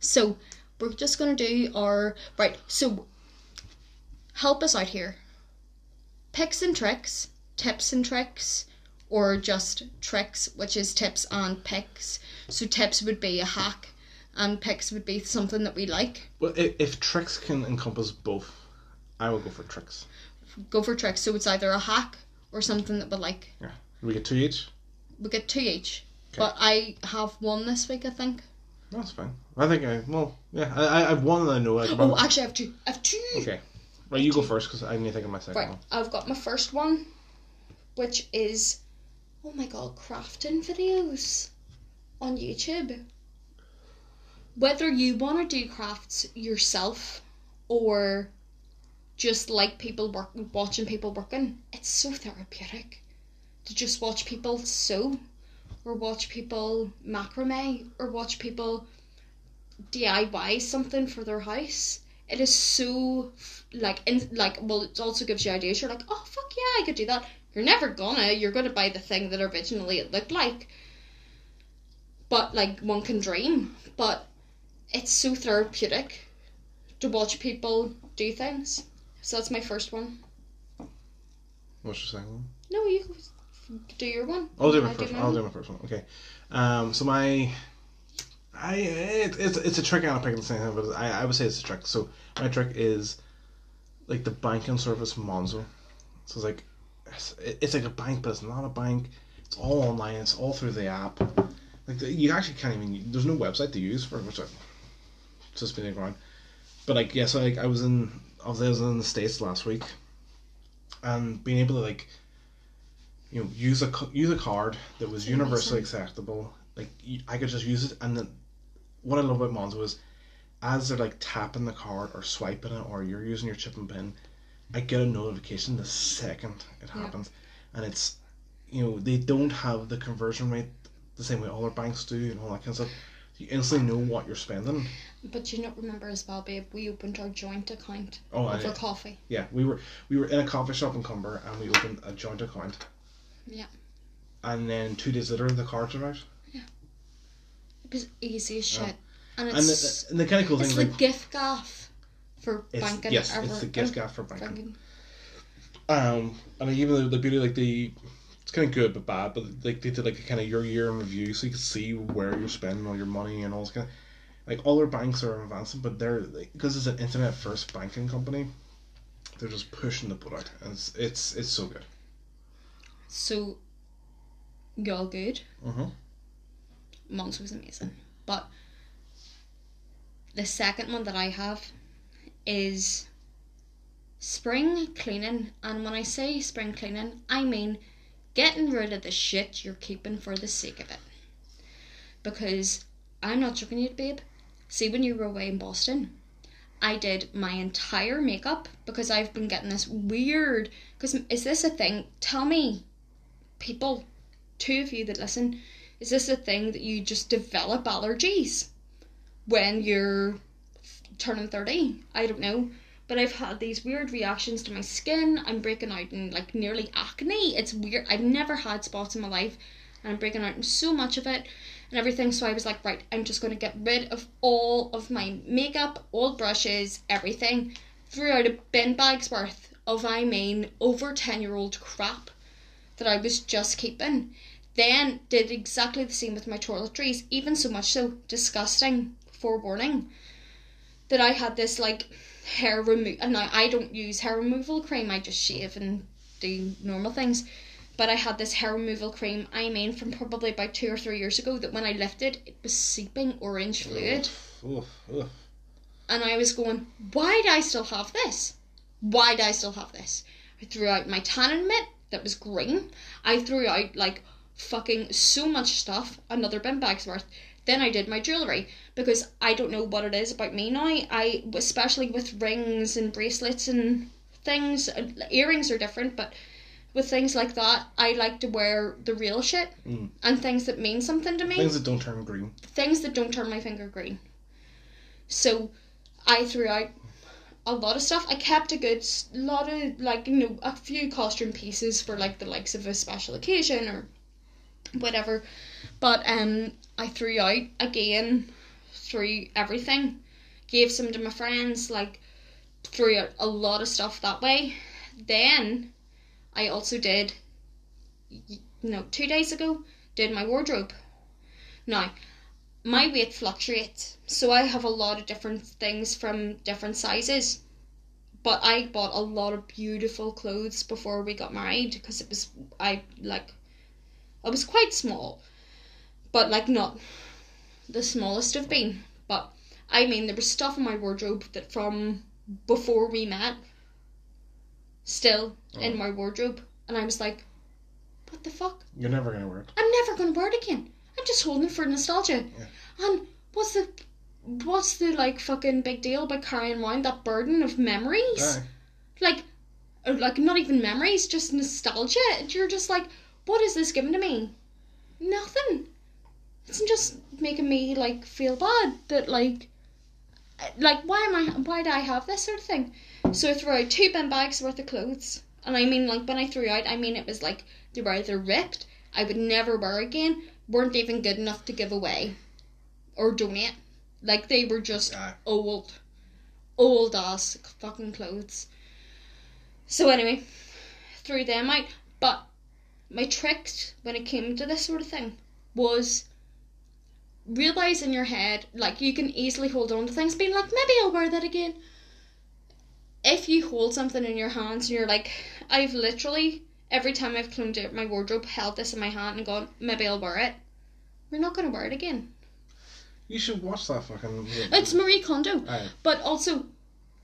So we're just gonna do our right, so help us out here. Picks and tricks, tips and tricks, or just tricks, which is tips and picks. So tips would be a hack, and picks would be something that we like. Well, if, if tricks can encompass both, I will go for tricks. Go for tricks. So it's either a hack or something that we like. Yeah. We get two each? We get two each. Okay. But I have one this week, I think. That's fine. I think I, well, yeah, I, I, I've one that I know. Oh, actually, I have two. I have two. Okay. Right, you go first because I need to think of my second Right, one. I've got my first one, which is, oh my god, crafting videos on YouTube. Whether you want to do crafts yourself or just like people work, watching people working, it's so therapeutic to just watch people sew, or watch people macrame, or watch people DIY something for their house. It is so like in like well it also gives you ideas. You're like, oh fuck yeah, I could do that. You're never gonna. You're gonna buy the thing that originally it looked like. But like one can dream. But it's so therapeutic to watch people do things. So that's my first one. What's your second one? No, you do your one. I'll do my I first one. I'll do my first one. Okay. Um, so my, I it, it's it's a trick I don't pick the same thing, but I, I would say it's a trick. So my trick is, like the banking service Monzo. So it's like, it's, it's like a bank, but it's not a bank. It's all online. It's all through the app. Like the, you actually can't even. There's no website to use for which I just been around. But like yeah, so like I was in was, I was in the states last week, and being able to like you know use a use a card that was universally acceptable. Like I could just use it, and then what I love about Monzo is as they're like tapping the card or swiping it, or you're using your chip and pin, I get a notification the second it Yeah. happens, and it's you know they don't have the conversion rate the same way other banks do and all that kind of stuff. You instantly know what you're spending. But you not remember as well, babe. We opened our joint account Oh, over coffee. yeah, we were we were in a coffee shop in Comber and we opened a joint account. Yeah. And then two days later, the cards are out. Yeah. It was easy as shit, and And it's the, and the kind of cool it's thing, the like, giffgaff for banking. yes, it's the giffgaff for banking. banking. Um, and even the, the beauty, like the, it's kind of good but bad, but like they did like a kind of your year in review, so you can see where you're spending all your money and all this kind of, like all their banks are advancing, but they're because it's an internet first banking company, they're just pushing the product, and it's it's it's so good. So, y'all good. Mhm. Monzo was amazing, but the second one that I have is spring cleaning. And when I say spring cleaning, I mean getting rid of the shit you're keeping for the sake of it. Because I'm not joking you, babe. See, when you were away in Boston, I did my entire makeup because I've been getting this weird. Because is this a thing? Tell me, people, two of you that listen, is this a thing that you just develop allergies when you're turning 30? I don't know. But I've had these weird reactions to my skin. I'm breaking out in like nearly acne. It's weird. I've never had spots in my life, and I'm breaking out in so much of it and everything. So I was like, right, I'm just going to get rid of all of my makeup, old brushes, everything. Threw out a bin bag's worth of, I mean, over 10 year old crap that I was just keeping. Then did exactly the same with my toiletries, even so much so disgusting forewarning that I had this like hair remove and now I don't use hair removal cream, I just shave and do normal things. But I had this hair removal cream, I mean from probably about two or three years ago that when I lifted it was seeping orange fluid. Oof, oof. And I was going, Why do I still have this? Why do I still have this? I threw out my tanning mitt that was green. I threw out like fucking so much stuff, another bin bag's worth. Then I did my jewellery because I don't know what it is about me now. I especially with rings and bracelets and things. uh, Earrings are different, but with things like that, I like to wear the real shit Mm. and things that mean something to me Things that don't turn green. things that don't turn my finger green. So I threw out a lot of stuff. I kept a good lot of like you know a few costume pieces for like the likes of a special occasion or whatever. But um I threw out again through everything. Gave some to my friends, like threw out a lot of stuff that way. Then I also did y- no, two days ago, did my wardrobe. Now, my weight fluctuates, so I have a lot of different things from different sizes. But I bought a lot of beautiful clothes before we got married because it was I like I was quite small, but like not the smallest have been. But I mean, there was stuff in my wardrobe that from before we met, still in Oh. my wardrobe, and I was like, what the fuck? You're never gonna wear it. I'm never gonna wear it again. I'm just holding it for nostalgia. And what's the what's the like fucking big deal about carrying around that burden of memories? Aye. Like uh, like not even memories, just nostalgia. You're just like, what is this giving to me? Nothing. It's just making me like feel bad that like uh, like why am I why do I have this sort of thing? So I threw out two bin bags worth of clothes. And I mean like when I threw out I mean it was like they were either ripped, I would never wear again, weren't even good enough to give away or donate. Like they were just Aye. old. Old ass fucking clothes. So anyway, threw them out. But my trick when it came to this sort of thing was realize in your head, like you can easily hold on to things, being like, maybe I'll wear that again. If you hold something in your hands and you're like, I've literally every time I've cleaned out my wardrobe, held this in my hand and gone, maybe I'll wear it. We're not gonna wear it again. You should watch that fucking. It's Marie Kondo. Aye. But also,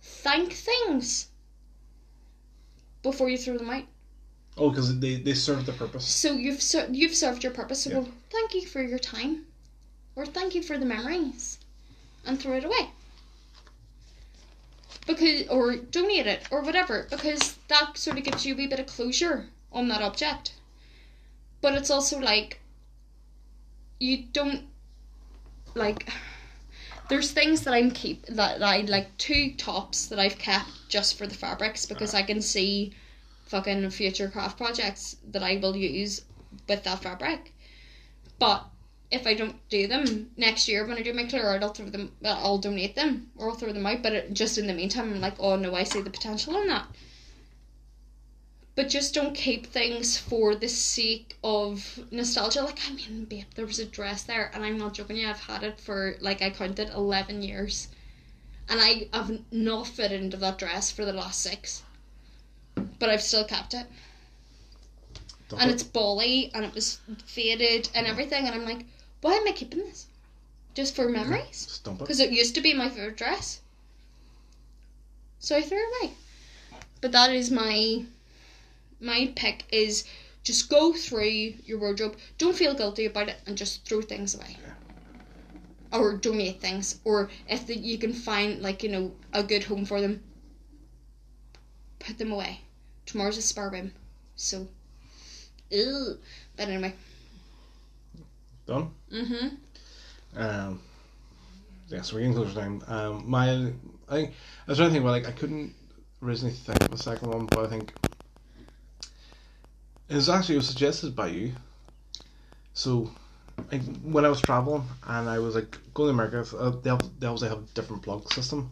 thank things before you throw them out. Oh, because they they serve the purpose. So you've ser- you've served your purpose. So Yeah. go, thank you for your time, or thank you for the memories, and throw it away. Because or donate it or whatever. Because that sort of gives you a wee bit of closure on that object. But it's also like you don't like. There's things that I'm keep that I like two tops that I've kept just for the fabrics because I uh-huh. can see fucking future craft projects that I will use with that fabric. But if I don't do them next year when I do my clear out, I'll throw them. Uh, I'll donate them or I'll throw them out. But it, just in the meantime, I'm like, oh no, I see the potential in that. But just don't keep things for the sake of nostalgia. Like I mean, babe, there was a dress there, and I'm not joking you. I've had it for like I counted eleven years, and I have not fit into that dress for the last six. But I've still kept it and it's bally and it was faded and everything and I'm like, why am I keeping this? Just for memories? Stump it. Because it used to be my favorite dress. So I threw it away. But that is my my pick is just go through your wardrobe. Don't feel guilty about it and just throw things away. Or donate things. Or if the, you can find like, you know, a good home for them, put them away. Tomorrow's a spare room. So Ew. But anyway. Done. Mhm. Um, yeah, so we're getting closer time. Um, my, I think I was trying to think. Well, like I couldn't originally think of a second one, but I think it was actually it was suggested by you. So, like when I was traveling and I was like going to America, uh, they have, they obviously have a different plug system.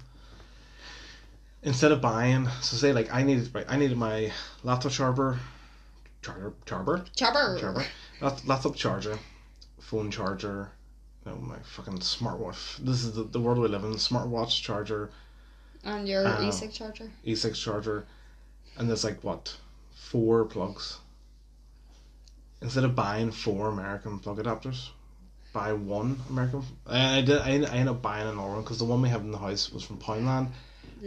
Instead of buying, so say like I needed right, I needed my laptop charger, charger, charger, charger, lap- laptop charger, phone charger, you know, my fucking smartwatch. This is the, the world we live in. Smartwatch charger, And your Uh, e-cig charger. e-cig charger, and there's like what four plugs. Instead of buying four American plug adapters, buy one American. I, I did. I, I ended up buying another one because the one we have in the house was from Poundland.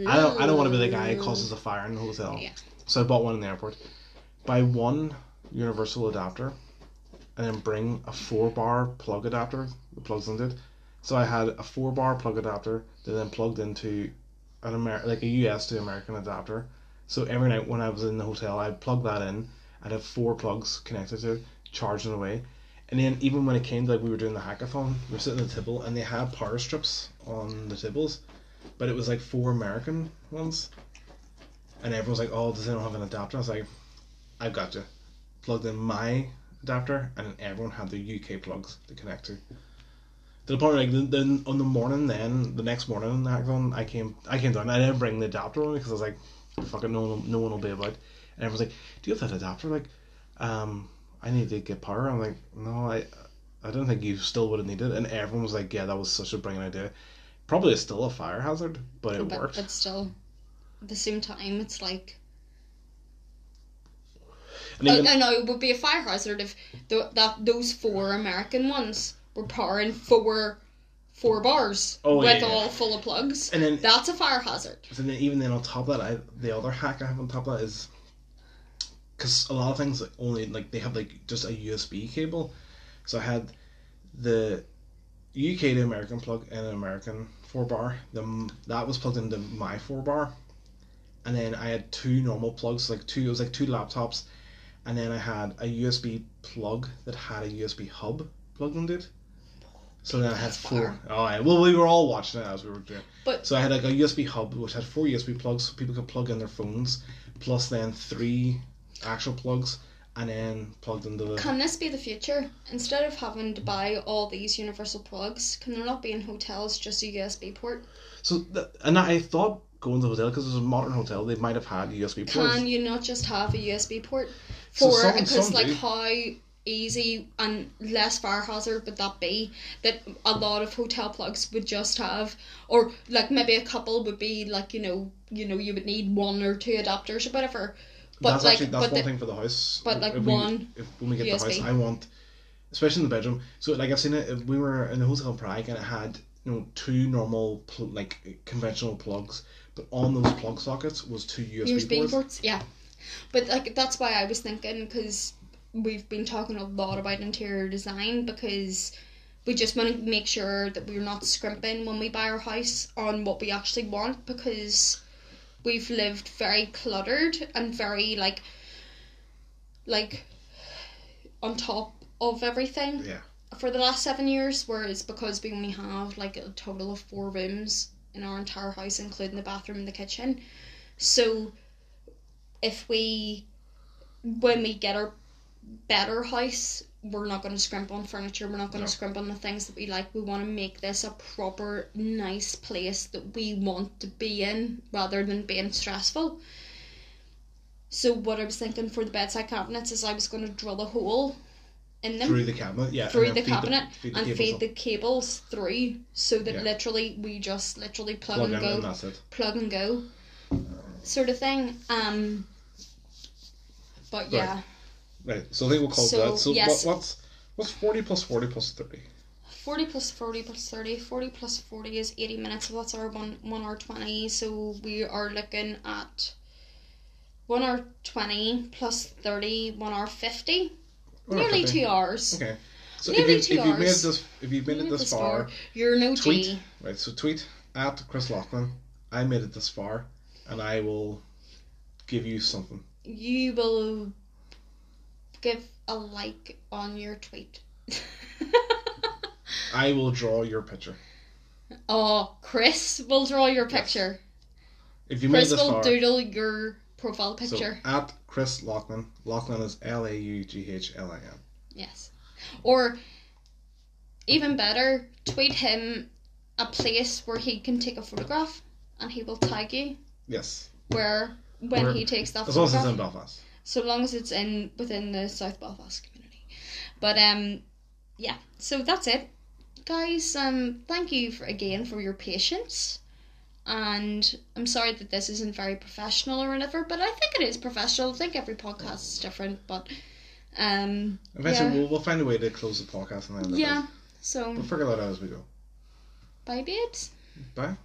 I don't. I don't want to be the guy who causes a fire in the hotel. Yeah. So I bought one in the airport. Buy one universal adapter, and then bring a four bar plug adapter that plugs into it. So I had a four bar plug adapter that then plugged into an Amer- like a US to American adapter. So every night when I was in the hotel, I'd plug that in. I'd have four plugs connected to charging away. And then even when it came to like we were doing the hackathon, we were sitting at the table and they had power strips on the tables, but it was like four American ones. And everyone's like, "Oh, does anyone have an adapter?" I was like, "I've got you." Plugged in my adapter, and everyone had their UK plugs to connect to. To the point like, then on the morning, then the next morning in the hackathon, I came, I came down. I didn't bring the adapter on because I was like, "Fuck it, no one, no one will be about." And everyone's like, "Do you have that adapter?" Like, um, I need to get power. I'm like, "No, I, I don't think you still would have needed." it." And everyone was like, "Yeah, that was such a brilliant idea." Probably still a fire hazard, but it but, worked. but still, at the same time, it's like And I, even, I know it would be a fire hazard if the, that those four American ones were powering four four bars Oh, with yeah. all full of plugs. And then- that's a fire hazard. And then, even then, on top of that, I, the other hack I have on top of that is because a lot of things like, only like they have like just a USB cable. So I had the UK to American plug and an American four bar. The that was plugged into my four bar, and then I had two normal plugs, like two. It was like two laptops, and then I had a USB plug that had a USB hub plugged into it. So then I had four. Oh, yeah. Well, we were all watching it as we were doing. But So I had like a USB hub which had four USB plugs so people could plug in their phones, plus then three actual plugs, and then plugged into the. can this be the future? Instead of having to buy all these universal plugs, can there not be in hotels just a USB port? So th- and I thought going to the hotel because it was a modern hotel, they might have had USB plugs. Can you not just have a USB port for because some like do. how easy and less fire hazard would that be that a lot of hotel plugs would just have or like maybe a couple would be like you know you know you would need one or two adapters or whatever but that's like actually that's one the, thing for the house. but, like, if we, one if when we get the house, I want, especially in the bedroom. So like I've seen it. if We were in the hotel in Prague and it had you know two normal pl- like conventional plugs, but on those plug sockets was two USB, USB ports. ports yeah but like that's why I was thinking because we've been talking a lot about interior design because we just want to make sure that we're not scrimping when we buy our house on what we actually want because we've lived very cluttered and very like like on top of everything Yeah. for the last seven years whereas because we only have like a total of four rooms in our entire house including the bathroom and the kitchen so if we when we get our better house we're not going to scrimp on furniture we're not going to No. scrimp on the things that we like we want to make this a proper nice place that we want to be in rather than being stressful so what i was thinking for the bedside cabinets is i was going to drill a hole in them Through the cabinet, yeah. and through then the feed cabinet and feed up. the cables through so that Yeah. literally we just literally plug, plug and go and plug and go sort of thing um but yeah Right. So I think we'll call So, that. So yes. what, what's what's forty plus forty plus thirty? 40 plus 40 plus 30. 40 plus 40 is 80 minutes, so that's our one, 1 hour 20. So we are looking at 1 hour 20 plus 30, 1 hour 50. One hour Nearly 50. 2 hours. Okay. So Nearly if, you, two if you've made this if you've made it this far, You're no tweet G. right. So tweet at Chris Laughlin. I made it this far, and I will give you something. You will give a like on your tweet. I will draw your picture. oh, Chris will draw your picture. If you made Chris this will far, doodle your profile so picture. at Chris Laughlin. Laughlin is L A U G H L I N. Yes. Or even better, tweet him a place where he can take a photograph and he will tag you Yes, where when Where- he takes that as long as it's in Belfast. So long as it's in within the South Belfast community. But um yeah, so that's it. Guys, um thank you for again for your patience. And I'm sorry that this isn't very professional or whatever, but I think it is professional. I think every podcast is different, but um Eventually, Yeah. we'll, we'll find a way to close the podcast and it. yeah. So We'll figure that out as we go. bye babes. Bye.